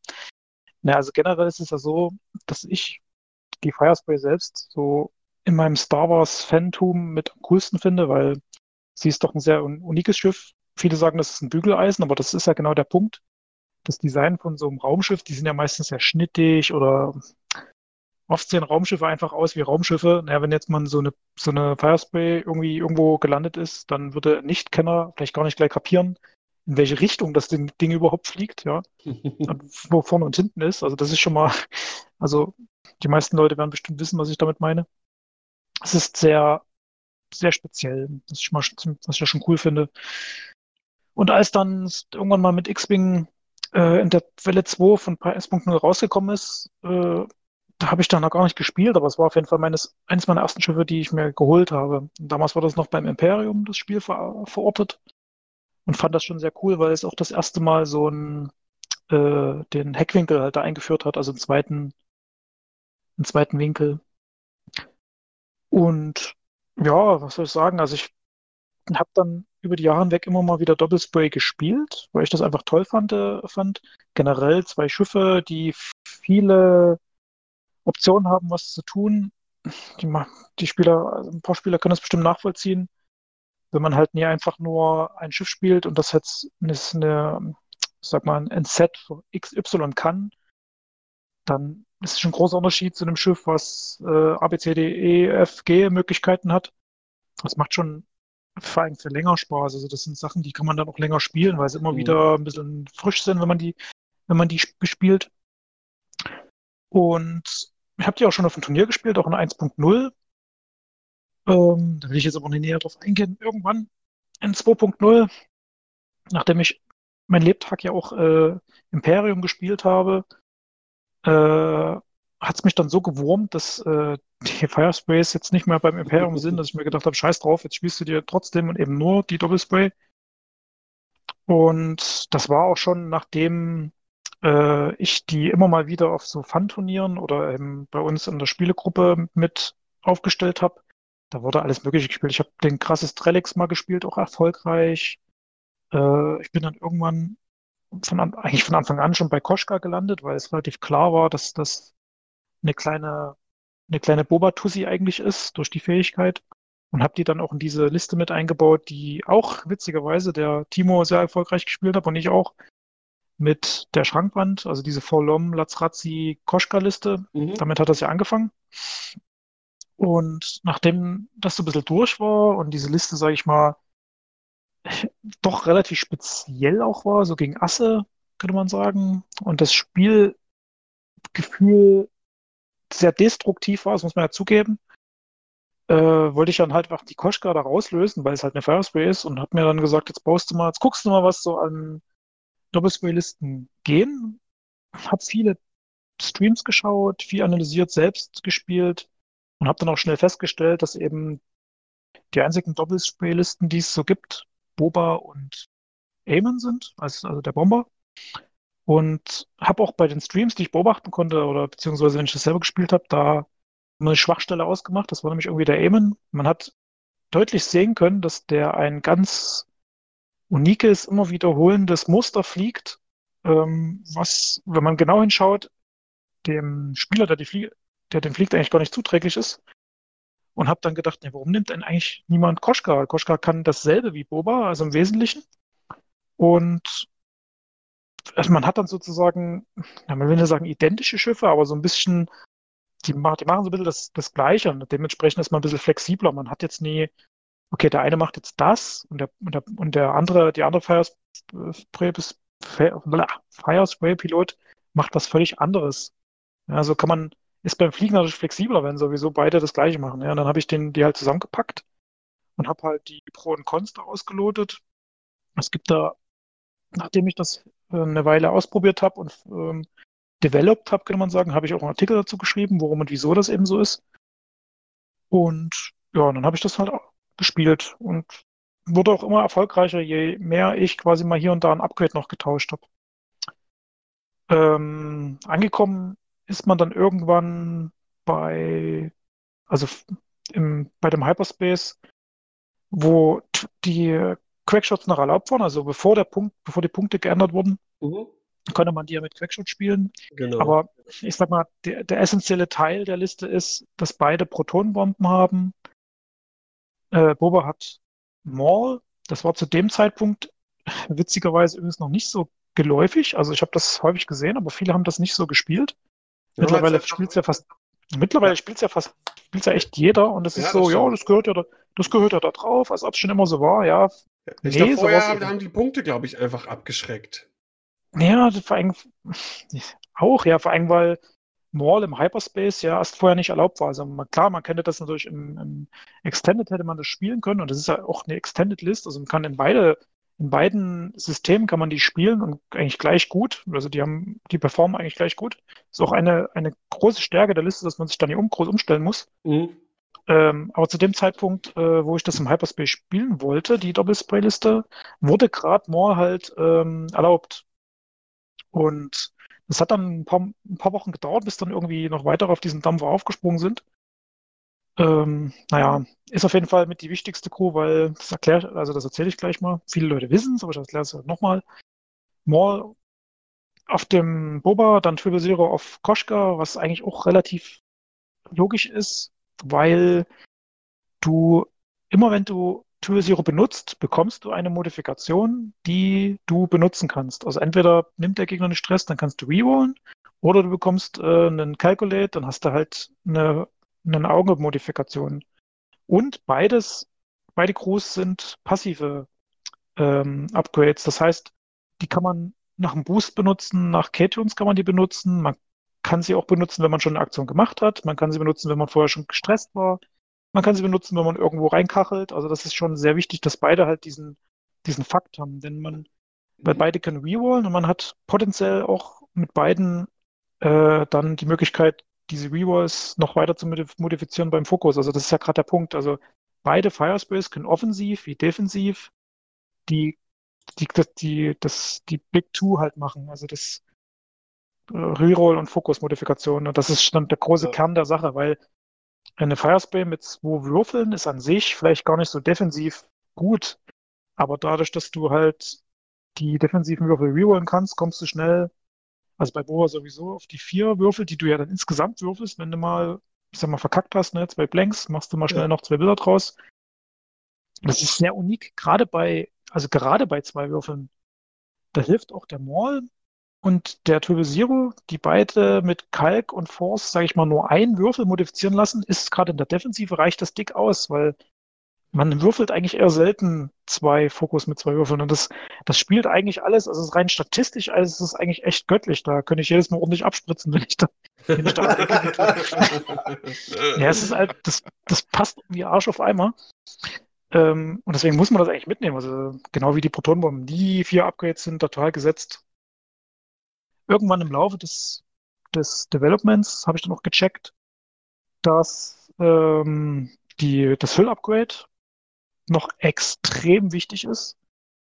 Na, also generell ist es ja so, dass ich die Firespray selbst so in meinem Star Wars Fantum mit am coolsten finde, weil sie ist doch ein sehr un unikes Schiff. Viele sagen, das ist ein Bügeleisen, aber das ist ja genau der Punkt. Das Design von so einem Raumschiff, die sind ja meistens sehr schnittig oder oft sehen Raumschiffe einfach aus wie Raumschiffe. Naja, wenn jetzt man so eine, so eine Firespray irgendwie irgendwo gelandet ist, dann würde Nichtkenner vielleicht gar nicht gleich kapieren, in welche Richtung das Ding, Ding überhaupt fliegt, ja und wo vorne und hinten ist. Also das ist schon mal, also die meisten Leute werden bestimmt wissen, was ich damit meine. Es ist sehr, sehr speziell, was ich, mal, was ich ja schon cool finde. Und als dann irgendwann mal mit X-Wing äh, in der Welle 2 von 1.0 rausgekommen ist, äh, da habe ich dann noch gar nicht gespielt, aber es war auf jeden Fall meines, eines meiner ersten Schiffe, die ich mir geholt habe. Und damals war das noch beim Imperium, das Spiel ver verortet. Und fand das schon sehr cool, weil es auch das erste Mal so ein, äh, den Heckwinkel halt da eingeführt hat, also einen zweiten, einen zweiten Winkel. Und ja, was soll ich sagen? Also ich habe dann über die Jahre hinweg immer mal wieder Doppelspray gespielt, weil ich das einfach toll fand. Äh, fand. Generell zwei Schiffe, die viele Optionen haben, was zu tun. Die, die Spieler, also ein paar Spieler können das bestimmt nachvollziehen. Wenn man halt nie einfach nur ein Schiff spielt und das jetzt eine, sag mal, ein Set XY kann, dann ist es schon ein großer Unterschied zu einem Schiff, was äh, A, B, C, D, E, F, G Möglichkeiten hat. Das macht schon vor allem für länger Spaß. Also das sind Sachen, die kann man dann auch länger spielen, weil sie immer mhm. wieder ein bisschen frisch sind, wenn man die, wenn man die bespielt. Und ich habe die auch schon auf dem Turnier gespielt, auch in 1.0. Ähm, da will ich jetzt aber nicht näher drauf eingehen. Irgendwann in 2.0, nachdem ich mein Lebtag ja auch äh, Imperium gespielt habe, äh, hat es mich dann so gewurmt, dass äh, die Firesprays jetzt nicht mehr beim Imperium sind, dass ich mir gedacht habe, scheiß drauf, jetzt spielst du dir trotzdem und eben nur die Doppelspray. Und das war auch schon, nachdem äh, ich die immer mal wieder auf so Fun-Turnieren oder eben bei uns in der Spielegruppe mit aufgestellt habe. Da wurde alles Mögliche gespielt. Ich habe den krasses Trellix mal gespielt, auch erfolgreich. Äh, ich bin dann irgendwann von, eigentlich von Anfang an schon bei Koschka gelandet, weil es relativ klar war, dass das eine kleine, eine kleine Boba-Tussi eigentlich ist durch die Fähigkeit. Und habe die dann auch in diese Liste mit eingebaut, die auch witzigerweise der Timo sehr erfolgreich gespielt hat und ich auch mit der Schrankwand, also diese Forlom Lazrazzi Koschka-Liste. Mhm. Damit hat das ja angefangen. Und nachdem das so ein bisschen durch war und diese Liste, sage ich mal, doch relativ speziell auch war, so gegen Asse, könnte man sagen, und das Spielgefühl sehr destruktiv war, das muss man ja zugeben, äh, wollte ich dann halt einfach die Koschka da rauslösen, weil es halt eine Firespray ist und habe mir dann gesagt, jetzt baust du mal, jetzt guckst du mal, was so an Doppelspray-Listen gehen. Habe viele Streams geschaut, viel analysiert, selbst gespielt und habe dann auch schnell festgestellt, dass eben die einzigen Doppelspray-Listen, die es so gibt, Boba und Eamon sind, also, also der Bomber. Und habe auch bei den Streams, die ich beobachten konnte, oder beziehungsweise wenn ich das selber gespielt habe, da eine Schwachstelle ausgemacht. Das war nämlich irgendwie der Eamon. Man hat deutlich sehen können, dass der ein ganz uniques, immer wiederholendes Muster fliegt, ähm, was, wenn man genau hinschaut, dem Spieler, der, die Flie der den fliegt, eigentlich gar nicht zuträglich ist. Und habe dann gedacht, nee, warum nimmt denn eigentlich niemand Koschka? Koschka kann dasselbe wie Boba, also im Wesentlichen. Und also man hat dann sozusagen, ja, man will nicht sagen identische Schiffe, aber so ein bisschen, die, die machen so ein bisschen das, das Gleiche und dementsprechend ist man ein bisschen flexibler. Man hat jetzt nie okay, der eine macht jetzt das und der, und der, und der andere, die andere Firespray-Pilot macht was völlig anderes. Ja, so kann man, ist beim Fliegen natürlich flexibler, wenn sowieso beide das gleiche machen. Ja, und dann habe ich den, die halt zusammengepackt und habe halt die Pro und Cons da ausgelotet. Es gibt da, nachdem ich das äh, eine Weile ausprobiert habe und ähm, developed habe, kann man sagen, habe ich auch einen Artikel dazu geschrieben, warum und wieso das eben so ist. Und ja, und dann habe ich das halt gespielt und wurde auch immer erfolgreicher, je mehr ich quasi mal hier und da ein Upgrade noch getauscht habe. Ähm, angekommen ist man dann irgendwann bei, also im, bei dem Hyperspace, wo die Quackshots noch erlaubt waren, also bevor der Punkt, bevor die Punkte geändert wurden, mhm. konnte man die ja mit Quackshot spielen. Genau. Aber ich sag mal, der, der essentielle Teil der Liste ist, dass beide Protonenbomben haben, äh, Boba hat Maul. Das war zu dem Zeitpunkt witzigerweise übrigens noch nicht so geläufig. Also ich habe das häufig gesehen, aber viele haben das nicht so gespielt. Ja, mittlerweile spielt es ja fast, mittlerweile spielt es ja fast, spielt ja echt jeder und es ja, ist so, ja, das gehört ja da, das gehört ja da drauf, als ob es schon immer so war, ja. Ich nee, vorher haben, haben die Punkte, glaube ich, einfach abgeschreckt. Ja, vor allem auch, ja, vor allem, weil Maul im Hyperspace ja erst vorher nicht erlaubt war. Also man, klar, man könnte das natürlich im, im, Extended hätte man das spielen können und das ist ja auch eine Extended List, also man kann in beide in beiden Systemen kann man die spielen und eigentlich gleich gut. Also die haben, die performen eigentlich gleich gut. Ist auch eine, eine große Stärke der Liste, dass man sich dann nicht um, groß umstellen muss. Mhm. Ähm, aber zu dem Zeitpunkt, äh, wo ich das im Hyperspace spielen wollte, die Doppelspray-Liste, wurde gerade More halt ähm, erlaubt. Und das hat dann ein paar, ein paar Wochen gedauert, bis dann irgendwie noch weitere auf diesen Dampfer aufgesprungen sind. Ähm, naja, ist auf jeden Fall mit die wichtigste Crew, weil das erklärt, also das erzähle ich gleich mal. Viele Leute wissen es, aber ich erkläre es nochmal. Maul auf dem Boba, dann Triple Zero auf Koshka, was eigentlich auch relativ logisch ist, weil du immer wenn du Triple Zero benutzt, bekommst du eine Modifikation, die du benutzen kannst. Also entweder nimmt der Gegner einen Stress, dann kannst du rerollen, oder du bekommst äh, einen Calculate, dann hast du halt eine eine Augenmodifikation. Und beides, beide Crews sind passive ähm, Upgrades. Das heißt, die kann man nach einem Boost benutzen, nach K-Tunes kann man die benutzen. Man kann sie auch benutzen, wenn man schon eine Aktion gemacht hat. Man kann sie benutzen, wenn man vorher schon gestresst war. Man kann sie benutzen, wenn man irgendwo reinkachelt. Also das ist schon sehr wichtig, dass beide halt diesen, diesen Fakt haben. Denn man, weil beide können rerollen und man hat potenziell auch mit beiden äh, dann die Möglichkeit, diese Rewalls noch weiter zu modifizieren beim Fokus. Also das ist ja gerade der Punkt. Also beide Firespace können offensiv wie defensiv die, die, die, das, die Big Two halt machen. Also das äh, Reroll und Fokus-Modifikation. Und das ist dann der große ja. Kern der Sache, weil eine Firespray mit zwei Würfeln ist an sich vielleicht gar nicht so defensiv gut. Aber dadurch, dass du halt die defensiven Würfel rerollen kannst, kommst du schnell also bei Boa sowieso auf die vier Würfel, die du ja dann insgesamt würfelst, wenn du mal, ich sag mal, verkackt hast, ne, zwei Blanks, machst du mal schnell ja. noch zwei Bilder draus. Das ist sehr unik, gerade bei, also gerade bei zwei Würfeln. Da hilft auch der Maul und der Triple Zero, die beide mit Kalk und Force, sage ich mal, nur einen Würfel modifizieren lassen, ist gerade in der Defensive reicht das dick aus, weil man würfelt eigentlich eher selten zwei Fokus mit zwei Würfeln. Und das, das spielt eigentlich alles, also rein statistisch, also es ist eigentlich echt göttlich. Da könnte ich jedes Mal ordentlich abspritzen, wenn ich da, ich da Ja, es ist halt, das, das passt wie Arsch auf Eimer. Ähm, und deswegen muss man das eigentlich mitnehmen. Also genau wie die Protonbomben. Die vier Upgrades sind total gesetzt. Irgendwann im Laufe des, des Developments habe ich dann auch gecheckt, dass ähm, die, das Hüll-Upgrade noch extrem wichtig ist.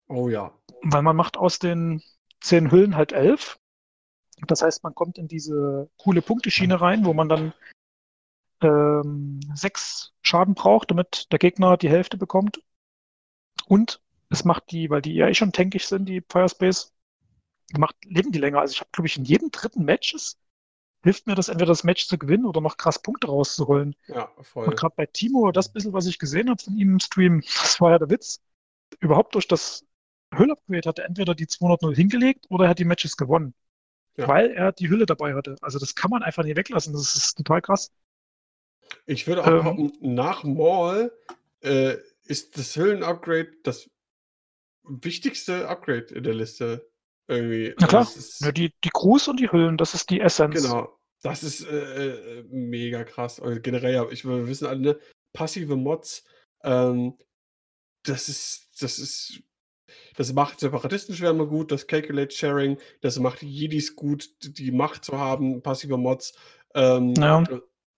Oh ja. Weil man macht aus den zehn Hüllen halt elf. Das heißt, man kommt in diese coole Punkteschiene rein, wo man dann ähm, sechs Schaden braucht, damit der Gegner die Hälfte bekommt. Und es macht die, weil die ja eh schon tankig sind, die Firespace, macht, leben die länger. Also ich habe, glaube ich, in jedem dritten Matches hilft mir das entweder das Match zu gewinnen oder noch krass Punkte rauszuholen. Ja, voll. Und gerade bei Timo, das bisschen, was ich gesehen habe von ihm im Stream, das war ja der Witz. Überhaupt durch das Hülle-Upgrade hat er entweder die 200-0 hingelegt oder er hat die Matches gewonnen. Ja. Weil er die Hülle dabei hatte. Also das kann man einfach nicht weglassen. Das ist total krass. Ich würde auch ähm, behaupten, nach Maul äh, ist das Hüllen-Upgrade das wichtigste Upgrade in der Liste. Irgendwie. Na klar, ist, ja, die, die Crews und die Hüllen, das ist die Essenz. Genau. Das ist äh, äh mega krass. Also generell, ich, wir wissen alle, ne, passive Mods, ähm, das ist, das ist, das macht Separatistenschwärme gut, das Calculate Sharing, das macht Jedis gut, die Macht zu haben, passive Mods. Ähm, ja.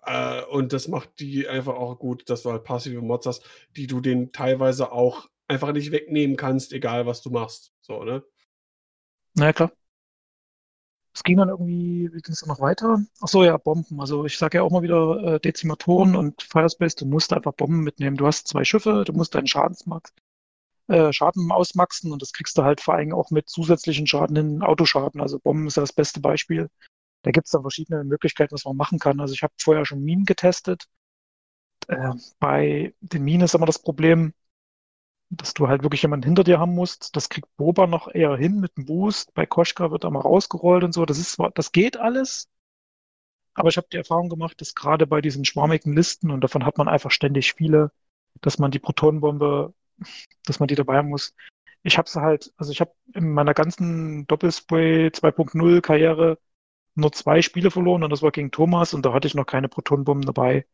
Äh, und das macht die einfach auch gut, dass du halt passive Mods hast, die du denen teilweise auch einfach nicht wegnehmen kannst, egal was du machst. So, ne? Na ja, klar. Es ging dann irgendwie, wie ging es noch weiter? Ach so, ja, Bomben. Also ich sage ja auch mal wieder äh, Dezimatoren und Firespace, du musst einfach Bomben mitnehmen. Du hast zwei Schiffe, du musst deinen Schadensmax, äh, Schaden ausmaxen und das kriegst du halt vor allem auch mit zusätzlichen Schaden in Autoschaden. Also Bomben ist ja das beste Beispiel. Da gibt es dann verschiedene Möglichkeiten, was man machen kann. Also ich habe vorher schon Minen getestet. Äh, bei den Minen ist immer das Problem, dass du halt wirklich jemanden hinter dir haben musst. Das kriegt Boba noch eher hin mit dem Boost. Bei Koschka wird er mal rausgerollt und so. Das ist, das geht alles. Aber ich habe die Erfahrung gemacht, dass gerade bei diesen schwarmigen Listen, und davon hat man einfach ständig viele, dass man die Protonenbombe, dass man die dabei haben muss. Ich habe sie halt, also ich habe in meiner ganzen Doppelspray 2.0 Karriere nur zwei Spiele verloren und das war gegen Thomas und da hatte ich noch keine Protonenbomben dabei.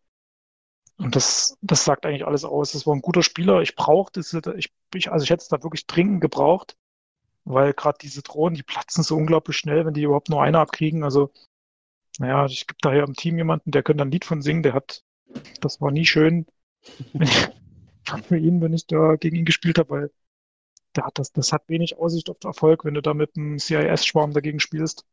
Und das, das sagt eigentlich alles aus. Das war ein guter Spieler. Ich brauchte, ich ich, also ich hätte es da wirklich dringend gebraucht, weil gerade diese Drohnen, die platzen so unglaublich schnell, wenn die überhaupt nur eine abkriegen. Also, naja, ich gibt da hier im Team jemanden, der könnte ein Lied von singen, der hat, das war nie schön für ihn, wenn ich da gegen ihn gespielt habe, weil der hat das, das hat wenig Aussicht auf Erfolg, wenn du da mit einem CIS-Schwarm dagegen spielst.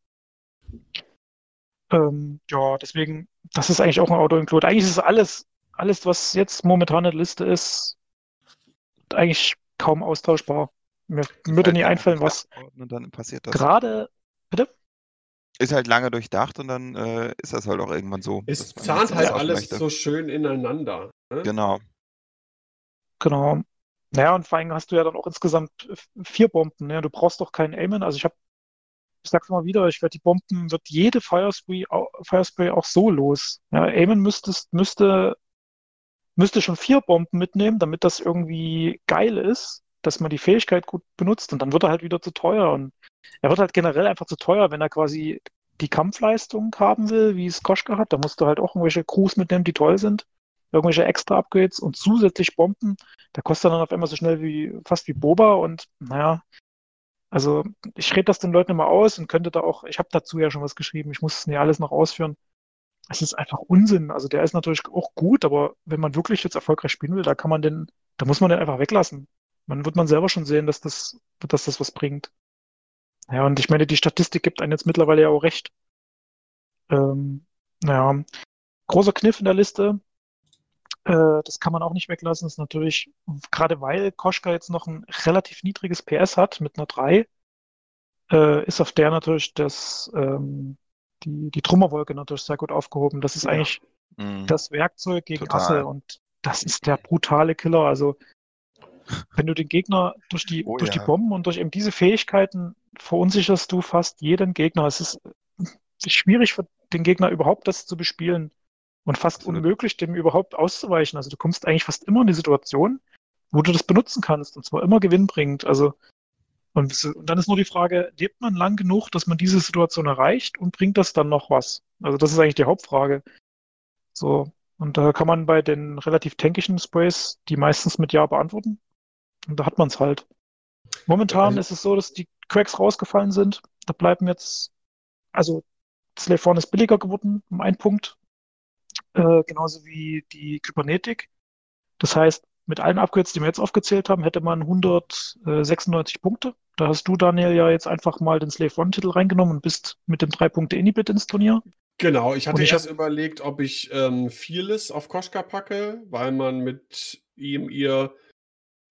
Ähm, ja, deswegen, das ist eigentlich auch ein Auto-Include. Eigentlich ist es alles, alles, was jetzt momentan in der Liste ist, eigentlich kaum austauschbar. Mir würde halt nie einfallen, was Und dann passiert das. gerade, bitte? Ist halt lange durchdacht und dann äh, ist das halt auch irgendwann so. Es zahnt halt alles möchte. so schön ineinander. Ne? Genau. Genau. Naja, und vor allem hast du ja dann auch insgesamt vier Bomben. Ne? Du brauchst doch keinen Aimen. Also ich habe, ich sag's mal wieder, ich werde die Bomben, wird jede Firespray, Firespray auch so los. Ja, Aimen müsstest, müsste, müsste schon vier Bomben mitnehmen, damit das irgendwie geil ist, dass man die Fähigkeit gut benutzt und dann wird er halt wieder zu teuer. Und er wird halt generell einfach zu teuer, wenn er quasi die Kampfleistung haben will, wie es Koschka hat. Da musst du halt auch irgendwelche Crews mitnehmen, die toll sind. Irgendwelche extra Upgrades und zusätzlich Bomben. Da kostet er dann auf einmal so schnell wie, fast wie Boba und naja, also ich rede das den Leuten immer aus und könnte da auch, ich habe dazu ja schon was geschrieben, ich muss es nicht alles noch ausführen. Es ist einfach Unsinn. Also der ist natürlich auch gut, aber wenn man wirklich jetzt erfolgreich spielen will, da kann man den, da muss man den einfach weglassen. Man wird man selber schon sehen, dass das, dass das was bringt. Ja, und ich meine, die Statistik gibt einem jetzt mittlerweile ja auch recht. Ähm, naja, großer Kniff in der Liste. Äh, das kann man auch nicht weglassen. ist natürlich, gerade weil Koschka jetzt noch ein relativ niedriges PS hat mit einer 3, äh, ist auf der natürlich das, ähm, die, die Trümmerwolke natürlich sehr gut aufgehoben. Das ist Ja. eigentlich Mhm. das Werkzeug gegen Total. Asse und das ist der brutale Killer. Also wenn du den Gegner durch die, Oh durch die ja. Bomben und durch eben diese Fähigkeiten verunsicherst du fast jeden Gegner. Es ist schwierig für den Gegner überhaupt das zu bespielen und fast Absolut. unmöglich, dem überhaupt auszuweichen. Also du kommst eigentlich fast immer in die Situation, wo du das benutzen kannst und zwar immer gewinnbringend. Also und, und dann ist nur die Frage, lebt man lang genug, dass man diese Situation erreicht und bringt das dann noch was? Also das ist eigentlich die Hauptfrage. So, und da kann man bei den relativ tankischen Sprays die meistens mit Ja beantworten. Und da hat man es halt. Momentan Also- ist es so, dass die Cracks rausgefallen sind. Da bleiben jetzt, also Slave One ist billiger geworden, um einen Punkt. Äh, genauso wie die Kybernetik. Das heißt, mit allen Upgrades, die wir jetzt aufgezählt haben, hätte man 196 Punkte. Da hast du, Daniel, ja jetzt einfach mal den Slave One-Titel reingenommen und bist mit dem 3 Punkte Inhibit ins Turnier. Genau, ich hatte ich erst überlegt, ob ich ähm, Fearless auf Koschka packe, weil man mit ihm ihr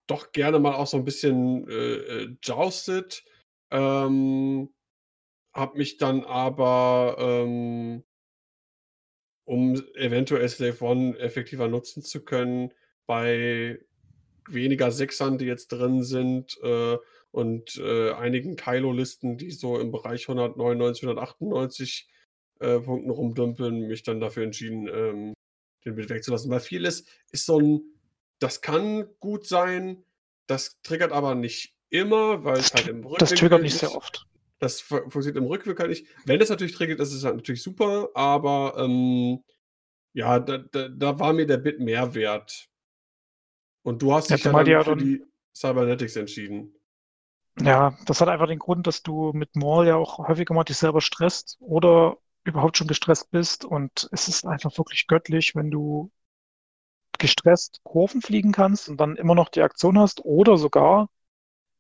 doch gerne mal auch so ein bisschen äh, äh, joustet. Ähm, hab mich dann aber, ähm, um eventuell Slave One effektiver nutzen zu können, bei weniger Sechsern, die jetzt drin sind, äh, und äh, einigen Kylo-Listen, die so im Bereich 199, 198 äh, Punkten rumdümpeln, mich dann dafür entschieden, ähm, den Bild wegzulassen. Weil viel ist, so ein, das kann gut sein, das triggert aber nicht immer, weil es halt im Das Rückwinkel triggert nicht sehr oft. Das fu- funktioniert im Rückwinkel nicht. Wenn es natürlich triggert, ist es halt natürlich super, aber ähm, ja, da, da, da war mir der Bit mehr wert. Und du hast Ja, dich dann ja für dann- die Cybernetics entschieden. Ja, das hat einfach den Grund, dass du mit Maul ja auch häufiger mal dich selber stresst oder überhaupt schon gestresst bist. Und es ist einfach wirklich göttlich, wenn du gestresst Kurven fliegen kannst und dann immer noch die Aktion hast oder sogar,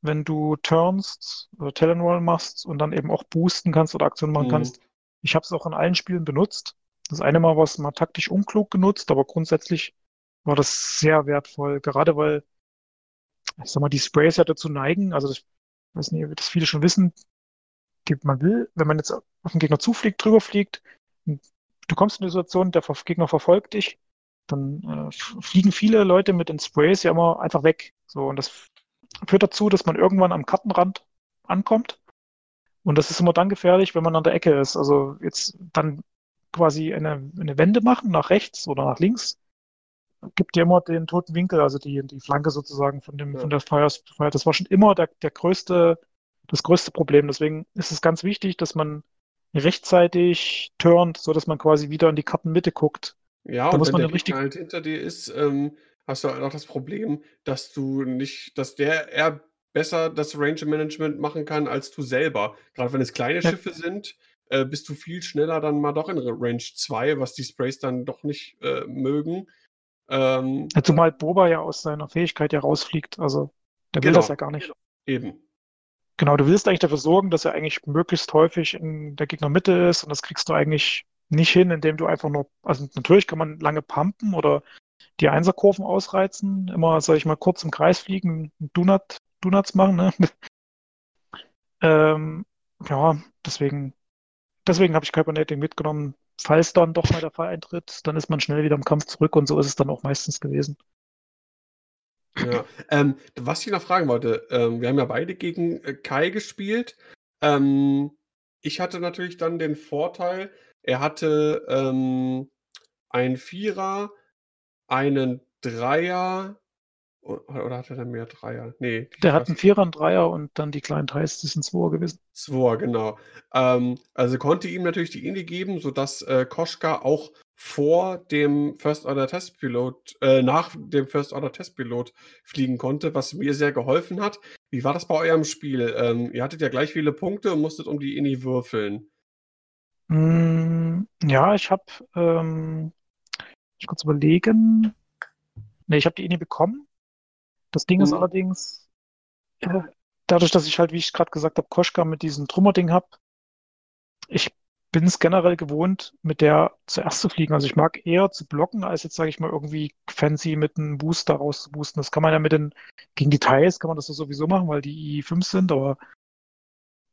wenn du turnst oder Talonroll machst und dann eben auch boosten kannst oder Aktionen machen Mhm. kannst. Ich habe es auch in allen Spielen benutzt. Das eine Mal war es mal taktisch unklug genutzt, aber grundsätzlich war das sehr wertvoll, gerade weil, ich sag mal, die Sprays ja dazu neigen, also weiß nicht, ob das viele schon wissen, die- man will, wenn man jetzt auf den Gegner zufliegt, drüber fliegt, du kommst in eine Situation, der Gegner verfolgt dich, dann äh, fliegen viele Leute mit den Sprays ja immer einfach weg. So, und das führt dazu, dass man irgendwann am Kartenrand ankommt. Und das ist immer dann gefährlich, wenn man an der Ecke ist. Also jetzt dann quasi eine, eine Wende machen nach rechts oder nach links, gibt dir immer den toten Winkel, also die, die Flanke sozusagen von dem, Ja. von der Fire. Das war schon immer der, der größte, das größte Problem. Deswegen ist es ganz wichtig, dass man rechtzeitig turnt, so dass man quasi wieder in die Kartenmitte guckt. Ja, Da und muss wenn man der richtig- halt hinter dir ist, ähm, hast du halt auch das Problem, dass du nicht, dass der eher besser das Range Management machen kann als du selber. Gerade wenn es kleine Ja. Schiffe sind, äh, bist du viel schneller dann mal doch in Range 2, was die Sprays dann doch nicht äh, mögen. Ähm, Ja, Zumal Boba ja aus seiner Fähigkeit ja rausfliegt. Also der will Genau. das ja gar nicht. eben. Genau, du willst eigentlich dafür sorgen, dass er eigentlich möglichst häufig in der Gegnermitte ist und das kriegst du eigentlich nicht hin, indem du einfach nur, also natürlich kann man lange pumpen oder die Einserkurven ausreizen, immer, sag ich mal, kurz im Kreis fliegen, Donut, Donuts machen, ne? ähm, ja, deswegen, deswegen habe ich Kybernetic mitgenommen. Falls dann doch mal der Fall eintritt, dann ist man schnell wieder im Kampf zurück und so ist es dann auch meistens gewesen. Ja. Ähm, was ich noch fragen wollte, ähm, wir haben ja beide gegen äh, Kai gespielt. Ähm, ich hatte natürlich dann den Vorteil, er hatte ähm, einen Vierer, einen Dreier oder hatte er mehr Dreier? Nee, Der hat einen Vierer, einen Dreier und dann die kleinen Teils, das sind Zweier gewesen. Zwei, genau. Ähm, also konnte ihm natürlich die Indie geben, sodass äh, Koschka auch vor dem First Order Testpilot, äh, nach dem First Order Testpilot fliegen konnte, was mir sehr geholfen hat. Wie war das bei eurem Spiel? Ähm, ihr hattet ja gleich viele Punkte und musstet um die Indie würfeln. Mm, ja, ich habe, ähm, ich kurz überlegen. Nee, ich habe die Ini bekommen. Das Ding ist Mhm. allerdings, äh, dadurch, dass ich halt, wie ich gerade gesagt habe, Koschka mit diesem Trummerding habe, ich bin es generell gewohnt, mit der zuerst zu fliegen. Also ich mag eher zu blocken, als jetzt, sage ich mal, irgendwie fancy mit einem Booster rauszuboosten. Das kann man ja mit den, gegen die Thais kann man das sowieso machen, weil die I5 sind, aber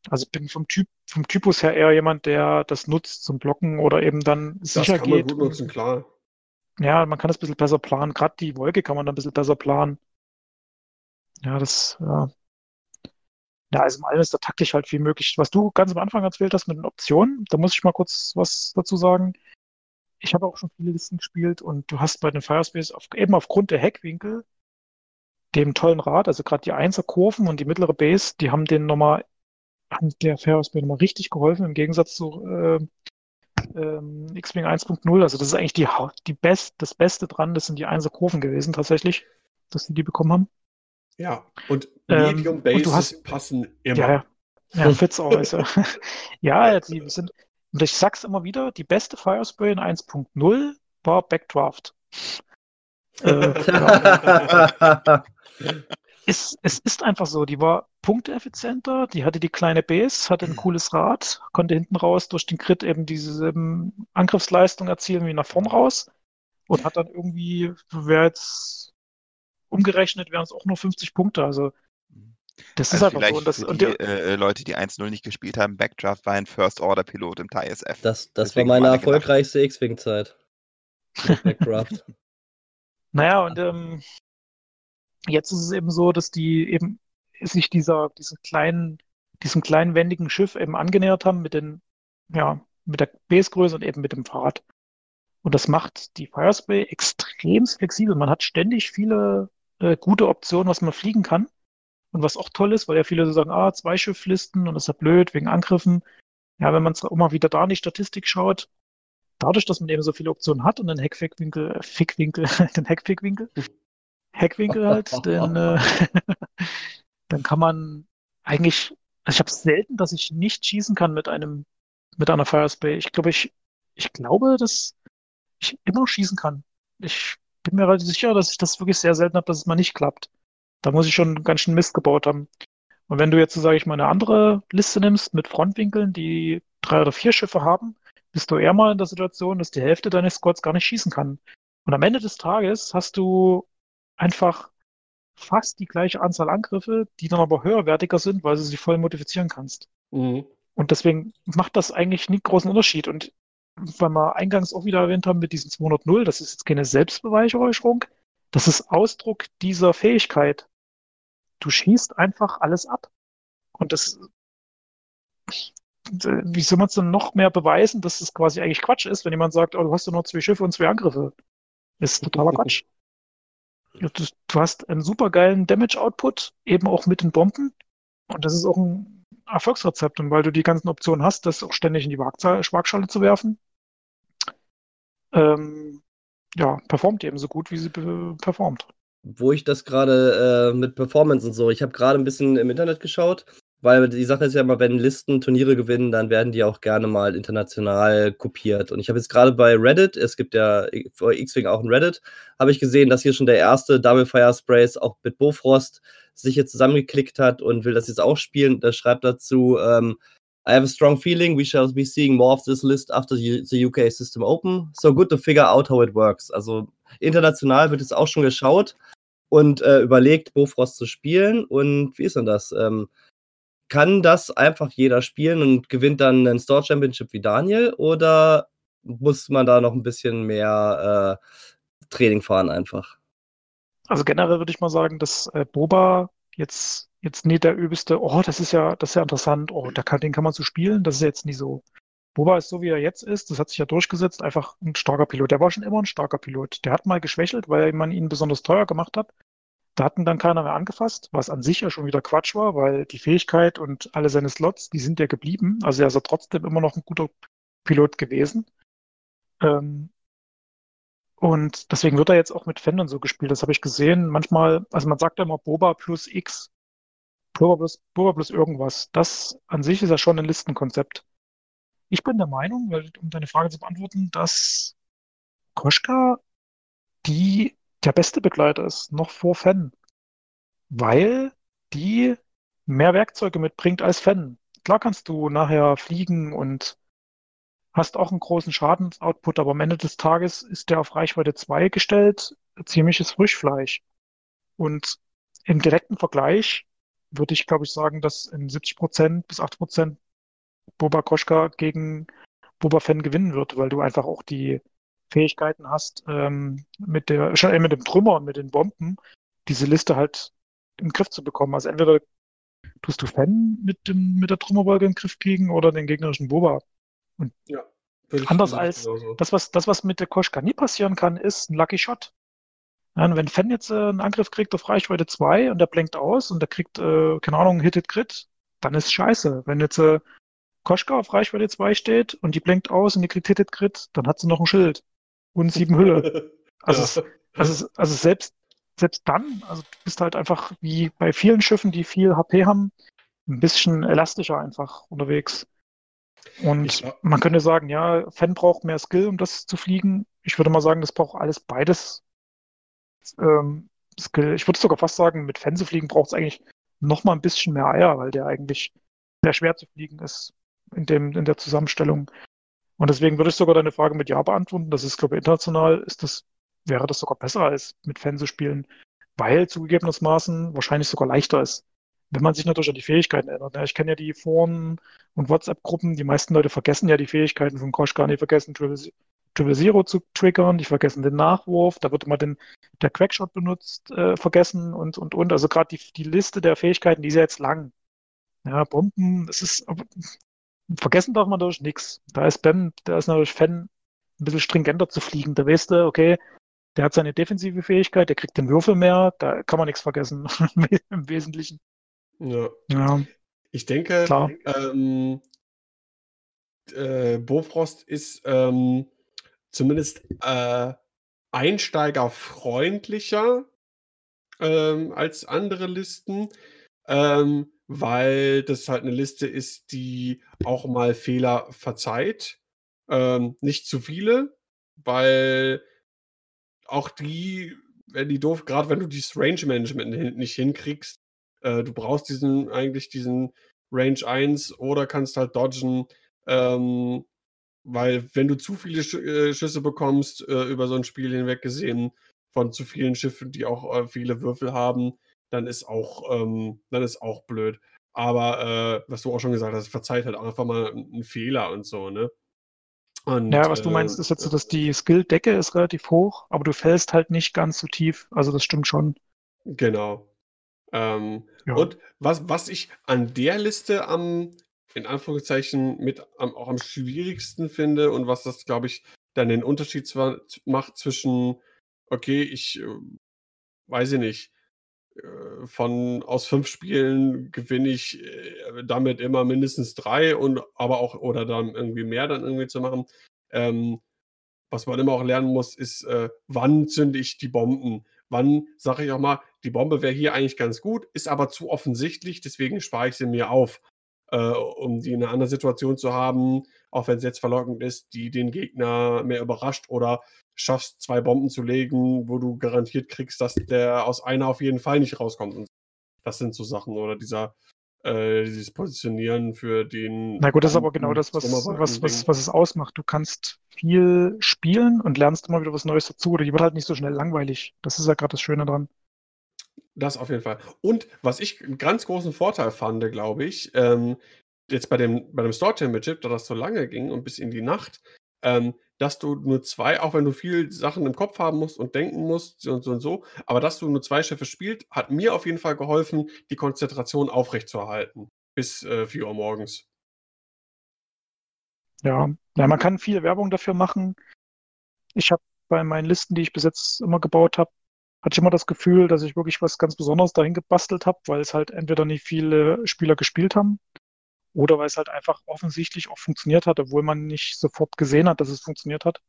also ich bin vom Typ, vom Typus her eher jemand, der das nutzt zum Blocken oder eben dann Das sicher kann man geht. gut nutzen, klar. Ja, man kann das ein bisschen besser planen. Gerade die Wolke kann man dann ein bisschen besser planen. Ja, das, ja. Ja, also im Allem ist da taktisch halt viel möglich. Was du ganz am Anfang erzählt hast mit den Optionen, da muss ich mal kurz was dazu sagen. Ich habe auch schon viele Listen gespielt und du hast bei den Firespace auf, eben aufgrund der Heckwinkel, dem tollen Rad, also gerade die Einserkurven und die mittlere Base, die haben den nochmal, haben der Firespace nochmal richtig geholfen im Gegensatz zu äh, ähm, X-Wing 1.0. Also das ist eigentlich die, die Best, das Beste dran, das sind die Einserkurven gewesen tatsächlich, dass die die bekommen haben. Ja, und Ähm, Medium und du Bases hast- passen immer. Ja, ja. Ja, Fitz auch. Also. Ja, die sind, und ich sag's immer wieder, die beste Firespray in 1.0 war Backdraft. Äh, ja, es, es ist einfach so, die war punkteeffizienter, die hatte die kleine Base, hatte ein cooles Rad, konnte hinten raus durch den Crit eben diese ähm, Angriffsleistung erzielen wie nach vorn raus und hat dann irgendwie, wer jetzt umgerechnet, wären es auch nur 50 Punkte. Also das ist Also einfach so. Und das, für und die der, äh, Leute, die 1-0 nicht gespielt haben, Backdraft war ein First-Order-Pilot im TIE SF. Das, das war meine erfolgreichste X-Wing-Zeit. Mit Backdraft. Naja, und ähm, jetzt ist es eben so, dass die eben sich dieser, diesen kleinen, diesem kleinen wendigen Schiff eben angenähert haben mit den, ja, mit der Basegröße und eben mit dem Fahrrad. Und das macht die Firespray extrem flexibel. Man hat ständig viele äh, gute Optionen, was man fliegen kann. Und was auch toll ist, weil ja viele so sagen, ah, zwei Schifflisten und das ist ja blöd wegen Angriffen. Ja, wenn man auch mal wieder da in die Statistik schaut, dadurch, dass man eben so viele Optionen hat und den Heckfickwinkel, äh, Fickwinkel, den Heckfickwinkel, Heckwinkel halt, denn äh, dann kann man eigentlich, also ich habe selten, dass ich nicht schießen kann mit einem, mit einer Firespray. Ich glaube, ich, ich glaube, dass ich immer schießen kann. Ich bin mir relativ sicher, dass ich das wirklich sehr selten habe, dass es mal nicht klappt. Da muss ich schon ganz schön Mist gebaut haben. Und wenn du jetzt, sage ich mal, eine andere Liste nimmst mit Frontwinkeln, die drei oder vier Schiffe haben, bist du eher mal in der Situation, dass die Hälfte deines Squads gar nicht schießen kann. Und am Ende des Tages hast du einfach fast die gleiche Anzahl Angriffe, die dann aber höherwertiger sind, weil du sie voll modifizieren kannst. Mhm. Und deswegen macht das eigentlich nie großen Unterschied. Und weil wir eingangs auch wieder erwähnt haben mit diesem 200 das ist jetzt keine Selbstbeweihräucherung, das ist Ausdruck dieser Fähigkeit. Du schießt einfach alles ab. Und das, wie soll man es denn noch mehr beweisen, dass es quasi eigentlich Quatsch ist, wenn jemand sagt, oh, du hast ja nur zwei Schiffe und zwei Angriffe. Das ist totaler Quatsch. Du, du hast einen supergeilen Damage-Output, eben auch mit den Bomben. Und das ist auch ein Erfolgsrezept. Und weil du die ganzen Optionen hast, das auch ständig in die Waagzahl, Waagschale zu werfen, ähm, ja, performt eben so gut, wie sie performt. Wo ich das gerade äh, mit Performance und so, ich habe gerade ein bisschen im Internet geschaut, weil die Sache ist ja immer, wenn Listen Turniere gewinnen, dann werden die auch gerne mal international kopiert. Und ich habe jetzt gerade bei Reddit, es gibt ja für X-Wing auch ein Reddit, habe ich gesehen, dass hier schon der erste Double Fire Sprays auch mit Bofrost sich jetzt zusammengeklickt hat und will das jetzt auch spielen. Da schreibt dazu, ähm, I have a strong feeling we shall be seeing more of this list after the UK system open. So good to figure out how it works. Also international wird es auch schon geschaut und äh, überlegt, Bofrost zu spielen. Und wie ist denn das? Ähm, kann das einfach jeder spielen und gewinnt dann ein Store Championship wie Daniel? Oder muss man da noch ein bisschen mehr äh, Training fahren einfach? Also generell würde ich mal sagen, dass äh, Boba jetzt jetzt nie der übelste, oh, das ist ja, das ist ja interessant, oh, da kann, den kann man so spielen, das ist jetzt nie so. Boba ist so, wie er jetzt ist, das hat sich ja durchgesetzt, einfach ein starker Pilot. Der war schon immer ein starker Pilot. Der hat mal geschwächelt, weil man ihn besonders teuer gemacht hat. Da hatten dann keiner mehr angefasst, was an sich ja schon wieder Quatsch war, weil die Fähigkeit und alle seine Slots, die sind ja geblieben. Also er ist ja trotzdem immer noch ein guter Pilot gewesen. Ähm, und deswegen wird er jetzt auch mit Fendern so gespielt. Das habe ich gesehen. Manchmal, also man sagt ja immer Boba plus X Pulver plus, Pulver plus irgendwas. Das an sich ist ja schon ein Listenkonzept. Ich bin der Meinung, weil, um deine Frage zu beantworten, dass Koschka die der beste Begleiter ist, noch vor Fan. Weil die mehr Werkzeuge mitbringt als Fan. Klar kannst du nachher fliegen und hast auch einen großen Schadensoutput, aber am Ende des Tages ist der auf Reichweite 2 gestellt, ziemliches Frischfleisch. Und im direkten Vergleich würde ich, glaube ich, sagen, dass in 70 Prozent bis 80 Prozent Boba Koschka gegen Boba Fan gewinnen wird, weil du einfach auch die Fähigkeiten hast, ähm, mit der, schon mit dem Trümmer und mit den Bomben diese Liste halt im Griff zu bekommen. Also entweder tust du Fan mit dem, mit der Trümmerwolke in den Griff kriegen oder den gegnerischen Boba. Und ja, anders als das, was, das, was mit der Koschka nie passieren kann, ist ein Lucky Shot. Ja, wenn Fan jetzt äh, einen Angriff kriegt auf Reichweite 2 und der blenkt aus und der kriegt, äh, keine Ahnung, Hit Crit, dann ist scheiße. Wenn jetzt äh, Koschka auf Reichweite 2 steht und die blenkt aus und die kriegt Hit Crit, dann hat sie noch ein Schild und sieben Hülle. Also, ja. es, also, also selbst, selbst dann, also du bist halt einfach wie bei vielen Schiffen, die viel HP haben, ein bisschen elastischer einfach unterwegs. Und ich, man könnte sagen, ja, Fan braucht mehr Skill, um das zu fliegen. Ich würde mal sagen, das braucht alles beides ähm, Skill. Ich würde sogar fast sagen, mit Fan zu fliegen braucht es eigentlich noch mal ein bisschen mehr Eier, weil der eigentlich sehr schwer zu fliegen ist in, dem, in der Zusammenstellung. Und deswegen würde ich sogar deine Frage mit Ja beantworten. Das ist, glaube ich, international ist das, wäre das sogar besser, als mit Fan zu spielen, weil zugegebenermaßen wahrscheinlich sogar leichter ist. Wenn man sich natürlich an die Fähigkeiten erinnert. Ich kenne ja die Foren und WhatsApp-Gruppen. Die meisten Leute vergessen ja die Fähigkeiten von Koschka, die vergessen Triple Zero zu triggern, die vergessen den Nachwurf, da wird immer den, der Quackshot benutzt, äh, vergessen und, und, und. Also gerade die, die Liste der Fähigkeiten, die ist ja jetzt lang. Ja, Bomben, das ist, vergessen darf man natürlich nichts. Da ist Ben, der ist natürlich Fan, ein bisschen stringenter zu fliegen. Da weißt du, okay, der hat seine defensive Fähigkeit, der kriegt den Würfel mehr, da kann man nichts vergessen im Wesentlichen. Ja. ja. Ich denke, ähm, äh, Bofrost ist ähm, zumindest äh, einsteigerfreundlicher ähm, als andere Listen, ähm, weil das halt eine Liste ist, die auch mal Fehler verzeiht. Ähm, nicht zu viele, weil auch die, wenn die doof, gerade wenn du dieses Range Management nicht hinkriegst, äh, du brauchst diesen eigentlich diesen Range 1 oder kannst halt dodgen. Ähm, weil wenn du zu viele Sch äh, Schüsse bekommst, äh, über so ein Spiel hinweg gesehen, von zu vielen Schiffen, die auch äh, viele Würfel haben, dann ist auch, ähm, dann ist auch blöd. Aber äh, was du auch schon gesagt hast, verzeiht halt einfach mal einen Fehler und so, ne? Und, ja, was du meinst, ist jetzt so, dass die Skill-Decke ist relativ hoch, aber du fällst halt nicht ganz so tief. Also das stimmt schon. Genau. Ähm, ja. Und was, was ich an der Liste am in Anführungszeichen mit am, auch am schwierigsten finde und was das, glaube ich, dann den Unterschied zwar macht zwischen, okay, ich äh, weiß ich nicht, äh, von aus fünf Spielen gewinne ich äh, damit immer mindestens drei und aber auch oder dann irgendwie mehr dann irgendwie zu machen. Ähm, was man immer auch lernen muss, ist, äh, wann zünde ich die Bomben? Wann sage ich auch mal, die Bombe wäre hier eigentlich ganz gut, ist aber zu offensichtlich, deswegen spare ich sie mir auf, äh, um die in einer anderen Situation zu haben, auch wenn es jetzt verlockend ist, die den Gegner mehr überrascht oder schaffst, zwei Bomben zu legen, wo du garantiert kriegst, dass der aus einer auf jeden Fall nicht rauskommt. Das sind so Sachen oder dieser äh, dieses Positionieren für den. Na gut, das ist aber genau das, was, was, was, was es ausmacht. Du kannst viel spielen und lernst immer wieder was Neues dazu oder die wird halt nicht so schnell langweilig. Das ist ja gerade das Schöne dran. Das auf jeden Fall. Und was ich einen ganz großen Vorteil fand, glaube ich, ähm, jetzt bei dem, bei dem Store Championship, da das so lange ging und bis in die Nacht, ähm, dass du nur zwei, auch wenn du viel Sachen im Kopf haben musst und denken musst und so und so, aber dass du nur zwei Schiffe spielst, hat mir auf jeden Fall geholfen, die Konzentration aufrechtzuerhalten. Bis äh, 4 Uhr morgens. Ja. ja, man kann viel Werbung dafür machen. Ich habe bei meinen Listen, die ich bis jetzt immer gebaut habe, hatte ich immer das Gefühl, dass ich wirklich was ganz Besonderes dahin gebastelt habe, weil es halt entweder nicht viele Spieler gespielt haben oder weil es halt einfach offensichtlich auch funktioniert hat, obwohl man nicht sofort gesehen hat, dass es funktioniert hat.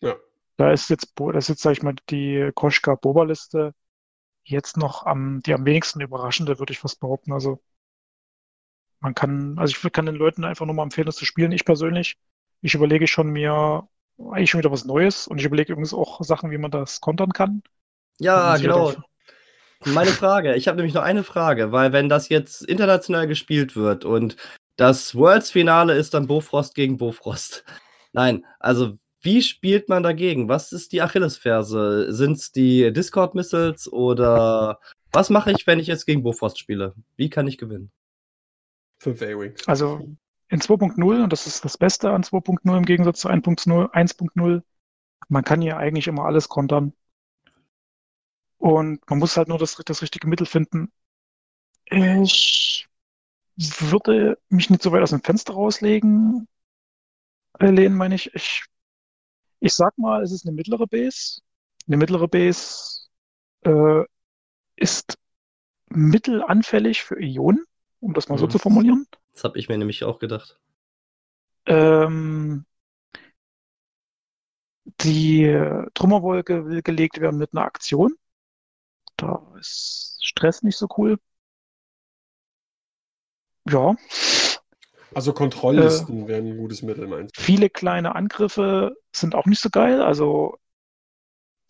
Ja. Da ist jetzt, das ist jetzt, sag ich mal, die Koschka-Boba-Liste jetzt noch am, die am wenigsten überraschende, würde ich fast behaupten. Also man kann, also ich kann den Leuten einfach nur mal empfehlen, das zu spielen. Ich persönlich, ich überlege schon mir eigentlich schon wieder was Neues und ich überlege übrigens auch Sachen, wie man das kontern kann. Ja, genau. Meine Frage, ich habe nämlich noch eine Frage, weil wenn das jetzt international gespielt wird und das Worlds-Finale ist dann Bofrost gegen Bofrost. Nein, also wie spielt man dagegen? Was ist die Achillesferse? Sind es die Discord-Missiles oder was mache ich, wenn ich jetzt gegen Bofrost spiele? Wie kann ich gewinnen? 5 A-Wings. Also in 2.0, und das ist das Beste an 2.0 im Gegensatz zu 1.0, man kann hier eigentlich immer alles kontern. Und man muss halt nur das, das richtige Mittel finden. Ich würde mich nicht so weit aus dem Fenster rauslegen, äh, lehnen, meine ich. ich. Ich sag mal, es ist eine mittlere Base. Eine mittlere Base äh, ist mittelanfällig für Ionen, um das mal so mhm. zu formulieren. Das habe ich mir nämlich auch gedacht. Ähm, die Trümmerwolke will gelegt werden mit einer Aktion. Da ist Stress nicht so cool. Ja. Also Kontrolllisten äh, wären ein gutes Mittel, meinst du? Viele kleine Angriffe sind auch nicht so geil. Also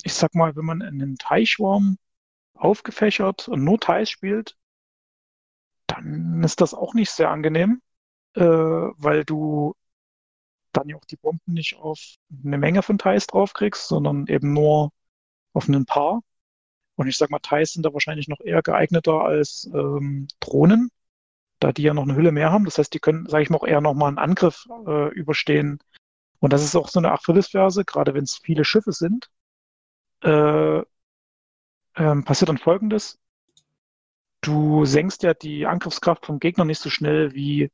ich sag mal, wenn man einen Teichwurm aufgefächert und nur Teich spielt, dann ist das auch nicht sehr angenehm, äh, weil du dann ja auch die Bomben nicht auf eine Menge von Thais draufkriegst, sondern eben nur auf ein paar. Und ich sag mal, Thais sind da wahrscheinlich noch eher geeigneter als ähm, Drohnen, da die ja noch eine Hülle mehr haben. Das heißt, die können, sage ich mal, auch eher nochmal einen Angriff äh, überstehen. Und das ist auch so eine Achillesferse, gerade wenn es viele Schiffe sind. Äh, ähm, passiert dann Folgendes. Du senkst ja die Angriffskraft vom Gegner nicht so schnell wie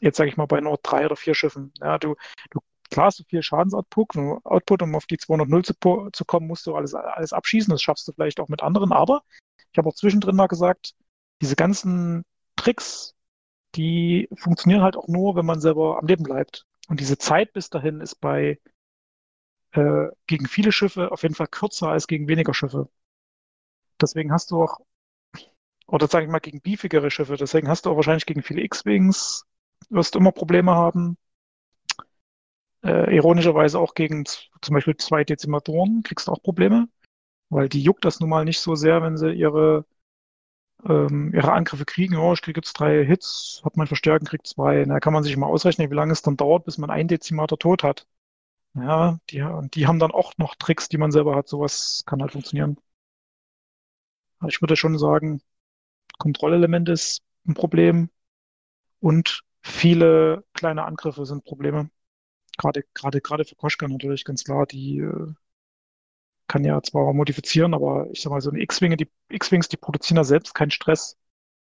jetzt, sage ich mal, bei nur drei oder vier Schiffen. Ja, du, du klar hast du viel Schadensoutput, Output, um auf die 200 zu, zu kommen, musst du alles, alles abschießen. Das schaffst du vielleicht auch mit anderen. Aber ich habe auch zwischendrin mal gesagt, diese ganzen Tricks, die funktionieren halt auch nur, wenn man selber am Leben bleibt. Und diese Zeit bis dahin ist bei äh, gegen viele Schiffe auf jeden Fall kürzer als gegen weniger Schiffe. Deswegen hast du auch, oder sage ich mal, gegen beefigere Schiffe, deswegen hast du auch wahrscheinlich gegen viele X-Wings, wirst du immer Probleme haben. Äh, ironischerweise auch gegen zum Beispiel zwei Dezimatoren kriegst du auch Probleme, weil die juckt das nun mal nicht so sehr, wenn sie ihre ähm, ihre Angriffe kriegen. Oh, ich kriege jetzt drei Hits, hat mein Verstärken, kriegt zwei. Da kann man sich mal ausrechnen, wie lange es dann dauert, bis man einen Dezimator tot hat. Ja, die, und die haben dann auch noch Tricks, die man selber hat. Sowas kann halt funktionieren. Aber ich würde schon sagen, Kontrollelement ist ein Problem und viele kleine Angriffe sind Probleme. Gerade, gerade, gerade für Koschka natürlich ganz klar, die äh, kann ja zwar modifizieren, aber ich sag mal, so eine X-Wing, die X-Wings, die produzieren ja selbst keinen Stress.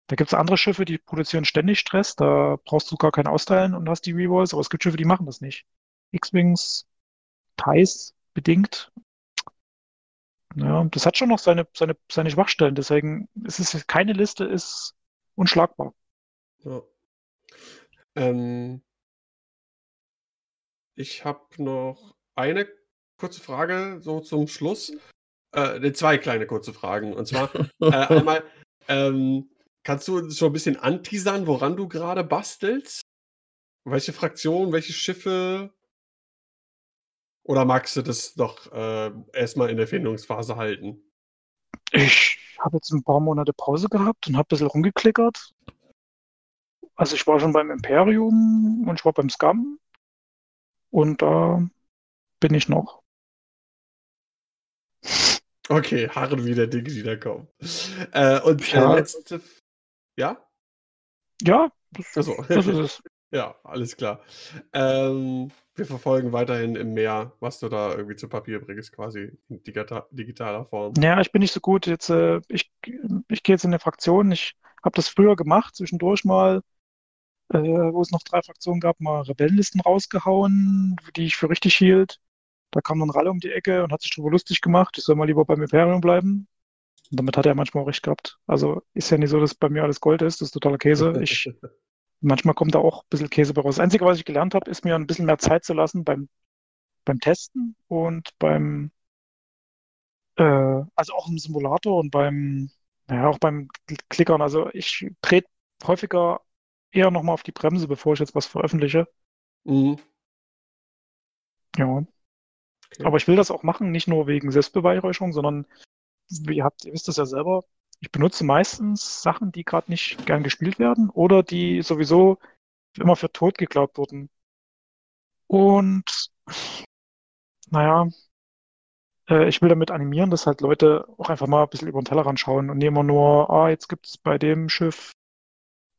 Da gibt es andere Schiffe, die produzieren ständig Stress, da brauchst du gar keinen Austeilen und hast die Rerolls, aber es gibt Schiffe, die machen das nicht. X-Wings, Thais bedingt. Ja, das hat schon noch seine, seine, seine Schwachstellen, deswegen ist es keine Liste ist unschlagbar. Ja. Ähm, ich habe noch eine kurze Frage so zum Schluss. Äh, zwei kleine kurze Fragen. Und zwar äh, einmal, ähm, kannst du schon ein bisschen anteasern, woran du gerade bastelst? Welche Fraktion, welche Schiffe? Oder magst du das doch äh, erstmal in der Findungsphase halten? Ich habe jetzt ein paar Monate Pause gehabt und habe ein bisschen rumgeklickert. Also ich war schon beim Imperium und ich war beim Scum. Und da bin ich noch. Okay, harren wieder Dinge, die da kommen. Äh, und Ja. letzte. Ja? Ja, das, Achso. das ist es. ja, alles klar. Ähm, wir verfolgen weiterhin im Meer, was du da irgendwie zu Papier bringst, quasi in digita digitaler Form. Ja, ich bin nicht so gut. Jetzt, äh, ich, ich gehe jetzt in eine Fraktion. Ich habe das früher gemacht, zwischendurch mal, äh, wo es noch drei Fraktionen gab, mal Rebellenlisten rausgehauen, die ich für richtig hielt. Da kam dann Ralle um die Ecke und hat sich drüber lustig gemacht. Ich soll mal lieber beim Imperium bleiben. Und damit hat er manchmal auch recht gehabt. Also ist ja nicht so, dass bei mir alles Gold ist. Das ist totaler Käse. Ich, manchmal kommt da auch ein bisschen Käse bei raus. Das Einzige, was ich gelernt habe, ist mir ein bisschen mehr Zeit zu lassen beim, beim Testen und beim, äh, also auch im Simulator und beim, naja, auch beim Klickern. Also ich trete häufiger eher nochmal auf die Bremse, bevor ich jetzt was veröffentliche. Mhm. Ja. Okay. Aber ich will das auch machen, nicht nur wegen Selbstbeweihräucherung, sondern ihr habt, ihr wisst das ja selber, ich benutze meistens Sachen, die gerade nicht gern gespielt werden oder die sowieso immer für tot geglaubt wurden. Und naja, äh, ich will damit animieren, dass halt Leute auch einfach mal ein bisschen über den Tellerrand schauen und nicht immer nur, ah, jetzt gibt es bei dem Schiff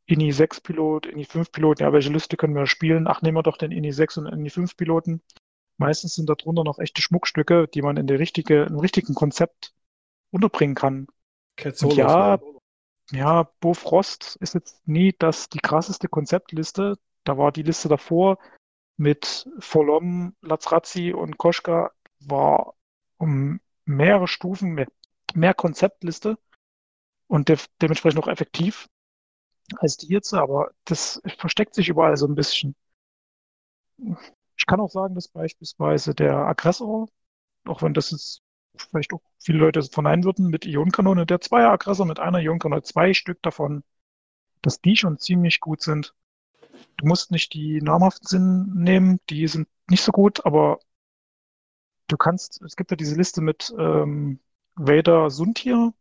INI 6 Pilot, INI 5 Piloten, ja, welche Liste können wir spielen? Ach, nehmen wir doch den INI 6 und INI 5 Piloten. Meistens sind darunter noch echte Schmuckstücke, die man in der richtige, im richtigen Konzept unterbringen kann. Solos, ja, ne? ja, Bofrost ist jetzt nie das, die krasseste Konzeptliste. Da war die Liste davor mit Volom, Lazrazi und Koschka war um mehrere Stufen mehr, mehr Konzeptliste und de dementsprechend auch effektiv als die jetzt, aber das versteckt sich überall so ein bisschen. Ich kann auch sagen, dass beispielsweise der Aggressor, auch wenn das jetzt vielleicht auch viele Leute verneinen würden, mit Ionenkanone, der Zweier-Aggressor mit einer Ionenkanone, zwei Stück davon, dass die schon ziemlich gut sind. Du musst nicht die namhaften Sinn nehmen, die sind nicht so gut, aber du kannst, es gibt ja diese Liste mit ähm, Vader Suntir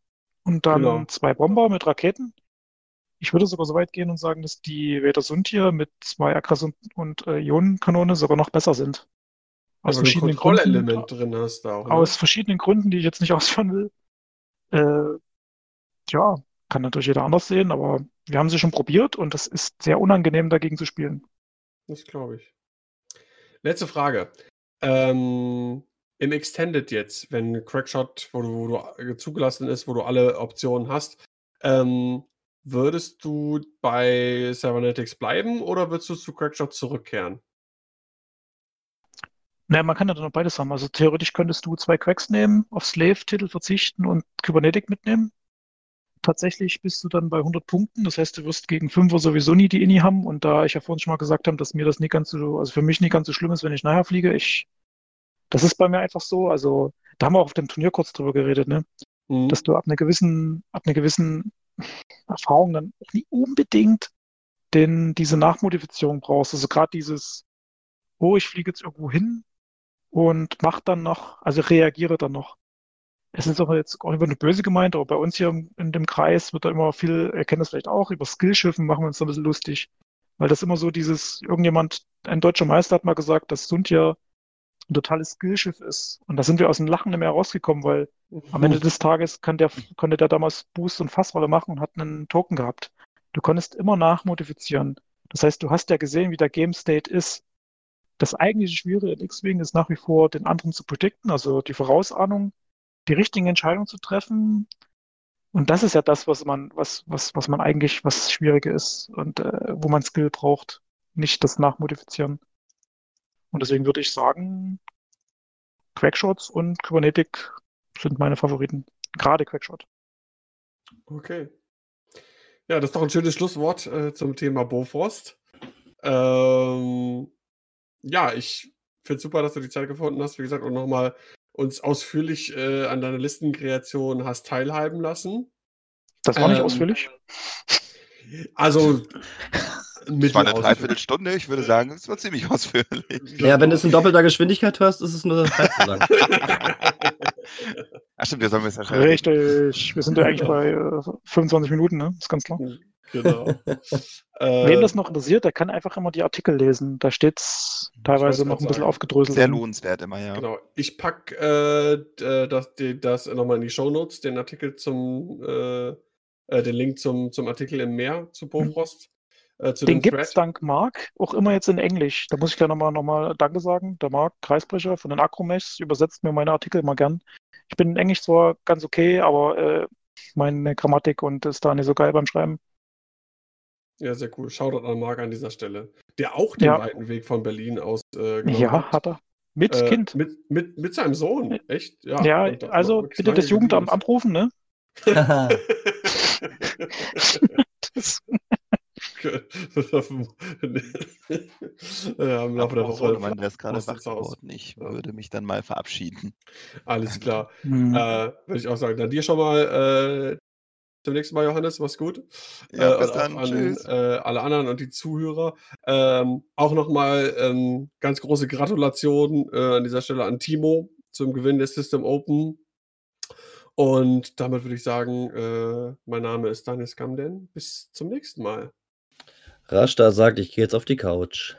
und dann Genau. zwei Bomber mit Raketen. Ich würde sogar so weit gehen und sagen, dass die Vader Suntir mit zwei Aggressor und äh, Ionenkanone sogar noch besser sind. Aus ein verschiedenen Gründen. Drin hast auch. Ne? Aus verschiedenen Gründen, die ich jetzt nicht ausführen will. Äh, ja, kann natürlich jeder anders sehen, aber wir haben sie schon probiert und es ist sehr unangenehm, dagegen zu spielen. Das glaube ich. Letzte Frage. Ähm, Im Extended jetzt, wenn Crackshot, wo du, wo du zugelassen ist, wo du alle Optionen hast, ähm, würdest du bei Cybernetics bleiben oder würdest du zu Crackshot zurückkehren? Naja, man kann ja dann noch beides haben. Also theoretisch könntest du zwei Cracks nehmen, auf Slave-Titel verzichten und Kybernetic mitnehmen. Tatsächlich bist du dann bei 100 Punkten. Das heißt, du wirst gegen Fünfer sowieso nie die Inni haben. Und da ich ja vorhin schon mal gesagt habe, dass mir das nie ganz so, also für mich nie ganz so schlimm ist, wenn ich nachher fliege, ich, das ist bei mir einfach so. Also, da haben wir auch auf dem Turnier kurz drüber geredet, ne? Mhm. dass du ab einer gewissen, ab einer gewissen Erfahrung dann auch nie unbedingt den, diese Nachmodifizierung brauchst. Also gerade dieses, oh, ich fliege jetzt irgendwo hin und mach dann noch, also reagiere dann noch. Es ist auch jetzt auch über eine böse gemeint, aber bei uns hier in dem Kreis wird da immer viel, ihr kennt das vielleicht auch, über Skillschiffen machen wir uns da ein bisschen lustig. Weil das immer so dieses, irgendjemand, ein deutscher Meister hat mal gesagt, dass Sundja ein totales Skillschiff ist. Und da sind wir aus dem Lachen nicht mehr rausgekommen, weil am Ende des Tages kann der, konnte der damals Boost und Fassrolle machen und hat einen Token gehabt. Du konntest immer nachmodifizieren. Das heißt, du hast ja gesehen, wie der Game State ist. Das eigentliche Schwierige in X-Wing ist nach wie vor, den anderen zu predikten, also die Vorausahnung, die richtigen Entscheidungen zu treffen. Und das ist ja das, was man, was, was, was man eigentlich, was Schwierige ist und äh, wo man Skill braucht, nicht das Nachmodifizieren. Und deswegen würde ich sagen, Quackshots und Kybernetic sind meine Favoriten. Gerade Quackshot. Okay. Ja, das ist doch ein schönes Schlusswort äh, zum Thema Bofrost. Ähm, ja, ich finde es super, dass du die Zeit gefunden hast, wie gesagt, und nochmal uns ausführlich äh, an deiner Listenkreation hast teilhaben lassen. Das war nicht Ähm, ausführlich. Also, Es war eine. Dreiviertelstunde, ich würde sagen, es war ziemlich ausführlich. Ja, wenn du es in doppelter Geschwindigkeit hörst, ist es nur halb so lang. Ach stimmt, wir sollen es ja schnell Richtig. Wir sind ja eigentlich bei äh, 25 Minuten, ne? Ist ganz klar. genau. Wem Äh, das noch interessiert, der kann einfach immer die Artikel lesen. Da steht's teilweise wollte noch ein bisschen sagen. aufgedröselt. Sehr lohnenswert immer, ja. Genau. Ich packe äh, äh, das, das nochmal in die Shownotes, den Artikel zum, äh, äh, den Link zum, zum Artikel im Meer zu Bofrost. Äh, zu Den dem gibt's Thread. dank Marc auch immer jetzt in Englisch. Da muss ich gleich nochmal noch mal Danke sagen. Der Marc Kreisbrecher von den Akromechs übersetzt mir meine Artikel immer gern. Ich bin in Englisch zwar ganz okay, aber äh, meine Grammatik und ist da nicht so geil beim Schreiben. Ja, sehr cool. Shoutout an Marc an dieser Stelle. Der auch den Ja. weiten Weg von Berlin aus äh, genommen Ja, hat. hat er. Mit Äh, Kind. Mit, mit, mit seinem Sohn. Echt? Ja, Ja, und also bitte das Jugendamt abrufen, ne? ist. Das, ja, im Laufe der Woche. Sohnemann, der ist gerade Machst wach du's aus. geworden. Ich Ja. würde mich dann mal verabschieden. Alles klar. hm. Äh, Würde ich auch sagen. Dann dir schon mal äh, zum nächsten Mal, Johannes. Mach's gut. Ja, äh, bis dann. An Tschüss. äh, alle anderen und die Zuhörer. Ähm, auch nochmal ähm, ganz große Gratulation äh, an dieser Stelle an Timo zum Gewinn der System Open. Und damit würde ich sagen, äh, mein Name ist Daniel Skamden. Bis zum nächsten Mal. Rashta sagt, ich gehe jetzt auf die Couch.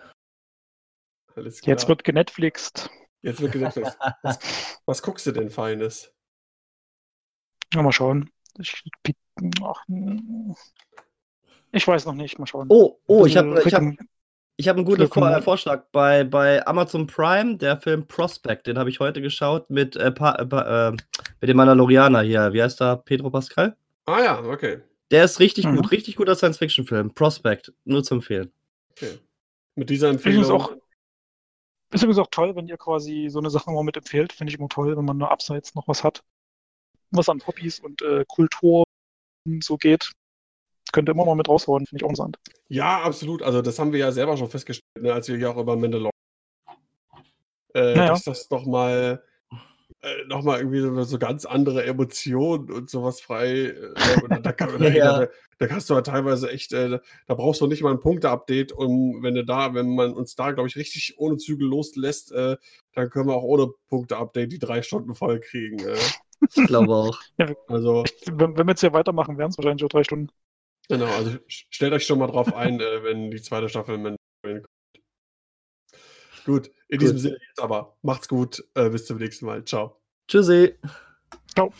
Alles klar. Jetzt wird genetflixt. Jetzt wird gesagt, was, was, guckst du denn Feines? Ja, mal schauen. Ich, ach, ich weiß noch nicht. Mal schauen. Oh, oh, ich habe ich hab, ich hab einen guten Vor äh, Vorschlag. Bei, bei Amazon Prime, der Film Prospect, den habe ich heute geschaut mit, äh, pa äh, pa- äh, mit dem Mandalorianer hier. Wie heißt er? Pedro Pascal? Ah ja, okay. Der ist richtig Mhm. gut, richtig guter Science-Fiction-Film. Prospect, nur zu empfehlen. okay. Mit dieser Empfehlung. auch, ist übrigens auch toll, wenn ihr quasi so eine Sache mal mit empfehlt. Finde ich immer toll, wenn man nur abseits noch was hat, was an Hobbys und äh, Kultur so geht. Könnt ihr immer mal mit raushauen, finde ich auch interessant. Ja, absolut. Also das haben wir ja selber schon festgestellt, ne, als wir hier auch über Mandalorian, äh, Ja, ja. dass das doch mal, äh, noch mal irgendwie so, so ganz andere Emotionen und sowas frei. Äh, da, da, kann, Ja. da, da kannst du ja teilweise echt, äh, da brauchst du nicht mal ein Punkte-Update, um wenn du da, wenn man uns da, glaube ich, richtig ohne Zügel loslässt, äh, dann können wir auch ohne Punkte-Update die drei Stunden voll kriegen. Äh. Ich glaube auch. Also Wenn, wenn wir jetzt hier weitermachen, wären es wahrscheinlich auch drei Stunden. Genau, also stellt euch schon mal drauf ein, äh, wenn die zweite Staffel Mandalorian kommt. Gut, in diesem Gut. Sinne jetzt aber macht's gut, äh, bis zum nächsten Mal. Ciao. Tschüssi. Ciao.